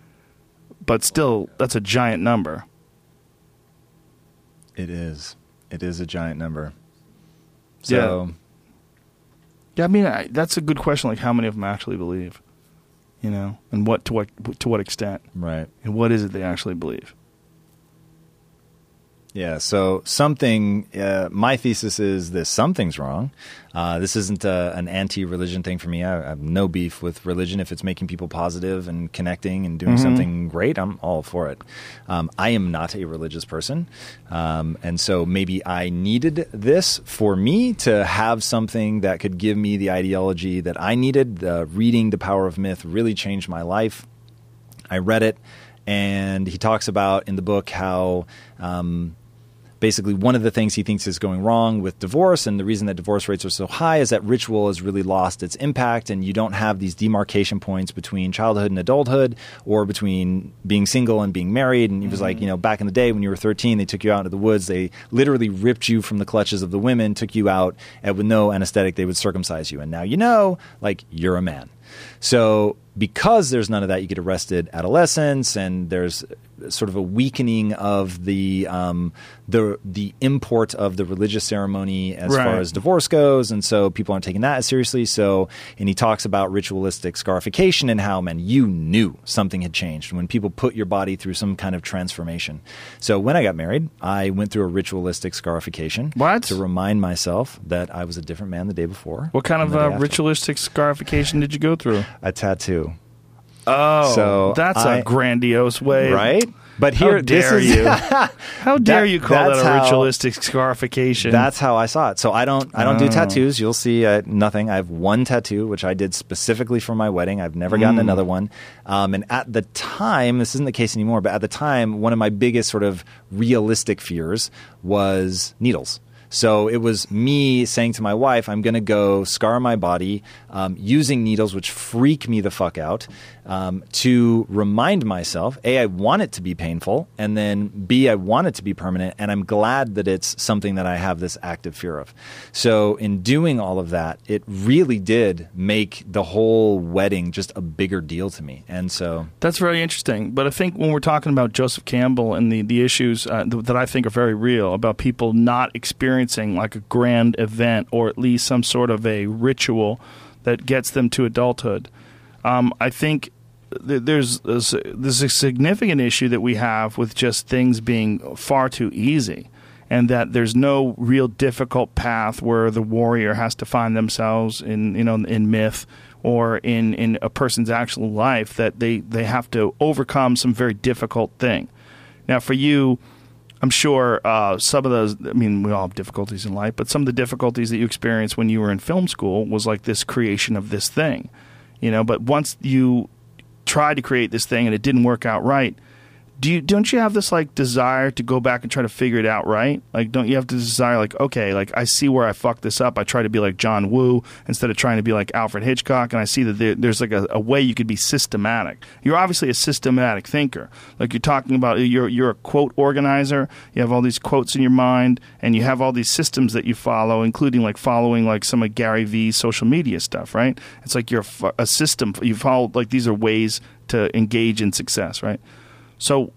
but still, that's a giant number. It is. It is a giant number. Yeah. Yeah, I mean I, that's a good question. Like, how many of them actually believe? You know, and what to what to what extent, right. and what is it they actually believe? Yeah, so something, uh, my thesis is this something's wrong. Uh, this isn't a, an anti religion thing for me. I, I have no beef with religion. If it's making people positive and connecting and doing something great, I'm all for it. Um, I am not a religious person. Um, and so maybe I needed this for me to have something that could give me the ideology that I needed. Uh, reading The Power of Myth really changed my life. I read it, and he talks about in the book how um, basically one of the things he thinks is going wrong with divorce, and the reason that divorce rates are so high is that ritual has really lost its impact, and you don't have these demarcation points between childhood and adulthood, or between being single and being married. And he was like, mm-hmm. you know, back in the day when you were 13, they took you out into the woods, they literally ripped you from the clutches of the women, took you out, and with no anesthetic, they would circumcise you, and now you know, like you're a man. So because there's none of that, you get arrested adolescence, and there's sort of a weakening of the um, the the import of the religious ceremony as far as divorce goes, and so people aren't taking that as seriously. So, and he talks about ritualistic scarification and how, man, you knew something had changed when people put your body through some kind of transformation. So, when I got married, I went through a ritualistic scarification What? to remind myself that I was a different man the day before. What kind of uh, ritualistic scarification did you go through? A tattoo. Oh, So that's I- a grandiose way, right? But How here, this dare is you? *laughs* How dare That- you call that a how- ritualistic scarification? That's how I saw it. So I don't, I don't do Oh. tattoos. You'll see uh, nothing. I have one tattoo, which I did specifically for my wedding. I've never gotten another one. Um, and at the time, this isn't the case anymore. But at the time, one of my biggest sort of realistic fears was needles. So it was me saying to my wife, I'm going to go scar my body um, using needles, which freak me the fuck out, um, to remind myself A, I want it to be painful, and then B, I want it to be permanent. And I'm glad that it's something that I have this active fear of. So in doing all of that, it really did make the whole wedding just a bigger deal to me. And so, That's very interesting. But I think when we're talking about Joseph Campbell and the, the issues uh, th- that I think are very real about people not experiencing like a grand event or at least some sort of a ritual that gets them to adulthood, um, I think th- there's, there's there's a significant issue that we have with just things being far too easy. And that there's no real difficult path where the warrior has to find themselves in you know in myth or in, in a person's actual life that they, they have to overcome some very difficult thing. Now, for you, I'm sure uh, some of those, I mean, we all have difficulties in life, but some of the difficulties that you experienced when you were in film school was like this creation of this thing, you know, but once you tried to create this thing and it didn't work out right, do you don't you have this like desire to go back and try to figure it out right? Like don't you have this desire like okay like i see where i fucked this up. I try to be like john woo instead of trying to be like alfred hitchcock and i see that there, there's like a, a way you could be systematic. You're obviously a systematic thinker. Like you're talking about you're you're a quote organizer. You have all these quotes in your mind and you have all these systems that you follow including like following like some of gary vee's social media stuff right? It's like you're a system. You follow like these are ways to engage in success right so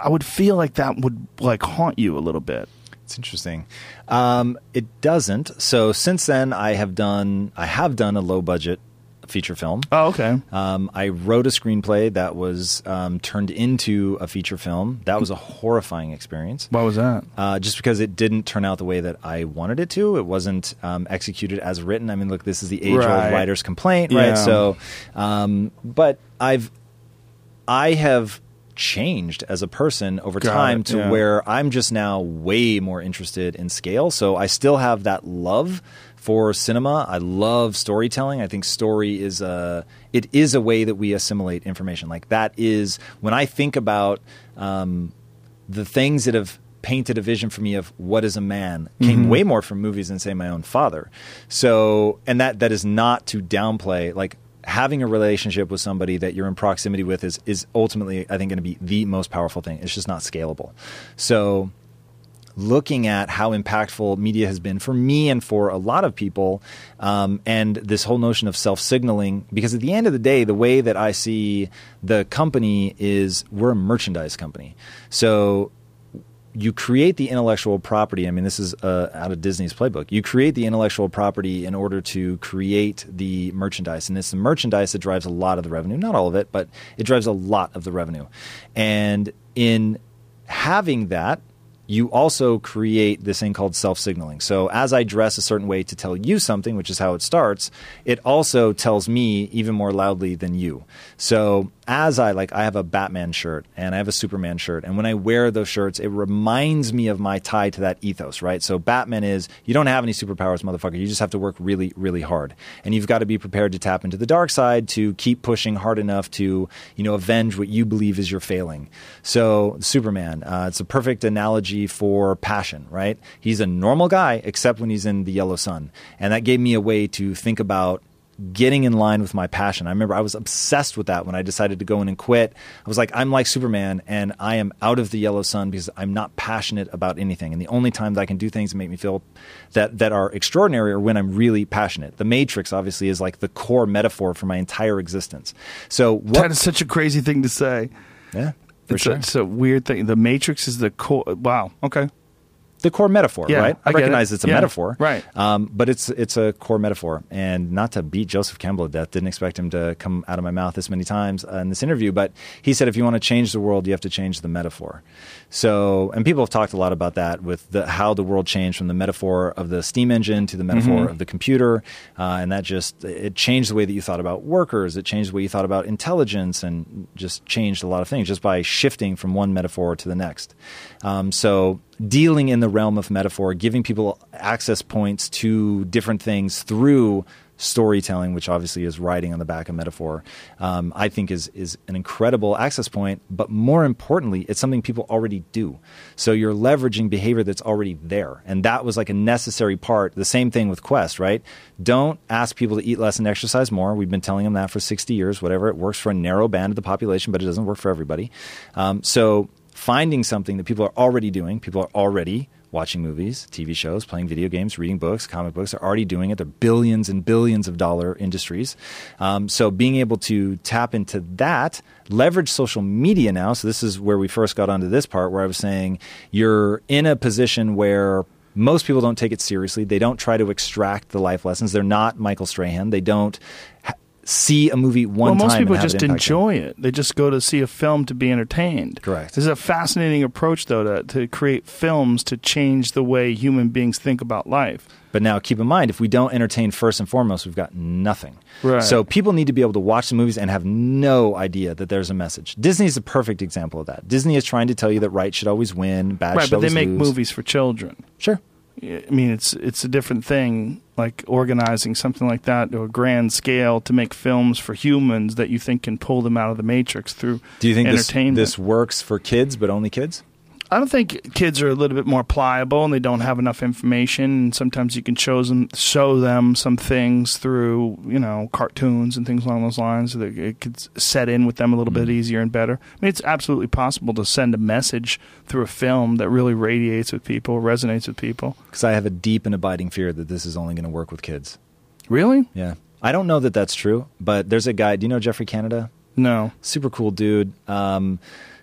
I would feel like that would like haunt you a little bit. It's interesting. Um, it doesn't. So since then, I have done I have done a low budget feature film. Oh, okay. Um, I wrote a screenplay that was um, turned into a feature film. That was a horrifying experience. What was that? Uh, just because it didn't turn out the way that I wanted it to. It wasn't um, executed as written. I mean, look, this is the age old Right. writer's complaint, Yeah. right? So, um, but I've, I have changed as a person over Got time it, to yeah. where I'm just now way more interested in scale. So I still have that love for cinema. I love storytelling. I think story is a it is a way that we assimilate information. Like that is when I think about um, the things that have painted a vision for me of what is a man came Mm-hmm. way more from movies than say my own father. So, and that that is not to downplay like having a relationship with somebody that you're in proximity with is is ultimately I think going to be the most powerful thing. It's just not scalable. So, looking at how impactful media has been for me and for a lot of people, um, and this whole notion of self signaling. Because at the end of the day, the way that I see the company is we're a merchandise company. So you create the intellectual property. I mean, this is uh, out of Disney's playbook. You create the intellectual property in order to create the merchandise, and it's the merchandise that drives a lot of the revenue. Not all of it, but it drives a lot of the revenue. And in having that, you also create this thing called self signaling. So, as I dress a certain way to tell you something, which is how it starts, it also tells me even more loudly than you. So, as I like, I have a Batman shirt and I have a Superman shirt. And when I wear those shirts, it reminds me of my tie to that ethos, right? So, Batman is you don't have any superpowers, motherfucker. You just have to work really, really hard. And you've got to be prepared to tap into the dark side to keep pushing hard enough to, you know, avenge what you believe is your failing. So, Superman, uh, it's a perfect analogy for passion, right? He's a normal guy, except when he's in the yellow sun. And that gave me a way to think about getting in line with my passion. I remember I was obsessed with that when I decided to go in and quit. I was like, I'm like Superman and I am out of the yellow sun because I'm not passionate about anything. And the only time that I can do things that make me feel that, that are extraordinary are when I'm really passionate. The Matrix obviously is like the core metaphor for my entire existence. So what That is such a crazy thing to say. yeah, for It's, sure. a, it's a weird thing. The Matrix is the core. Wow. Okay. The core metaphor, Yeah, right? I I, get it. recognize it's a Yeah, metaphor, right. Um, but it's it's a core metaphor, and not to beat Joseph Campbell to death. Didn't expect him to come out of my mouth this many times uh, in this interview, but he said if you want to change the world, you have to change the metaphor. So, and people have talked a lot about that with the, how the world changed from the metaphor of the steam engine to the metaphor Mm-hmm. of the computer, uh, and that just it changed the way that you thought about workers. It changed the way you thought about intelligence, and just changed a lot of things just by shifting from one metaphor to the next. Um, so, dealing in the realm of metaphor, giving people access points to different things through storytelling, which obviously is writing on the back of metaphor, um, I think is is an incredible access point. But more importantly, it's something people already do. So you're leveraging behavior that's already there, and that was like a necessary part. The same thing with Quest, right? Don't ask people to eat less and exercise more. We've been telling them that for 60 years. Whatever, it works for a narrow band of the population, but it doesn't work for everybody. Um, so finding something that people are already doing, people are already watching movies, TV shows, playing video games, reading books, comic books are already doing it. They're billions and billions of dollar industries. Um, so being able to tap into that, leverage social media now. So this is where we first got onto this part where I was saying you're in a position where most people don't take it seriously. They don't try to extract the life lessons. They're not Michael Strahan. They don't see a movie one well, most people just it impact them. enjoy it. They just go to see a film to be entertained. Correct. This is a fascinating approach, though, to, to create films to change the way human beings think about life. But now keep in mind, if we don't entertain first and foremost, we've got nothing. Right. So people need to be able to watch the movies and have no idea that there's a message. Disney is a perfect example of that. Disney is trying to tell you that right should always win, bad right, should but they make lose. movies for children. Sure. I mean, it's it's a different thing, like organizing something like that to a grand scale to make films for humans that you think can pull them out of the matrix through Do you think this, entertainment. this works for kids, but only kids? I don't think kids are a little bit more pliable and they don't have enough information. And sometimes you can show them show them some things through you know cartoons and things along those lines. So that it could set in with them a little bit easier and better. I mean, it's absolutely possible to send a message through a film that really radiates with people, resonates with people. Because I have a deep and abiding fear that this is only going to work with kids. Really? Yeah. I don't know that that's true, but there's a guy. Do you know Geoffrey Canada? No. super cool dude. Um,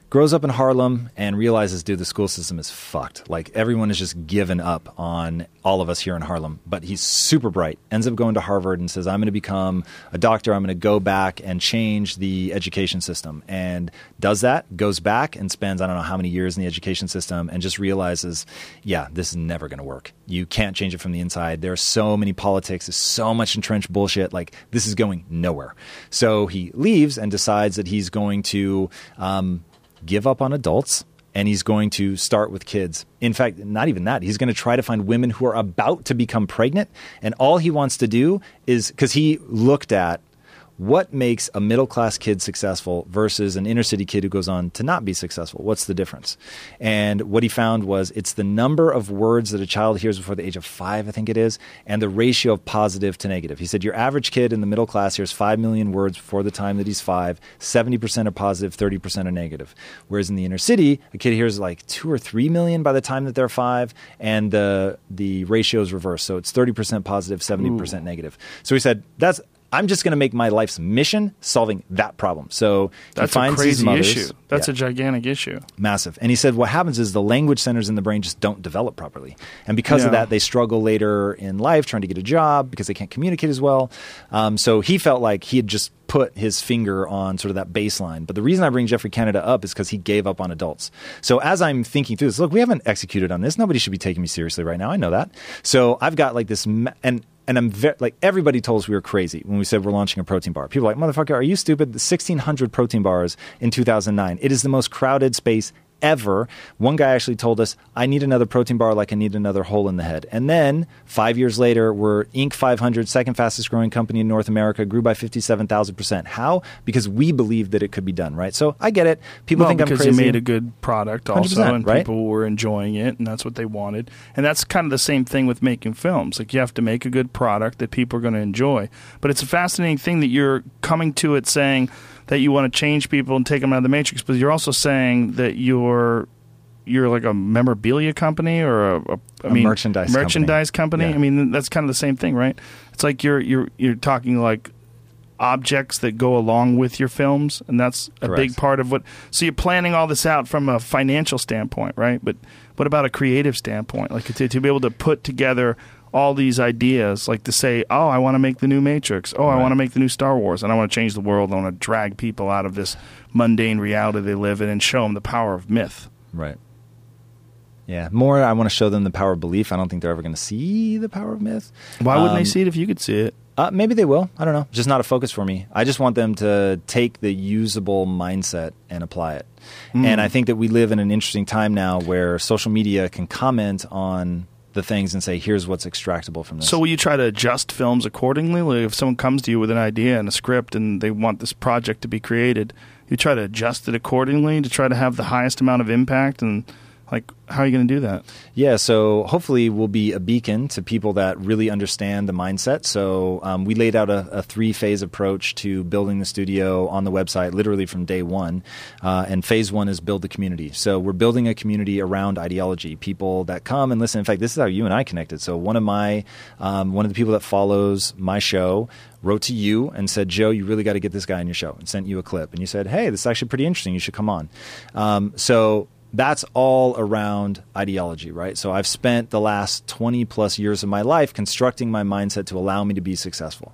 grows up in Harlem and realizes, dude, the school system is fucked. Like everyone is just given up on all of us here in Harlem. But he's super bright, ends up going to Harvard and says, I'm going to become a doctor. I'm going to go back and change the education system. And does that, goes back and spends, I don't know how many years in the education system and just realizes, yeah, this is never going to work. You can't change it from the inside. There are so many politics, there's so much entrenched bullshit. Like this is going nowhere. So he leaves and decides that he's going to um, give up on adults and he's going to start with kids. In fact, not even that. He's going to try to find women who are about to become pregnant. And all he wants to do is because he looked at what makes a middle class kid successful versus an inner city kid who goes on to not be successful? What's the difference? And what he found was it's the number of words that a child hears before the age of five, I think it is, and the ratio of positive to negative. He said your average kid in the middle class hears five million words before the time that he's five, 70% are positive, 30% are negative. Whereas in the inner city, a kid hears like two or three million by the time that they're five, and the, the ratio is reversed. So it's 30% positive, 70% negative. So he said, that's I'm just going to make my life's mission solving that problem. So That's he finds a crazy mothers, issue. That's Yeah, a gigantic issue. massive. And he said what happens is the language centers in the brain just don't develop properly, and because of that, they struggle later in life trying to get a job because they can't communicate as well. Um, so he felt like he had just put his finger on sort of that baseline. But the reason I bring Geoffrey Canada up is because he gave up on adults. So as I'm thinking through this, look, we haven't executed on this. Nobody should be taking me seriously right now. I know that. So I've got like this, and and I'm ve- like everybody told us we were crazy when we said we're launching a protein bar. People are like, motherfucker, are you stupid? 1,600 protein bars in 2009. It is the most crowded space ever. One guy actually told us, I need another protein bar like I need another hole in the head. And then five years later, we're Inc. 500, second fastest growing company in North America, grew by 57,000%. How? Because we believed that it could be done, right? So I get it. People well, think I'm crazy. because you made a good product also, 100%, and right? people were enjoying it, and that's what they wanted. And that's kind of the same thing with making films. Like you have to make a good product that people are going to enjoy. But it's a fascinating thing that you're coming to it saying that you want to change people and take them out of the matrix, but you're also saying that you're you're like a memorabilia company or a, a, I A mean, merchandise company. merchandise company. Yeah. I mean, that's kind of the same thing, right? It's like you're you're you're talking like objects that go along with your films, and that's a Correct. big part of what. So you're planning all this out from a financial standpoint, right? But what about a creative standpoint? Like to, to be able to put together all these ideas, like to say, "Oh, I want to make the new Matrix. Oh, I want to make the new Star Wars, and I want to change the world. I want to drag people out of this mundane reality they live in and show them the power of myth." Right. Yeah. More, I want to show them the power of belief. I don't think they're ever going to see the power of myth. Why wouldn't Um, they see it if you could see it? Uh, maybe they will. I don't know. Just not a focus for me. I just want them to take the usable mindset and apply it. Hmm. And I think that we live in an interesting time now where social media can comment on the things and say, "Here's what's extractable from this." So will you try to adjust films accordingly? Like if someone comes to you with an idea and a script and they want this project to be created, you try to adjust it accordingly to try to have the highest amount of impact and like how are you going to do that? Yeah, so hopefully we'll be a beacon to people that really understand the mindset. So um, we laid out a, a three phase approach to building the studio on the website, literally from day one. Uh, and phase one is build the community. So we're building a community around ideology, people that come and listen. In fact, this is how you and I connected. So one of my um, one of the people that follows my show wrote to you and said, Joe, you really got to get this guy on your show, and sent you a clip. And you said, Hey, this is actually pretty interesting. You should come on. Um, so that's all around ideology, right? So I've spent the last 20 plus years of my life constructing my mindset to allow me to be successful.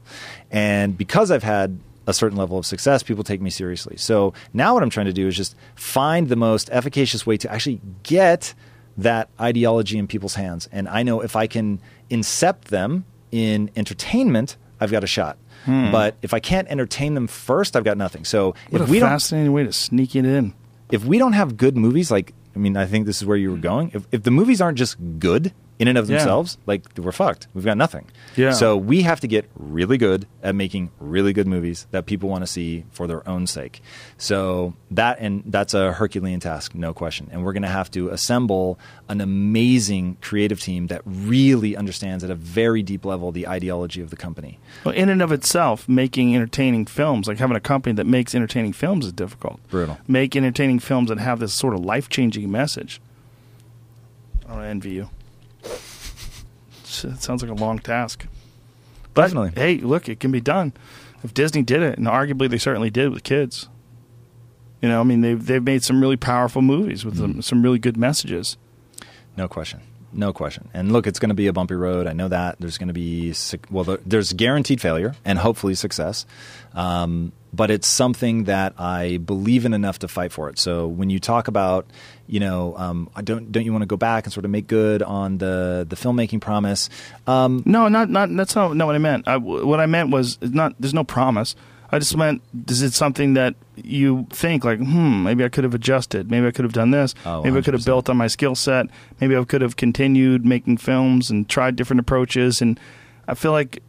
And because I've had a certain level of success, people take me seriously. So now what I'm trying to do is just find the most efficacious way to actually get that ideology in people's hands. And I know if I can incept them in entertainment, I've got a shot. Hmm. But if I can't entertain them first, I've got nothing. So What if a we don't fascinating way to sneak it in. If we don't have good movies, like I mean, I think this is where you were going. If if the movies aren't just good in and of Yeah. themselves, like we're fucked. We've got nothing. Yeah. So we have to get really good at making really good movies that people want to see for their own sake. So that and that's a Herculean task, no question. And we're going to have to assemble an amazing creative team that really understands at a very deep level the ideology of the company. Well, in and of itself, making entertaining films, like having a company that makes entertaining films, is difficult. Brutal. Make entertaining films that have this sort of life changing message. I don't envy you. It sounds like a long task. But Definitely. hey, look, it can be done. If Disney did it, and arguably they certainly did with kids. You know, I mean, they've they've made some really powerful movies with some, some really good messages. No question. No question. And look, it's going to be a bumpy road. I know that. There's going to be, well, there's guaranteed failure and hopefully success. Um, but it's something that I believe in enough to fight for it. So when you talk about, you know, um, don't don't you want to go back and sort of make good on the the filmmaking promise? Um, No, not not that's not, not what I meant. I, what I meant was not. There's no promise. I just meant is it something that you think like, hmm, maybe I could have adjusted. Maybe I could have done this. Oh, maybe I could have built on my skill set. Maybe I could have continued making films and tried different approaches. And I feel like,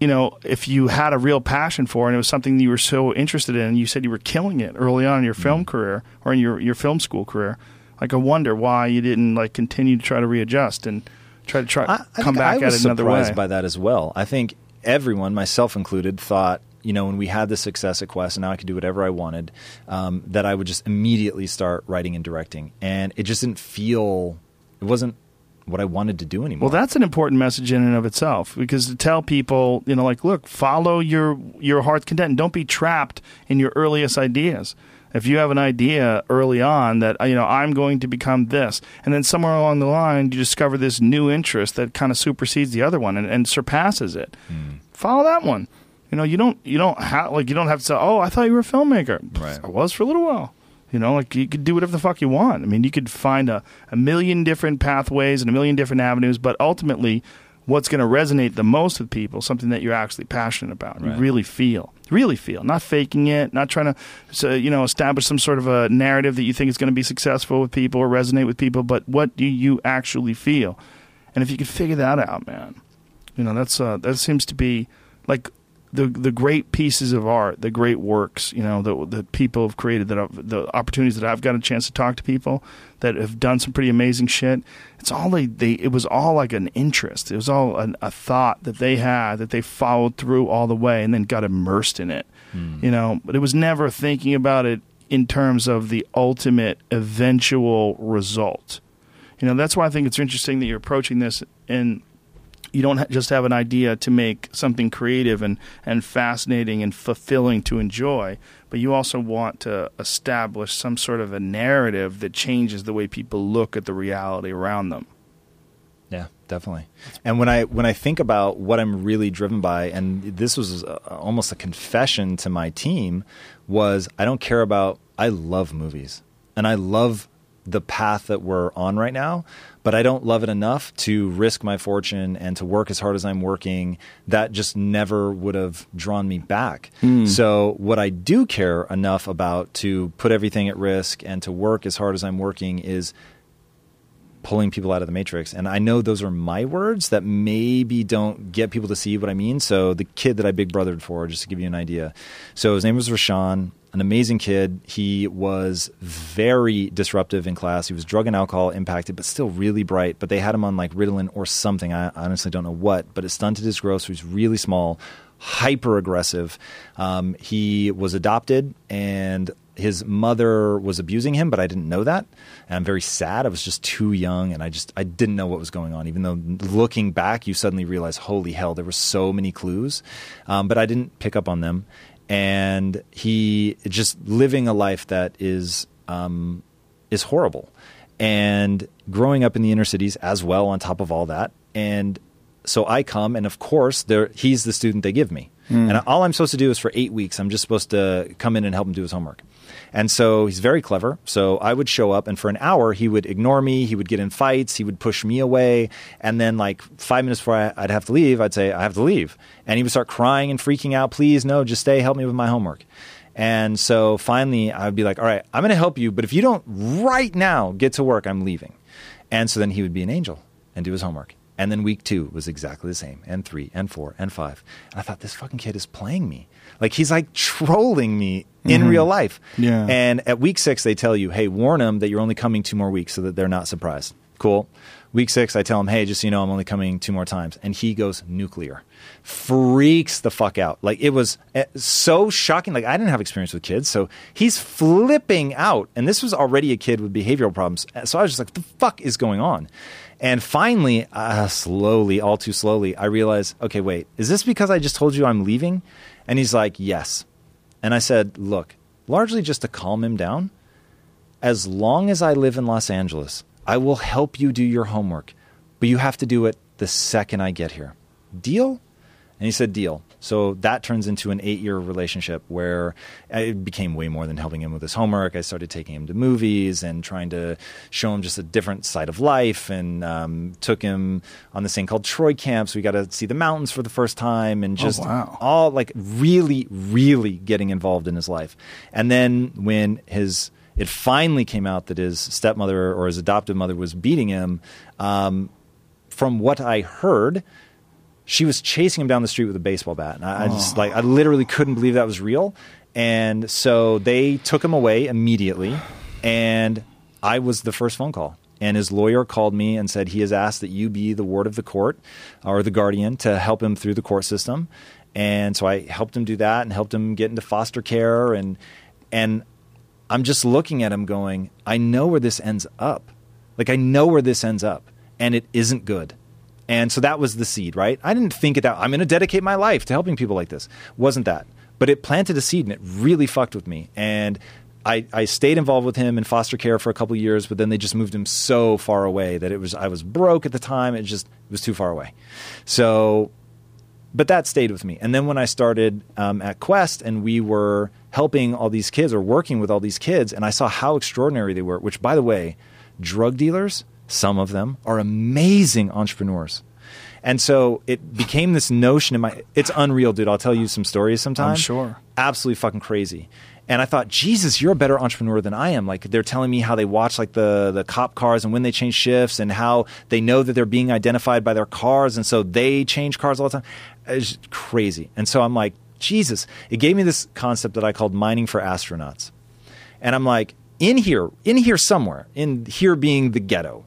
you know, if you had a real passion for it and it was something you were so interested in, and you said you were killing it early on in your film Mm-hmm. career or in your your film school career. Like I wonder why you didn't like continue to try to readjust and try to try I, I come back I was at it another surprised by that as well. I think everyone, myself included, thought you know when we had the success at Quest and now I could do whatever I wanted, um, that I would just immediately start writing and directing, and it just didn't feel. It wasn't what I wanted to do anymore. Well, that's an important message in and of itself because to tell people, you know, like, look, follow your your heart's content. Don't be trapped in your earliest ideas. If you have an idea early on that you know I'm going to become this, and then somewhere along the line you discover this new interest that kind of supersedes the other one and, and surpasses it, hmm. follow that one. You know, you don't you don't have like you don't have to say, oh, I thought you were a filmmaker. Right. I was for a little while. You know, like you could do whatever the fuck you want. I mean, you could find a, a million different pathways and a million different avenues, but ultimately, what's going to resonate the most with people, something that you're actually passionate about, you really feel, really feel, not faking it, not trying to, so, you know, establish some sort of a narrative that you think is going to be successful with people or resonate with people, but what do you actually feel? And if you could figure that out, man, you know, that's uh, that seems to be like the the great pieces of art, the great works, you know, that that people have created, that I've, the opportunities that I've got a chance to talk to people that have done some pretty amazing shit. It's all they, they it was all like an interest. It was all an, a thought that they had that they followed through all the way and then got immersed in it. Hmm. You know, but it was never thinking about it in terms of the ultimate eventual result. You know, that's why I think it's interesting that you're approaching this in you don't just have an idea to make something creative and, and fascinating and fulfilling to enjoy, but you also want to establish some sort of a narrative that changes the way people look at the reality around them. Yeah, definitely. And when I when I think about what I'm really driven by, and this was uh, almost a confession to my team, was I don't care about. I love movies, and I love the path that we're on right now, but I don't love it enough to risk my fortune and to work as hard as I'm working. That just never would have drawn me back. Hmm. So what I do care enough about to put everything at risk and to work as hard as I'm working is pulling people out of the matrix. And I know those are my words that maybe don't get people to see what I mean. So the kid that I big brothered for, just to give you an idea. So his name was Rashawn, an amazing kid. He was very disruptive in class. He was drug and alcohol impacted, but still really bright. But they had him on like Ritalin or something. I honestly don't know what, but it stunted his growth. So he was really small, hyper aggressive. Um, he was adopted and his mother was abusing him, but I didn't know that. And I'm very sad. I was just too young and I just I didn't know what was going on. Even though looking back, you suddenly realize, holy hell, there were so many clues. Um, but I didn't pick up on them. And he just living a life that is um, is horrible. And growing up in the inner cities as well, on top of all that. And so I come, and of course, there he's the student they give me. And all I'm supposed to do is for eight weeks, I'm just supposed to come in and help him do his homework. And so he's very clever. So I would show up, and for an hour, he would ignore me. He would get in fights. He would push me away. And then, like five minutes before I'd have to leave, I'd say, I have to leave. And he would start crying and freaking out. Please, no, just stay. Help me with my homework. And so finally, I would be like, all right, I'm going to help you. But if you don't right now get to work, I'm leaving. And so then he would be an angel and do his homework. And then week two was exactly the same, and three, and four, and five. And I thought, this fucking kid is playing me. Like he's like trolling me in real life. Yeah. And at week six, they tell you, hey, warn them that you're only coming two more weeks so that they're not surprised. Cool. Week six, I tell him, hey, just so you know, I'm only coming two more times. And he goes nuclear. Freaks the fuck out. Like it was eh, so shocking. Like I didn't have experience with kids. So he's flipping out. And this was already a kid with behavioral problems. So I was just like, the fuck is going on? And finally, uh, slowly, all too slowly, I realized, okay, wait, is this because I just told you I'm leaving? And he's like, yes. And I said, look, largely just to calm him down. As long as I live in Los Angeles, I will help you do your homework, but you have to do it the second I get here. Deal? And he said, Deal. So that turns into an eight year relationship where it became way more than helping him with his homework. I started taking him to movies and trying to show him just a different side of life and um, took him on this thing called Troy Camp. So we got to see the mountains for the first time and just wow. all like really, really getting involved in his life. And then when his it finally came out that his stepmother or his adoptive mother was beating him. Um, from what I heard, she was chasing him down the street with a baseball bat. And I, I just oh. like I literally couldn't believe that was real. And so they took him away immediately, and I was the first phone call. And his lawyer called me and said he has asked that you be the ward of the court or the guardian to help him through the court system. And so I helped him do that and helped him get into foster care and and I'm just looking at him going, I know where this ends up. Like I know where this ends up and it isn't good. And so that was the seed, right? I didn't think it out. I'm going to dedicate my life to helping people like this. Wasn't that. But it planted a seed and it really fucked with me. And I, I stayed involved with him in foster care for a couple years, but then they just moved him so far away that it was I was broke at the time. It just it was too far away. So but that stayed with me. And then when I started um, at Quest and we were helping all these kids or working with all these kids, and I saw how extraordinary they were, which, by the way, drug dealers, some of them, are amazing entrepreneurs. And so it became this notion in my, it's unreal, dude. I'll tell you some stories sometime. I'm sure. Absolutely fucking crazy. And I thought, Jesus, you're a better entrepreneur than I am. Like they're telling me how they watch like the the cop cars and when they change shifts and how they know that they're being identified by their cars and so they change cars all the time. It's crazy. And so I'm like, Jesus. It gave me this concept that I called mining for astronauts. And I'm like, in here, in here somewhere, in here being the ghetto,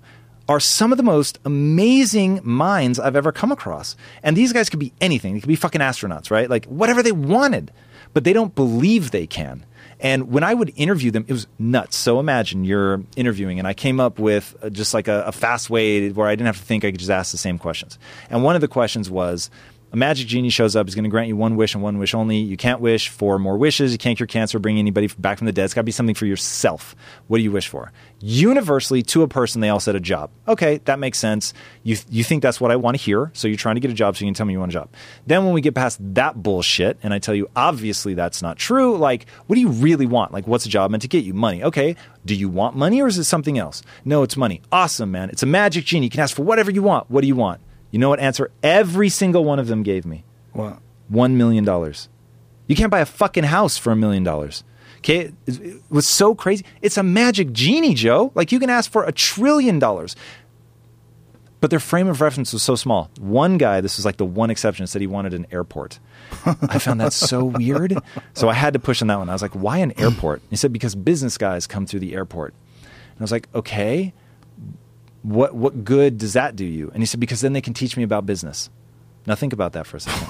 are some of the most amazing minds I've ever come across. And these guys could be anything. They could be fucking astronauts, right? Like whatever they wanted, but they don't believe they can. And when I would interview them, it was nuts. So imagine you're interviewing, and I came up with uh, just like a, a fast way where I didn't have to think, I could just ask the same questions. And one of the questions was, a magic genie shows up. He's going to grant you one wish and one wish only. You can't wish for more wishes. You can't cure cancer, bring anybody back from the dead. It's got to be something for yourself. What do you wish for? Universally, to a person, they all said a job. Okay, that makes sense. You, you think that's what I want to hear, so you're trying to get a job, so you can tell me you want a job. Then when we get past that bullshit, and I tell you, obviously that's not true, like, what do you really want? Like, what's a job meant to get you? Money. Okay, do you want money or is it something else? No, it's money. Awesome, man. It's a magic genie. You can ask for whatever you want. What do you want? You know what answer every single one of them gave me? What? One million dollars. You can't buy a fucking house for a million dollars. Okay, it was so crazy. It's a magic genie, Joe. Like you can ask for a trillion dollars. But their frame of reference was so small. One guy, this was like the one exception, said he wanted an airport. I found that so *laughs* weird. So I had to push on that one. I was like, why an airport? He said, because business guys come through the airport. And I was like, okay, what, what good does that do you? And he said, because then they can teach me about business. Now think about that for a second.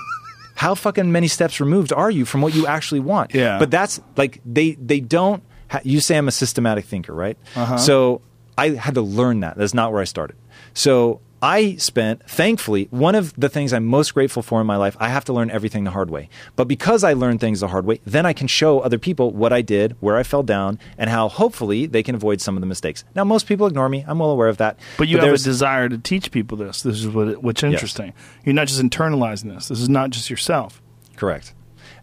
*laughs* How fucking many steps removed are you from what you actually want? Yeah. But that's like, they, they don't, ha- you say I'm a systematic thinker, right? Uh-huh. So I had to learn that. That's not where I started. So I spent, thankfully, one of the things I'm most grateful for in my life, I have to learn everything the hard way. But because I learned things the hard way, then I can show other people what I did, where I fell down, and how hopefully they can avoid some of the mistakes. Now, most people ignore me. I'm well aware of that. But you have a desire to teach people this. This is what what's interesting. You're not just internalizing this. This is not just yourself. Correct.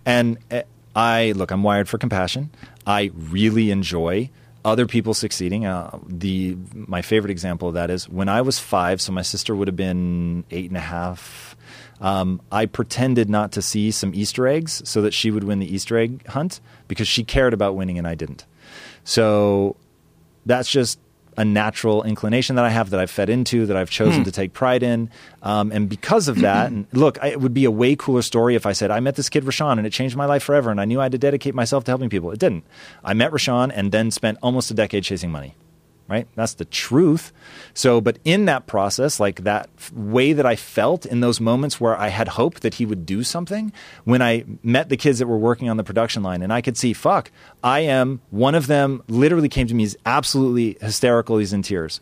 And uh, I look, I'm wired for compassion. I really enjoy other people succeeding. Uh, the my favorite example of that is when I was five, so my sister would have been eight and a half. Um, I pretended not to see some Easter eggs so that she would win the Easter egg hunt because she cared about winning and I didn't. So that's just a natural inclination that I have that I've fed into, that I've chosen to take pride in. Um, and because of that, and *clears throat* look, I, it would be a way cooler story if I said, I met this kid, Rashawn, and it changed my life forever, and I knew I had to dedicate myself to helping people. It didn't. I met Rashawn and then spent almost a decade chasing money. Right? That's the truth. So, but in that process, like that way that I felt in those moments where I had hope that he would do something, when I met the kids that were working on the production line and I could see, fuck, I am one of them literally came to me, he's absolutely hysterical, he's in tears.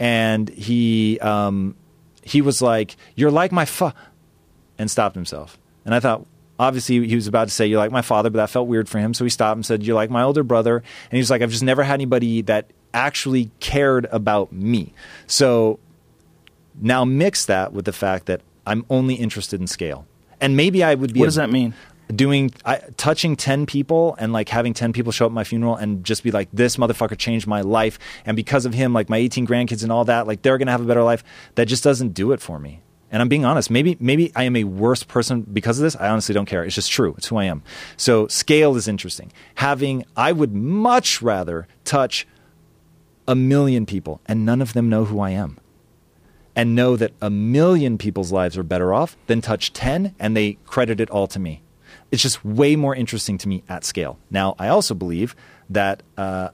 And he, um, he was like, You're like my fu, and stopped himself. And I thought, obviously he was about to say you're like my father, but that felt weird for him, so he stopped and said you're like my older brother, and he was like I've just never had anybody that actually cared about me. So now mix that with the fact that I'm only interested in scale, and maybe I would be. What does that mean? doing I, touching 10 people and like having 10 people show up at my funeral and just be like this motherfucker changed my life. And because of him like my 18 grandkids and all that like they're going to have a better life. That just doesn't do it for me. And i'm being honest maybe maybe i am a worse person because of this. I honestly don't care. It's just true. It's who i am. So scale is interesting. Having i would much rather touch a million people and none of them know who i am and know that a million people's lives are better off than touch 10 and they credit it all to me. It's just way more interesting to me at scale. Now, I also believe that uh,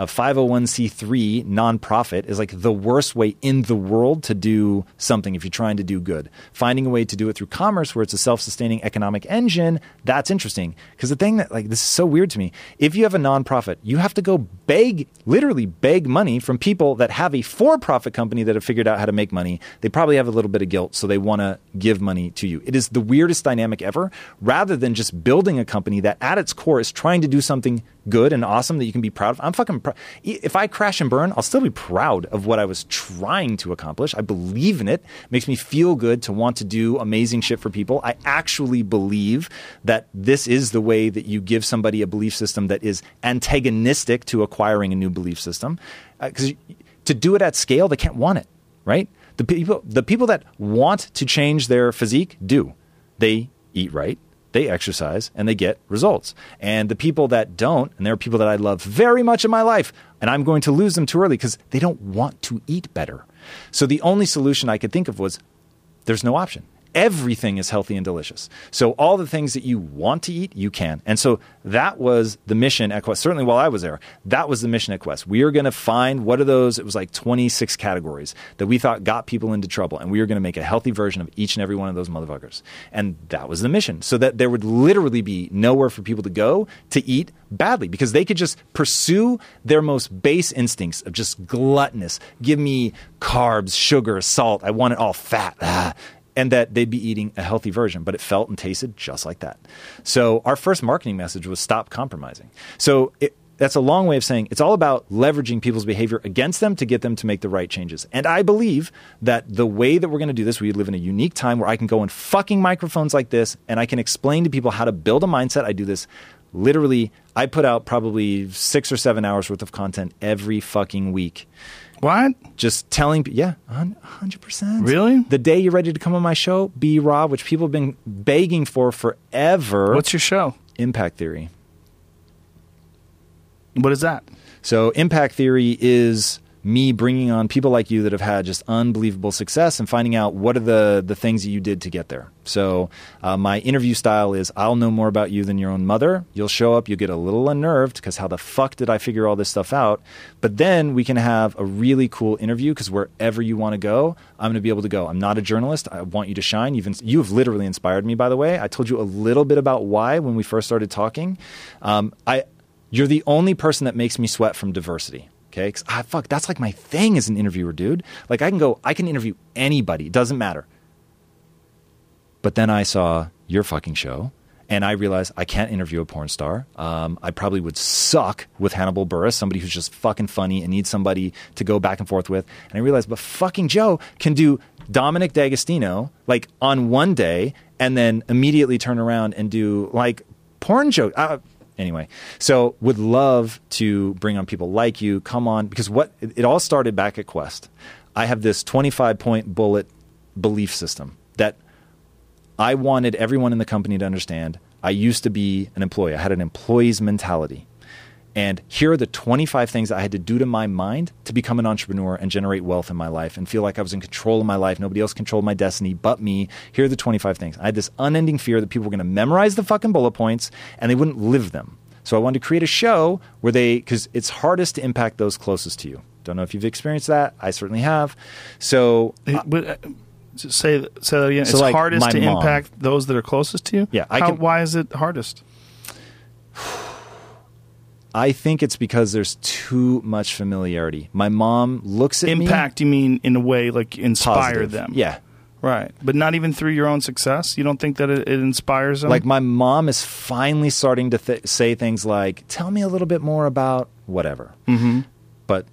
a 501c3 nonprofit is like the worst way in the world to do something if you're trying to do good. Finding a way to do it through commerce where it's a self-sustaining economic engine, that's interesting. Because the thing that like this is so weird to me. If you have a nonprofit, you have to go beg, literally beg money from people that have a for-profit company that have figured out how to make money. They probably have a little bit of guilt, so they want to give money to you. It is the weirdest dynamic ever, rather than just building a company that at its core is trying to do something good and awesome that you can be proud of. I'm fucking proud. If I crash and burn, I'll still be proud of what I was trying to accomplish. I believe in it. it. Makes me feel good to want to do amazing shit for people. I actually believe that this is the way that you give somebody a belief system that is antagonistic to acquiring a new belief system. Uh, because to do it at scale, they can't want it, right? The people, the people that want to change their physique do. They eat right, they exercise and they get results. And the people that don't, and there are people that I love very much in my life, and I'm going to lose them too early because they don't want to eat better. So the only solution I could think of was there's no option. Everything is healthy and delicious. So all the things that you want to eat, you can. And so that was the mission at Quest. Certainly while I was there, that was the mission at Quest. We are going to find what are those, it was like 26 categories that we thought got people into trouble. And we are going to make a healthy version of each and every one of those motherfuckers. And that was the mission. So that there would literally be nowhere for people to go to eat badly because they could just pursue their most base instincts of just gluttonous. Give me carbs, sugar, salt. I want it all fat. Ah and that they'd be eating a healthy version, but it felt and tasted just like that. So our first marketing message was stop compromising. So it, that's a long way of saying it's all about leveraging people's behavior against them to get them to make the right changes. And I believe that the way that we're going to do this, we live in a unique time where I can go in fucking microphones like this and I can explain to people how to build a mindset. I do this literally, I put out probably six or seven hours worth of content every fucking week What? just telling yeah 100% Really? the day you're ready to come on my show be raw which people have been begging for forever What's your show? impact theory What is that? so impact theory is me bringing on people like you that have had just unbelievable success and finding out what are the, the things that you did to get there. So, uh, my interview style is I'll know more about you than your own mother. You'll show up, you'll get a little unnerved because how the fuck did I figure all this stuff out? But then we can have a really cool interview because wherever you want to go, I'm going to be able to go. I'm not a journalist. I want you to shine. You've, ins- you've literally inspired me, by the way. I told you a little bit about why when we first started talking. Um, I, you're the only person that makes me sweat from diversity. Okay, because ah, fuck, that's like my thing as an interviewer, dude. Like I can go, I can interview anybody. It doesn't matter. But then I saw your fucking show, and I realized I can't interview a porn star. Um, I probably would suck with Hannibal Buress, somebody who's just fucking funny and needs somebody to go back and forth with. And I realized, but fucking Joe can do Dominic D'Agostino like on one day, and then immediately turn around and do like porn joke. Uh, anyway, so would love to bring on people like you. Come on, because what it, all started back at Quest. I have this 25 point bullet belief system that I wanted everyone in the company to understand. I used to be an employee. I had an employee's mentality. And here are the 25 things I had to do to my mind to become an entrepreneur and generate wealth in my life and feel like I was in control of my life. Nobody else controlled my destiny but me. Here are the 25 things. I had this unending fear that people were going to memorize the fucking bullet points and they wouldn't live them. So I wanted to create a show where they, because it's hardest to impact those closest to you. Don't know if you've experienced that. I certainly have. So It- but, uh, say say that again. So, it's like, hardest to mom. impact those that are closest to you. Yeah, I How, can- why is it hardest? *sighs* I think it's because there's too much familiarity. My mom looks at me. Impact? You mean in a way like inspire positive. them? Yeah. Right. But not even through your own success? You don't think that it, it inspires them? Like my mom is finally starting to th- say things like, "Tell me a little bit more about whatever." Mm-hmm. But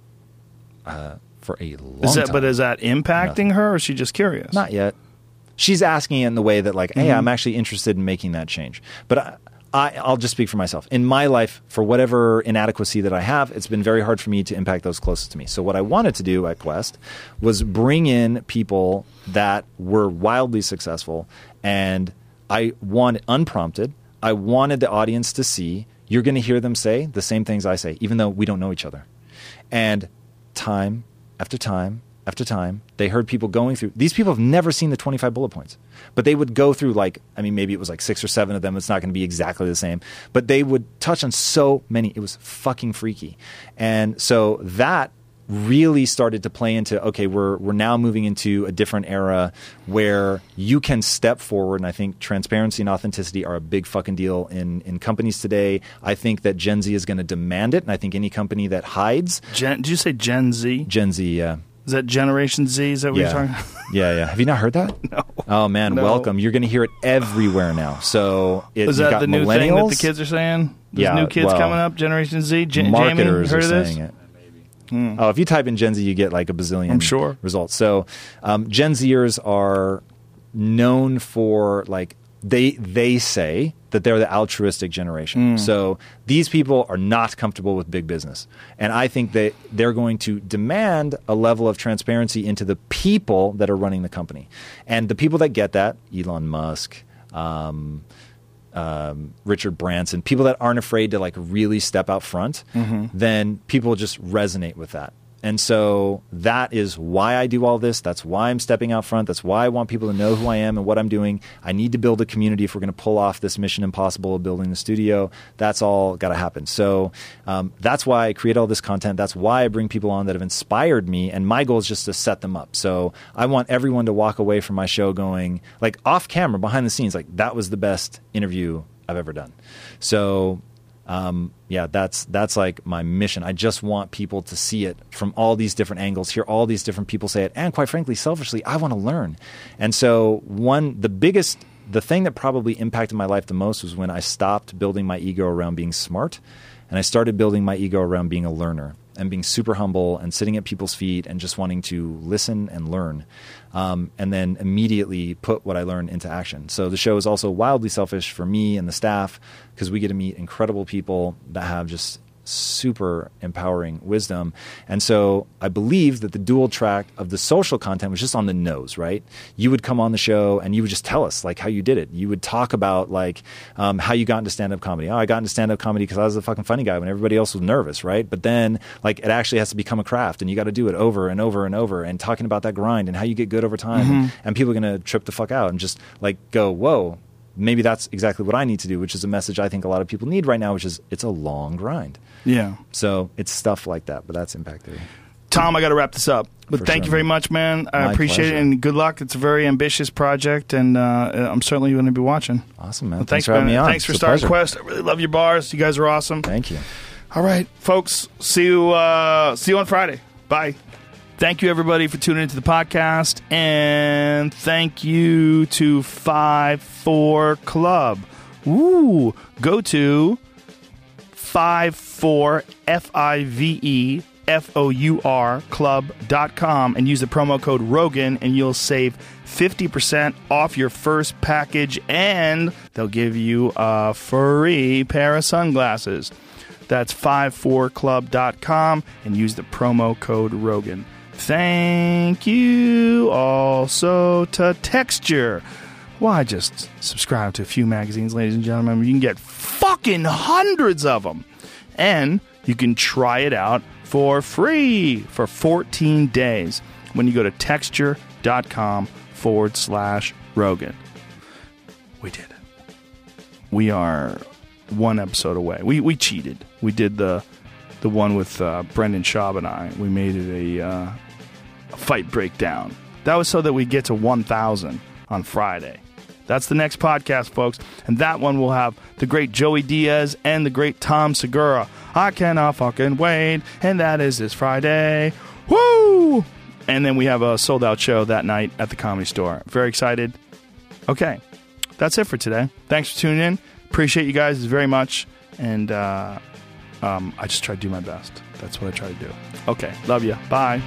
uh, for a long is that, time, but is that impacting Nothing. her or is she just curious? not yet. She's asking in the way that, like, Mm-hmm. "Hey, I'm actually interested in making that change." But I, I, I'll just speak for myself. In my life, for whatever inadequacy that I have, it's been very hard for me to impact those closest to me. So what I wanted to do at Quest was bring in people that were wildly successful, and I wanted unprompted. I wanted the audience to see you're going to hear them say the same things I say, even though we don't know each other. And time after time after time, they heard people going through. These people have never seen the 25 bullet points, but they would go through like, I mean, maybe it was like six or seven of them. It's not going to be exactly the same, but they would touch on so many. It was fucking freaky. And so that really started to play into okay we're we're now moving into a different era where you can step forward and I think transparency and authenticity are a big fucking deal in in companies today. I think that Gen Z is going to demand it and I think any company that hides Gen, did you say Gen Z? Gen Z yeah Is that Generation Z? Is that what yeah. you're talking about? *laughs* yeah, yeah. Have you not heard that? No. Oh man, No. welcome. You're going to hear it everywhere now. So it, Is that the new thing that the kids are saying? There's Yeah, new kids well, coming up, Generation Z. J- marketers Jamie, heard are of this? saying it. Oh, if you type in Gen Z, you get like a bazillion. I'm sure. results. So, um, Gen Zers are known for like they they say that they're the altruistic generation. Mm. So these people are not comfortable with big business, and I think that they're going to demand a level of transparency into the people that are running the company, and the people that get that, Elon Musk. Um, um, Richard Branson, people that aren't afraid to like really step out front, then people just resonate with that. And so that is why I do all this. That's why I'm stepping out front. That's why I want people to know who I am and what I'm doing. I need to build a community if we're going to pull off this mission impossible of building the studio. That's all got to happen. So um, that's why I create all this content. That's why I bring people on that have inspired me. And my goal is just to set them up. So I want everyone to walk away from my show going, like off camera, behind the scenes, like that was the best interview I've ever done. So um, yeah, that's that's like my mission. I just want people to see it from all these different angles, hear all these different people say it, and quite frankly, selfishly, I want to learn. And so, one the biggest, the thing that probably impacted my life the most was when I stopped building my ego around being smart, and I started building my ego around being a learner and being super humble and sitting at people's feet and just wanting to listen and learn. Um, and then immediately put what I learned into action. So the show is also wildly selfish for me and the staff because we get to meet incredible people that have just super empowering wisdom. And so I believe that the dual track of the social content was just on the nose, right? You would come on the show and you would just tell us like how you did it. You would talk about like um, how you got into stand up comedy. Oh, I got into stand up comedy because I was a fucking funny guy when everybody else was nervous, right? But then like it actually has to become a craft and you got to do it over and over and over and talking about that grind and how you get good over time. And, and people are going to trip the fuck out and just like go, whoa, maybe that's exactly what I need to do, which is a message I think a lot of people need right now, which is it's a long grind. Yeah. So it's stuff like that, but that's impact theory. Tom, I got to wrap this up. But For thank sure, you very much, man. I My appreciate pleasure. it and good luck. It's a very ambitious project, and uh, I'm certainly going to be watching. Awesome, man. Well, thanks, thanks, for having me on. Thanks for It's a starting. Quest. I really love your bars. You guys are awesome. Thank you. All right, folks. See you. Uh, see you on Friday. Bye. Thank you, everybody, for tuning into the podcast, and thank you to Five Four Club. Ooh, go to five four f i v e f o u r club.com and use the promo code Rogan, and you'll save fifty percent off your first package, and they'll give you a free pair of sunglasses. That's 54club.com and use the promo code Rogan. Thank you also to Texture. Why just subscribe to a few magazines, ladies and gentlemen? You can get fucking hundreds of them. And you can try it out for free for 14 days when you go to texture.com forward slash Rogan. We did it we are one episode away. We we cheated. We did the the one with uh, Brendan Schaub and I. We made it a, uh, a fight breakdown. That was so that we get to 1,000 on Friday. That's the next podcast, folks. And that one will have the great Joey Diaz and the great Tom Segura. I cannot fucking wait. And that is this Friday. Woo! And then we have a sold out show that night at the comedy store. Very excited. Okay, that's it for today. Thanks for tuning in. Appreciate you guys very much. And uh, um, I just try to do my best. That's what I try to do. Okay, love you. Bye.